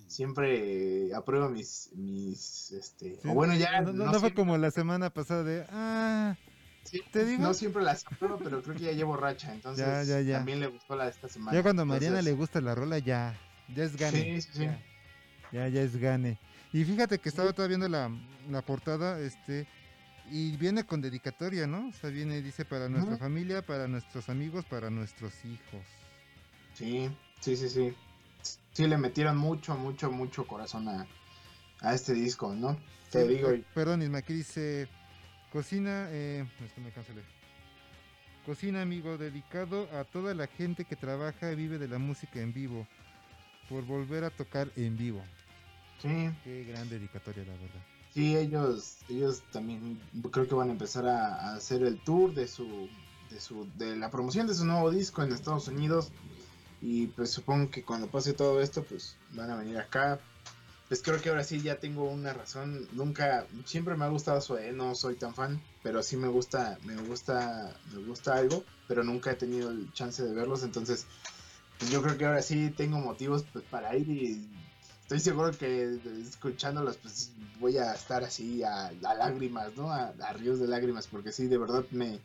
Siempre eh, apruebo mis, mis, este, Sí, o bueno ya, no, no- no no fue como la semana pasada de, ah, te digo. no siempre las apruebo, pero creo que ya llevo racha, entonces Ya, ya, ya. también le gustó la de esta semana. Ya cuando a Mariana Entonces, le gusta la rola, ya, ya es gane. Sí. Ya, ya, es gane. Y fíjate que estaba todavía viendo la, la portada, este, y viene con dedicatoria, ¿no? O sea, viene, dice, para nuestra familia, para nuestros amigos, para nuestros hijos. Sí, sí, sí, sí. Sí, le metieron mucho, mucho, mucho corazón a, a este disco, ¿no? Te digo, eh, Perdón, Isma, aquí dice, cocina, eh, es que me cancelé. Cocina, amigo, dedicado a toda la gente que trabaja y vive de la música en vivo, por volver a tocar en vivo. sí, Qué gran dedicatoria, la verdad. sí, ellos, ellos también creo que van a empezar a, a hacer el tour de su, de su, de la promoción de su nuevo disco en Estados Unidos. Y pues supongo que cuando pase todo esto, pues van a venir acá. Pues creo que ahora sí ya tengo una razón. Nunca, siempre me ha gustado Zoé, no soy tan fan, pero sí me gusta, me gusta, me gusta algo, pero nunca he tenido el chance de verlos, entonces pues yo creo que ahora sí tengo motivos pues, para ir y estoy seguro que escuchándolos pues voy a estar así a, lágrimas, ¿no? A, ríos de lágrimas, porque sí, de verdad me,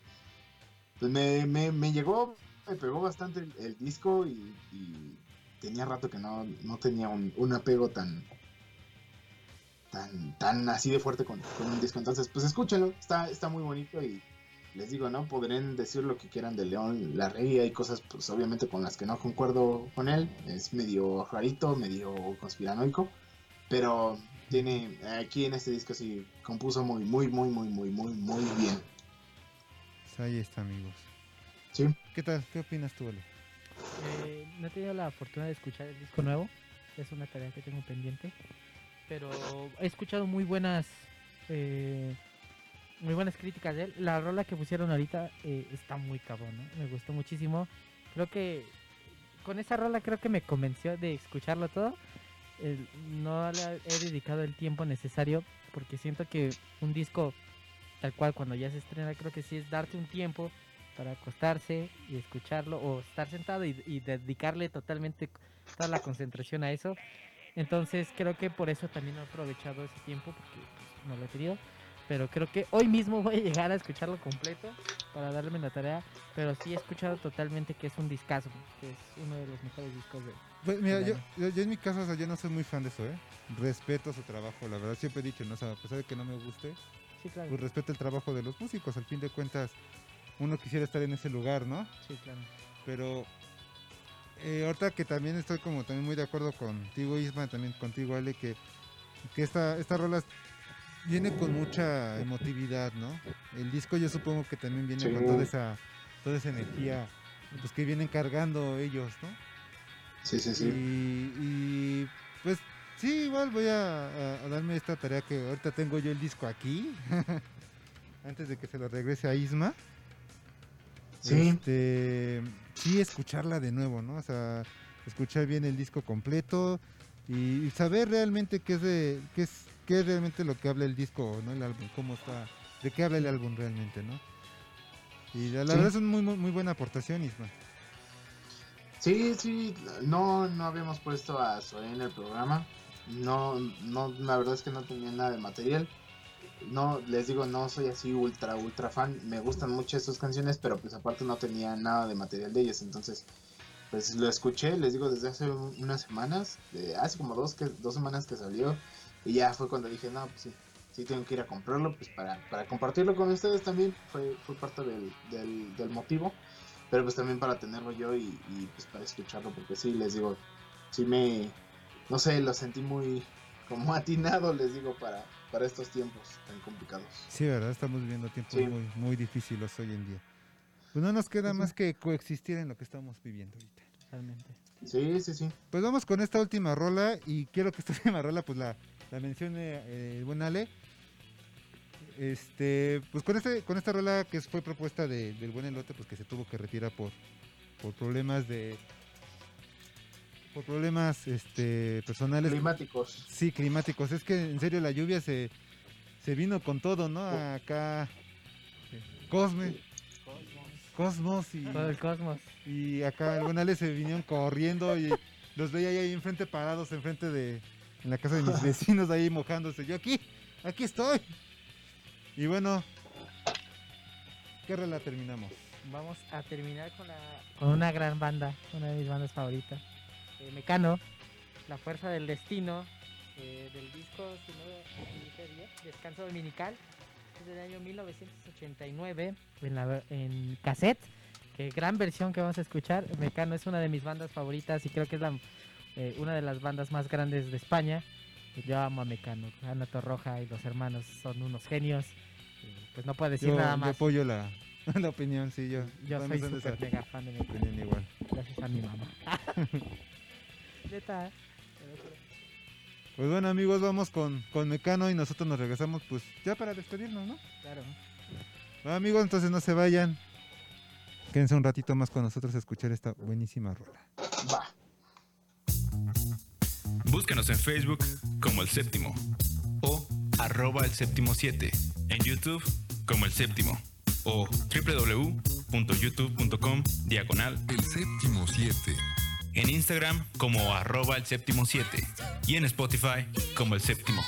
pues me, me, me llegó, me pegó bastante el, disco y, tenía rato que no, no tenía un apego tan tan tan así de fuerte con, con un disco. Entonces, pues escúchenlo, está, está muy bonito y les digo, ¿no? Podrán decir lo que quieran de León Larregui, hay cosas pues obviamente con las que no concuerdo con él, es medio rarito, medio conspiranoico, pero tiene aquí en este disco sí compuso muy, muy, muy, muy, muy, muy, muy bien. Pues ahí está, amigos. Sí. ¿Qué tal? ¿Qué opinas tú, Ale? Eh, no he tenido la fortuna de escuchar el disco nuevo. Es una tarea que tengo pendiente. Pero he escuchado muy buenas eh, muy buenas críticas de él. La rola que pusieron ahorita eh, está muy cabrón, ¿no? Me gustó muchísimo. Creo que con esa rola creo que me convenció de escucharlo todo. No le he dedicado el tiempo necesario porque siento que un disco tal cual cuando ya se estrena creo que sí es darte un tiempo para acostarse y escucharlo o estar sentado y, y dedicarle totalmente toda la concentración a eso. Entonces creo que por eso también he aprovechado ese tiempo porque pues, no lo he tenido. Pero creo que hoy mismo voy a llegar a escucharlo completo para darme la tarea. Pero sí he escuchado totalmente que es un discazo, que es uno de los mejores discos de... Pues mira, yo, año. yo, yo en mi caso, o sea, yo no soy muy fan de eso, ¿eh? Respeto su trabajo, la verdad, siempre he dicho, ¿no? O sea, a pesar de que no me guste, Sí, claro. pues respeto el trabajo de los músicos, al fin de cuentas, uno quisiera estar en ese lugar, ¿no? Sí, claro. Pero eh, ahorita que también estoy como también muy de acuerdo contigo, Isma, también contigo, Ale, que, que esta, esta rola viene con mucha emotividad, ¿no? El disco yo supongo que también viene Sí. con toda esa, toda esa energía, pues que vienen cargando ellos, ¿no? Sí, sí, sí. Y, y, pues sí, igual voy a, a- a darme esta tarea que ahorita tengo yo el disco aquí, antes de que se lo regrese a Isma. Sí. Este, sí, escucharla de nuevo, ¿no? O sea, escuchar bien el disco completo y, y saber realmente qué es, de, qué es qué es realmente lo que habla el disco, ¿no? El álbum, cómo está, de qué habla el álbum realmente, ¿no? Y la, la Sí. verdad es una muy, muy, muy buena aportación, Isma. Sí, sí, no, no habíamos puesto a Zoé en el programa. No, no, la verdad es que no tenía nada de material. No, les digo, no soy así ultra, ultra fan. Me gustan mucho sus canciones, pero pues aparte no tenía nada de material de ellas. Entonces, pues lo escuché, les digo, desde hace un- unas semanas, de, hace como dos, que, dos semanas que salió. Y ya fue cuando dije, no, pues sí, sí tengo que ir a comprarlo, pues para, para compartirlo con ustedes también. Fue, fue parte del, del, del motivo pero pues también para tenerlo yo y, y, pues para escucharlo porque sí les digo sí me no sé lo sentí muy como atinado les digo para para estos tiempos tan complicados Sí, ¿verdad? Estamos viviendo tiempos Sí. muy, muy difíciles hoy en día. Pues no nos queda más que coexistir en lo que estamos viviendo ahorita. Totalmente. sí sí sí Pues vamos con esta última rola y quiero que esta última rola pues la, la mencione eh, el buen Ale. Este, pues con este, con esta rola que fue propuesta de- del buen elote, pues que se tuvo que retirar por, por problemas de por problemas este personales climáticos Sí, climáticos. Es que en serio la lluvia se, se vino con todo, ¿no? Oh. Acá eh, Cosme. Cosmos y Todo el cosmos. y acá algunas se vinieron corriendo y los veía ahí enfrente parados enfrente de en la casa de mis vecinos ahí mojándose. Yo aquí, aquí estoy. Y bueno, ¿qué rola terminamos? Vamos a terminar con, la, con una gran banda, una de mis bandas favoritas. Eh, Mecano, La Fuerza del Destino, eh, del disco, si no Descanso Dominical, es del año 1989, en, la, en cassette. Que gran versión que vamos a escuchar. Mecano es una de mis bandas favoritas y creo que es la, eh, una de las bandas más grandes de España. Yo amo a Mecano. Ana Torroja y los hermanos son unos genios. Pues no puedo decir Yo, nada yo más. apoyo la, la opinión, sí, yo. Yo soy esa mega fan de Mecano. opinión igual. Gracias a mi mamá. Neta. Pues bueno amigos, vamos con, con Mecano y nosotros nos regresamos pues ya para despedirnos, ¿no? Claro. Bueno, amigos, entonces no se vayan. Quédense un ratito más con nosotros a escuchar esta buenísima rola. va Búscanos en Facebook como El Séptimo o arroba El Séptimo 7, en YouTube como El Séptimo o www.youtube.com diagonal El Séptimo 7. En Instagram como arroba El Séptimo 7 y en Spotify como El Séptimo.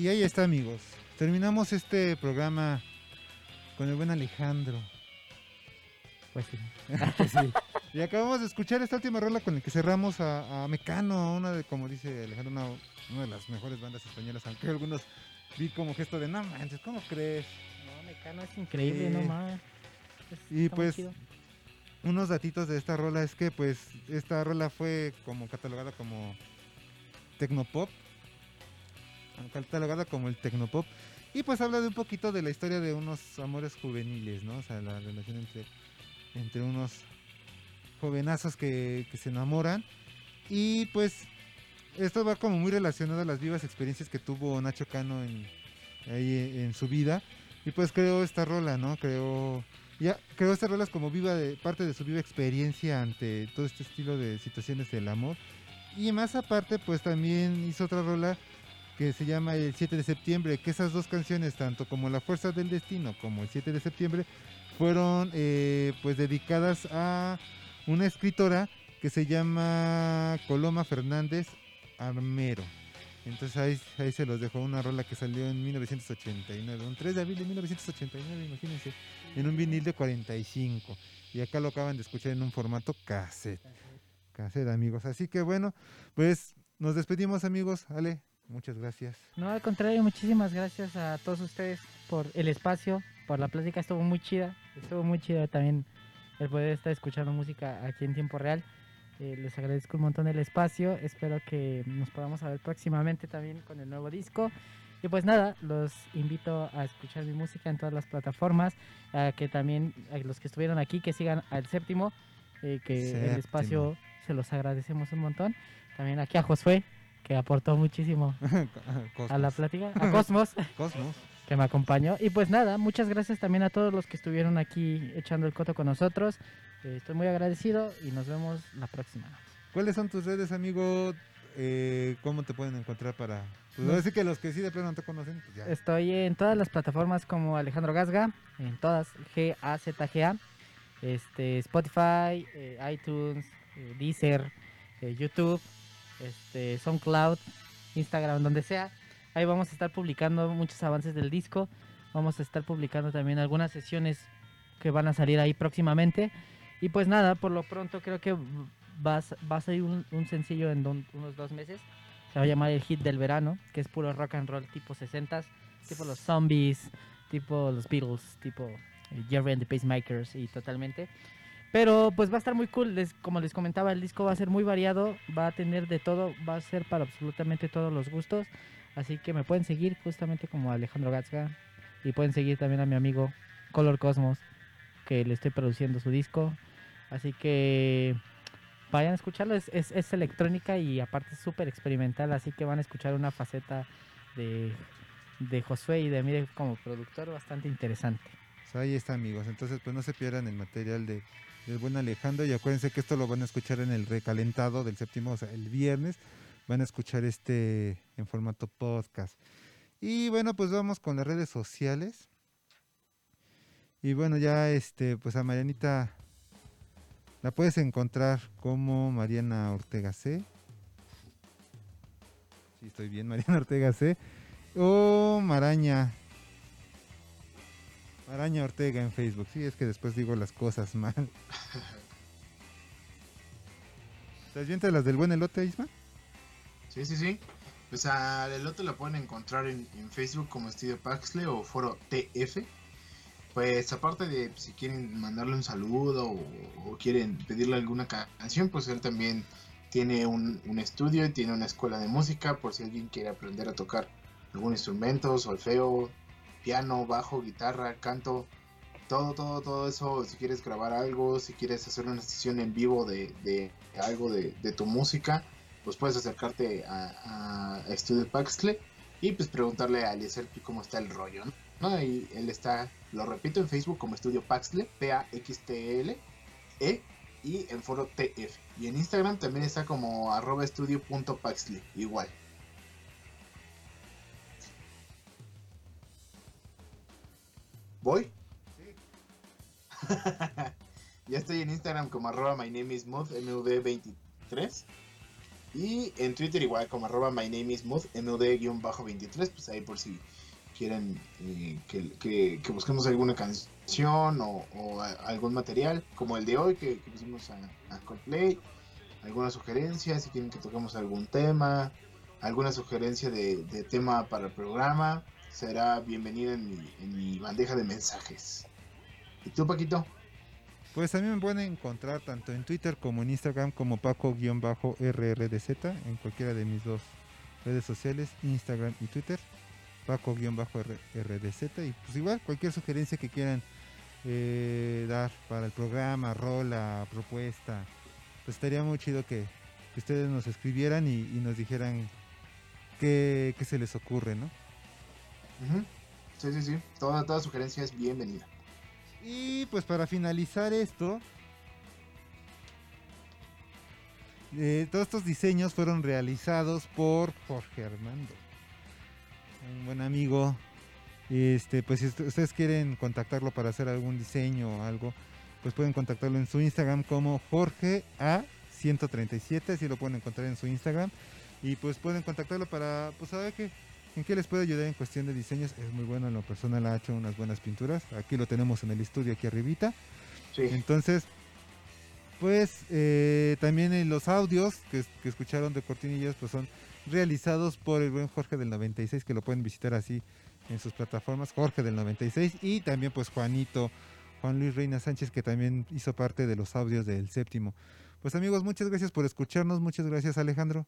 Y ahí está, amigos. Terminamos este programa con el buen Alejandro. Pues sí. Pues sí. Y acabamos de escuchar esta última rola con la que cerramos a, a Mecano, una de, como dice Alejandro, una, una de las mejores bandas españolas, aunque algunos vi como gesto de, no manches, ¿cómo crees? No, Mecano es increíble, Sí. no mames. Y pues chido. unos datitos de esta rola es que pues esta rola fue como catalogada como tecnopop, catalogada como el tecnopop y pues habla de un poquito de la historia de unos amores juveniles, ¿no? O sea, la relación entre, entre unos jovenazos que, que se enamoran y pues esto va como muy relacionado a las vivas experiencias que tuvo Nacho Cano en, ahí en su vida y pues creó esta rola, ¿no? Creó ya creó estas rolas como viva de parte de su viva experiencia ante todo este estilo de situaciones del amor y más aparte pues también hizo otra rola que se llama el 7 de septiembre que esas dos canciones tanto como La fuerza del destino como el 7 de septiembre fueron eh, pues dedicadas a una escritora que se llama Coloma Fernández Armero. Entonces ahí, ahí se los dejó una rola que salió en 1989, un 3 de abril de 1989, imagínense, en un vinil de 45. Y acá lo acaban de escuchar en un formato cassette. Cassette, amigos. Así que bueno, pues nos despedimos, amigos. Ale, muchas gracias. No, al contrario, muchísimas gracias a todos ustedes por el espacio, por la plática, estuvo muy chida, estuvo muy chida también el poder estar escuchando música aquí en tiempo real. Eh, les agradezco un montón el espacio, espero que nos podamos ver próximamente también con el nuevo disco. Y pues nada, los invito a escuchar mi música en todas las plataformas, a que también a los que estuvieron aquí, que sigan al séptimo, eh, que el Séptimo. espacio se los agradecemos un montón. También aquí a Josué, que aportó muchísimo a la plática, a Cosmos, Cosmos. que me acompañó. Y pues nada, muchas gracias también a todos los que estuvieron aquí echando el coto con nosotros. Eh, estoy muy agradecido y nos vemos la próxima. ¿Cuáles son tus redes, amigo? Eh, ¿Cómo te pueden encontrar para...? Pues No. que los que sí de plano no te conocen, pues ya. Estoy en todas las plataformas como Alejandro Gasga, en todas, G-A-Z-G-A, este, Spotify, eh, iTunes, Deezer, YouTube, este, SoundCloud, Instagram, donde sea. Ahí vamos a estar publicando muchos avances del disco. Vamos a estar publicando también algunas sesiones que van a salir ahí próximamente. Y pues nada, por lo pronto creo que va a, salir un, un sencillo en don- unos dos meses. Se va a llamar el hit del verano, que es puro rock and roll tipo 60s, tipo los zombies, tipo los Beatles, tipo Jerry and the Pacemakers y totalmente. Pero pues va a estar muy cool, les- como les comentaba, el disco va a ser muy variado, va a tener de todo, va a ser para absolutamente todos los gustos. Así que me pueden seguir justamente como Alejandro Gatzga y pueden seguir también a mi amigo Color Cosmos, que le estoy produciendo su disco. Así que vayan a escucharlo, es, es, es electrónica y aparte es súper experimental, así que van a escuchar una faceta de, de Josué y de mí como productor bastante interesante. Pues ahí está, amigos. Entonces, pues no se pierdan el material de, del buen Alejandro. Y acuérdense que esto lo van a escuchar en el recalentado del séptimo, o sea, el viernes. Van a escuchar este en formato podcast. Y bueno, pues vamos con las redes sociales. Y bueno, ya este, pues a Marianita la puedes encontrar como Mariana Ortega C. Sí, estoy bien, Mariana Ortega C. O Maraña. Maraña Ortega en Facebook. Sí, es que después digo las cosas mal. ¿Estás bien de las del buen elote, Isma? Sí, sí, sí. Pues al elote lo pueden encontrar en, en Facebook como Estudio Paxley o Foro TF. Pues aparte de pues, si quieren mandarle un saludo o, o quieren pedirle alguna ca- canción, pues él también tiene un, un estudio y tiene una escuela de música por si alguien quiere aprender a tocar algún instrumento, solfeo, piano, bajo, guitarra, canto, todo, todo, todo eso. Si quieres grabar algo, si quieres hacer una sesión en vivo de, de algo de, de tu música, pues puedes acercarte a, a Studio Paxley y pues preguntarle a Eliezer cómo está el rollo, ¿no? ¿no? Y él está, lo repito, en Facebook como Estudio Paxley, P-A-X-T-L, E, y en foro TF. Y en Instagram también está como arroba estudio.paxley, igual. ¿Voy? ya estoy en Instagram como arroba my name is Mood, MUD23. Y en Twitter igual como arroba my name is Mood, MUD-23, pues ahí por si quieren eh, que, que- que busquemos alguna canción o, algún material, como el de hoy que, pusimos a, Coldplay, alguna sugerencia, si quieren que toquemos algún tema, alguna sugerencia de tema para el programa, será bienvenida en mi, bandeja de mensajes. ¿Y tú, Paquito? Pues a mí me pueden encontrar tanto en Twitter como en Instagram como Paco-RRDZ, en cualquiera de mis dos redes sociales, Instagram y Twitter, Paco-RRDZ. Y pues igual, cualquier sugerencia que quieran eh, dar para el programa, rola, propuesta, pues estaría muy chido que, ustedes nos escribieran y, nos dijeran qué se les ocurre, ¿no? Sí, sí, sí. Toda, toda sugerencia es bienvenida. Y pues para finalizar esto, eh, todos estos diseños fueron realizados por Jorge Armando, un buen amigo. Este, pues si ust- ustedes quieren contactarlo para hacer algún diseño o algo, pues pueden contactarlo en su Instagram como Jorge A137, así lo pueden encontrar en su Instagram. Y pues pueden contactarlo para pues saber qué, en qué les puede ayudar en cuestión de diseños. Es muy bueno, en lo personal ha hecho unas buenas pinturas. Aquí lo tenemos en el estudio, aquí arribita. Entonces, pues eh, también en los audios que, que escucharon de Cortinillas, pues son realizados por el buen Jorge del 96, que lo pueden visitar así en sus plataformas, Jorge del 96, y también pues Juanito, Juan Luis Reina Sánchez, que también hizo parte de los audios del séptimo. Pues amigos, muchas gracias por escucharnos, muchas gracias Alejandro.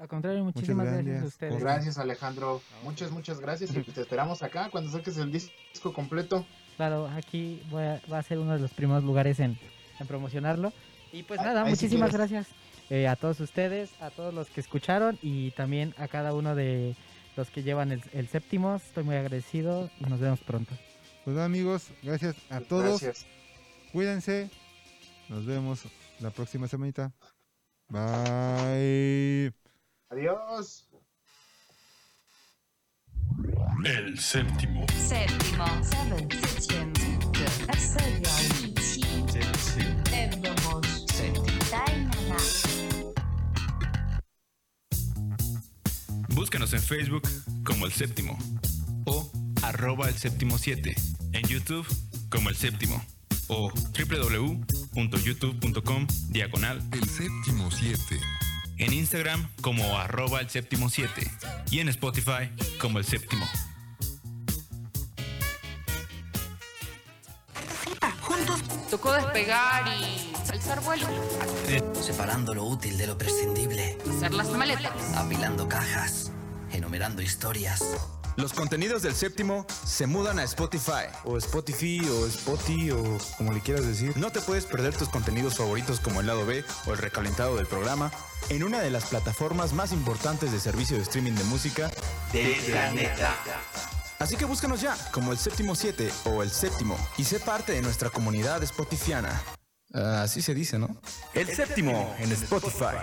Al contrario, muchísimas gracias, a ustedes. Gracias, Alejandro. Muchas, muchas gracias. Y te esperamos acá cuando saques el disco completo. Claro, aquí voy a- va a ser uno de los primeros lugares en, en promocionarlo. Y pues Ah, nada, muchísimas gracias eh, a todos ustedes, a todos los que escucharon y también a cada uno de los que llevan el, el séptimo. Estoy muy agradecido y nos vemos pronto. Pues nada, amigos, gracias a todos. Gracias. Cuídense. Nos vemos la próxima semanita. Bye. Adiós. El séptimo. Séptimo. Búscanos en Facebook como El Séptimo o arroba el séptimo 7, en YouTube como El Séptimo o www.youtube.com diagonal El Séptimo 7. En Instagram como arroba El Séptimo 7 y en Spotify como El Séptimo. Juntos tocó despegar y alzar vuelo. Separando lo útil de lo prescindible. Hacer las maletas. Apilando cajas. Enumerando historias. Los contenidos del séptimo se mudan a Spotify. O Spotify, o Spotify, o como le quieras decir. No te puedes perder tus contenidos favoritos como el lado B o el recalentado del programa en una de las plataformas más importantes de servicio de streaming de música Del planeta. Así que búscanos ya como el séptimo 7 o el séptimo y sé parte de nuestra comunidad spotifiana. Así se dice, ¿no? El séptimo en Spotify.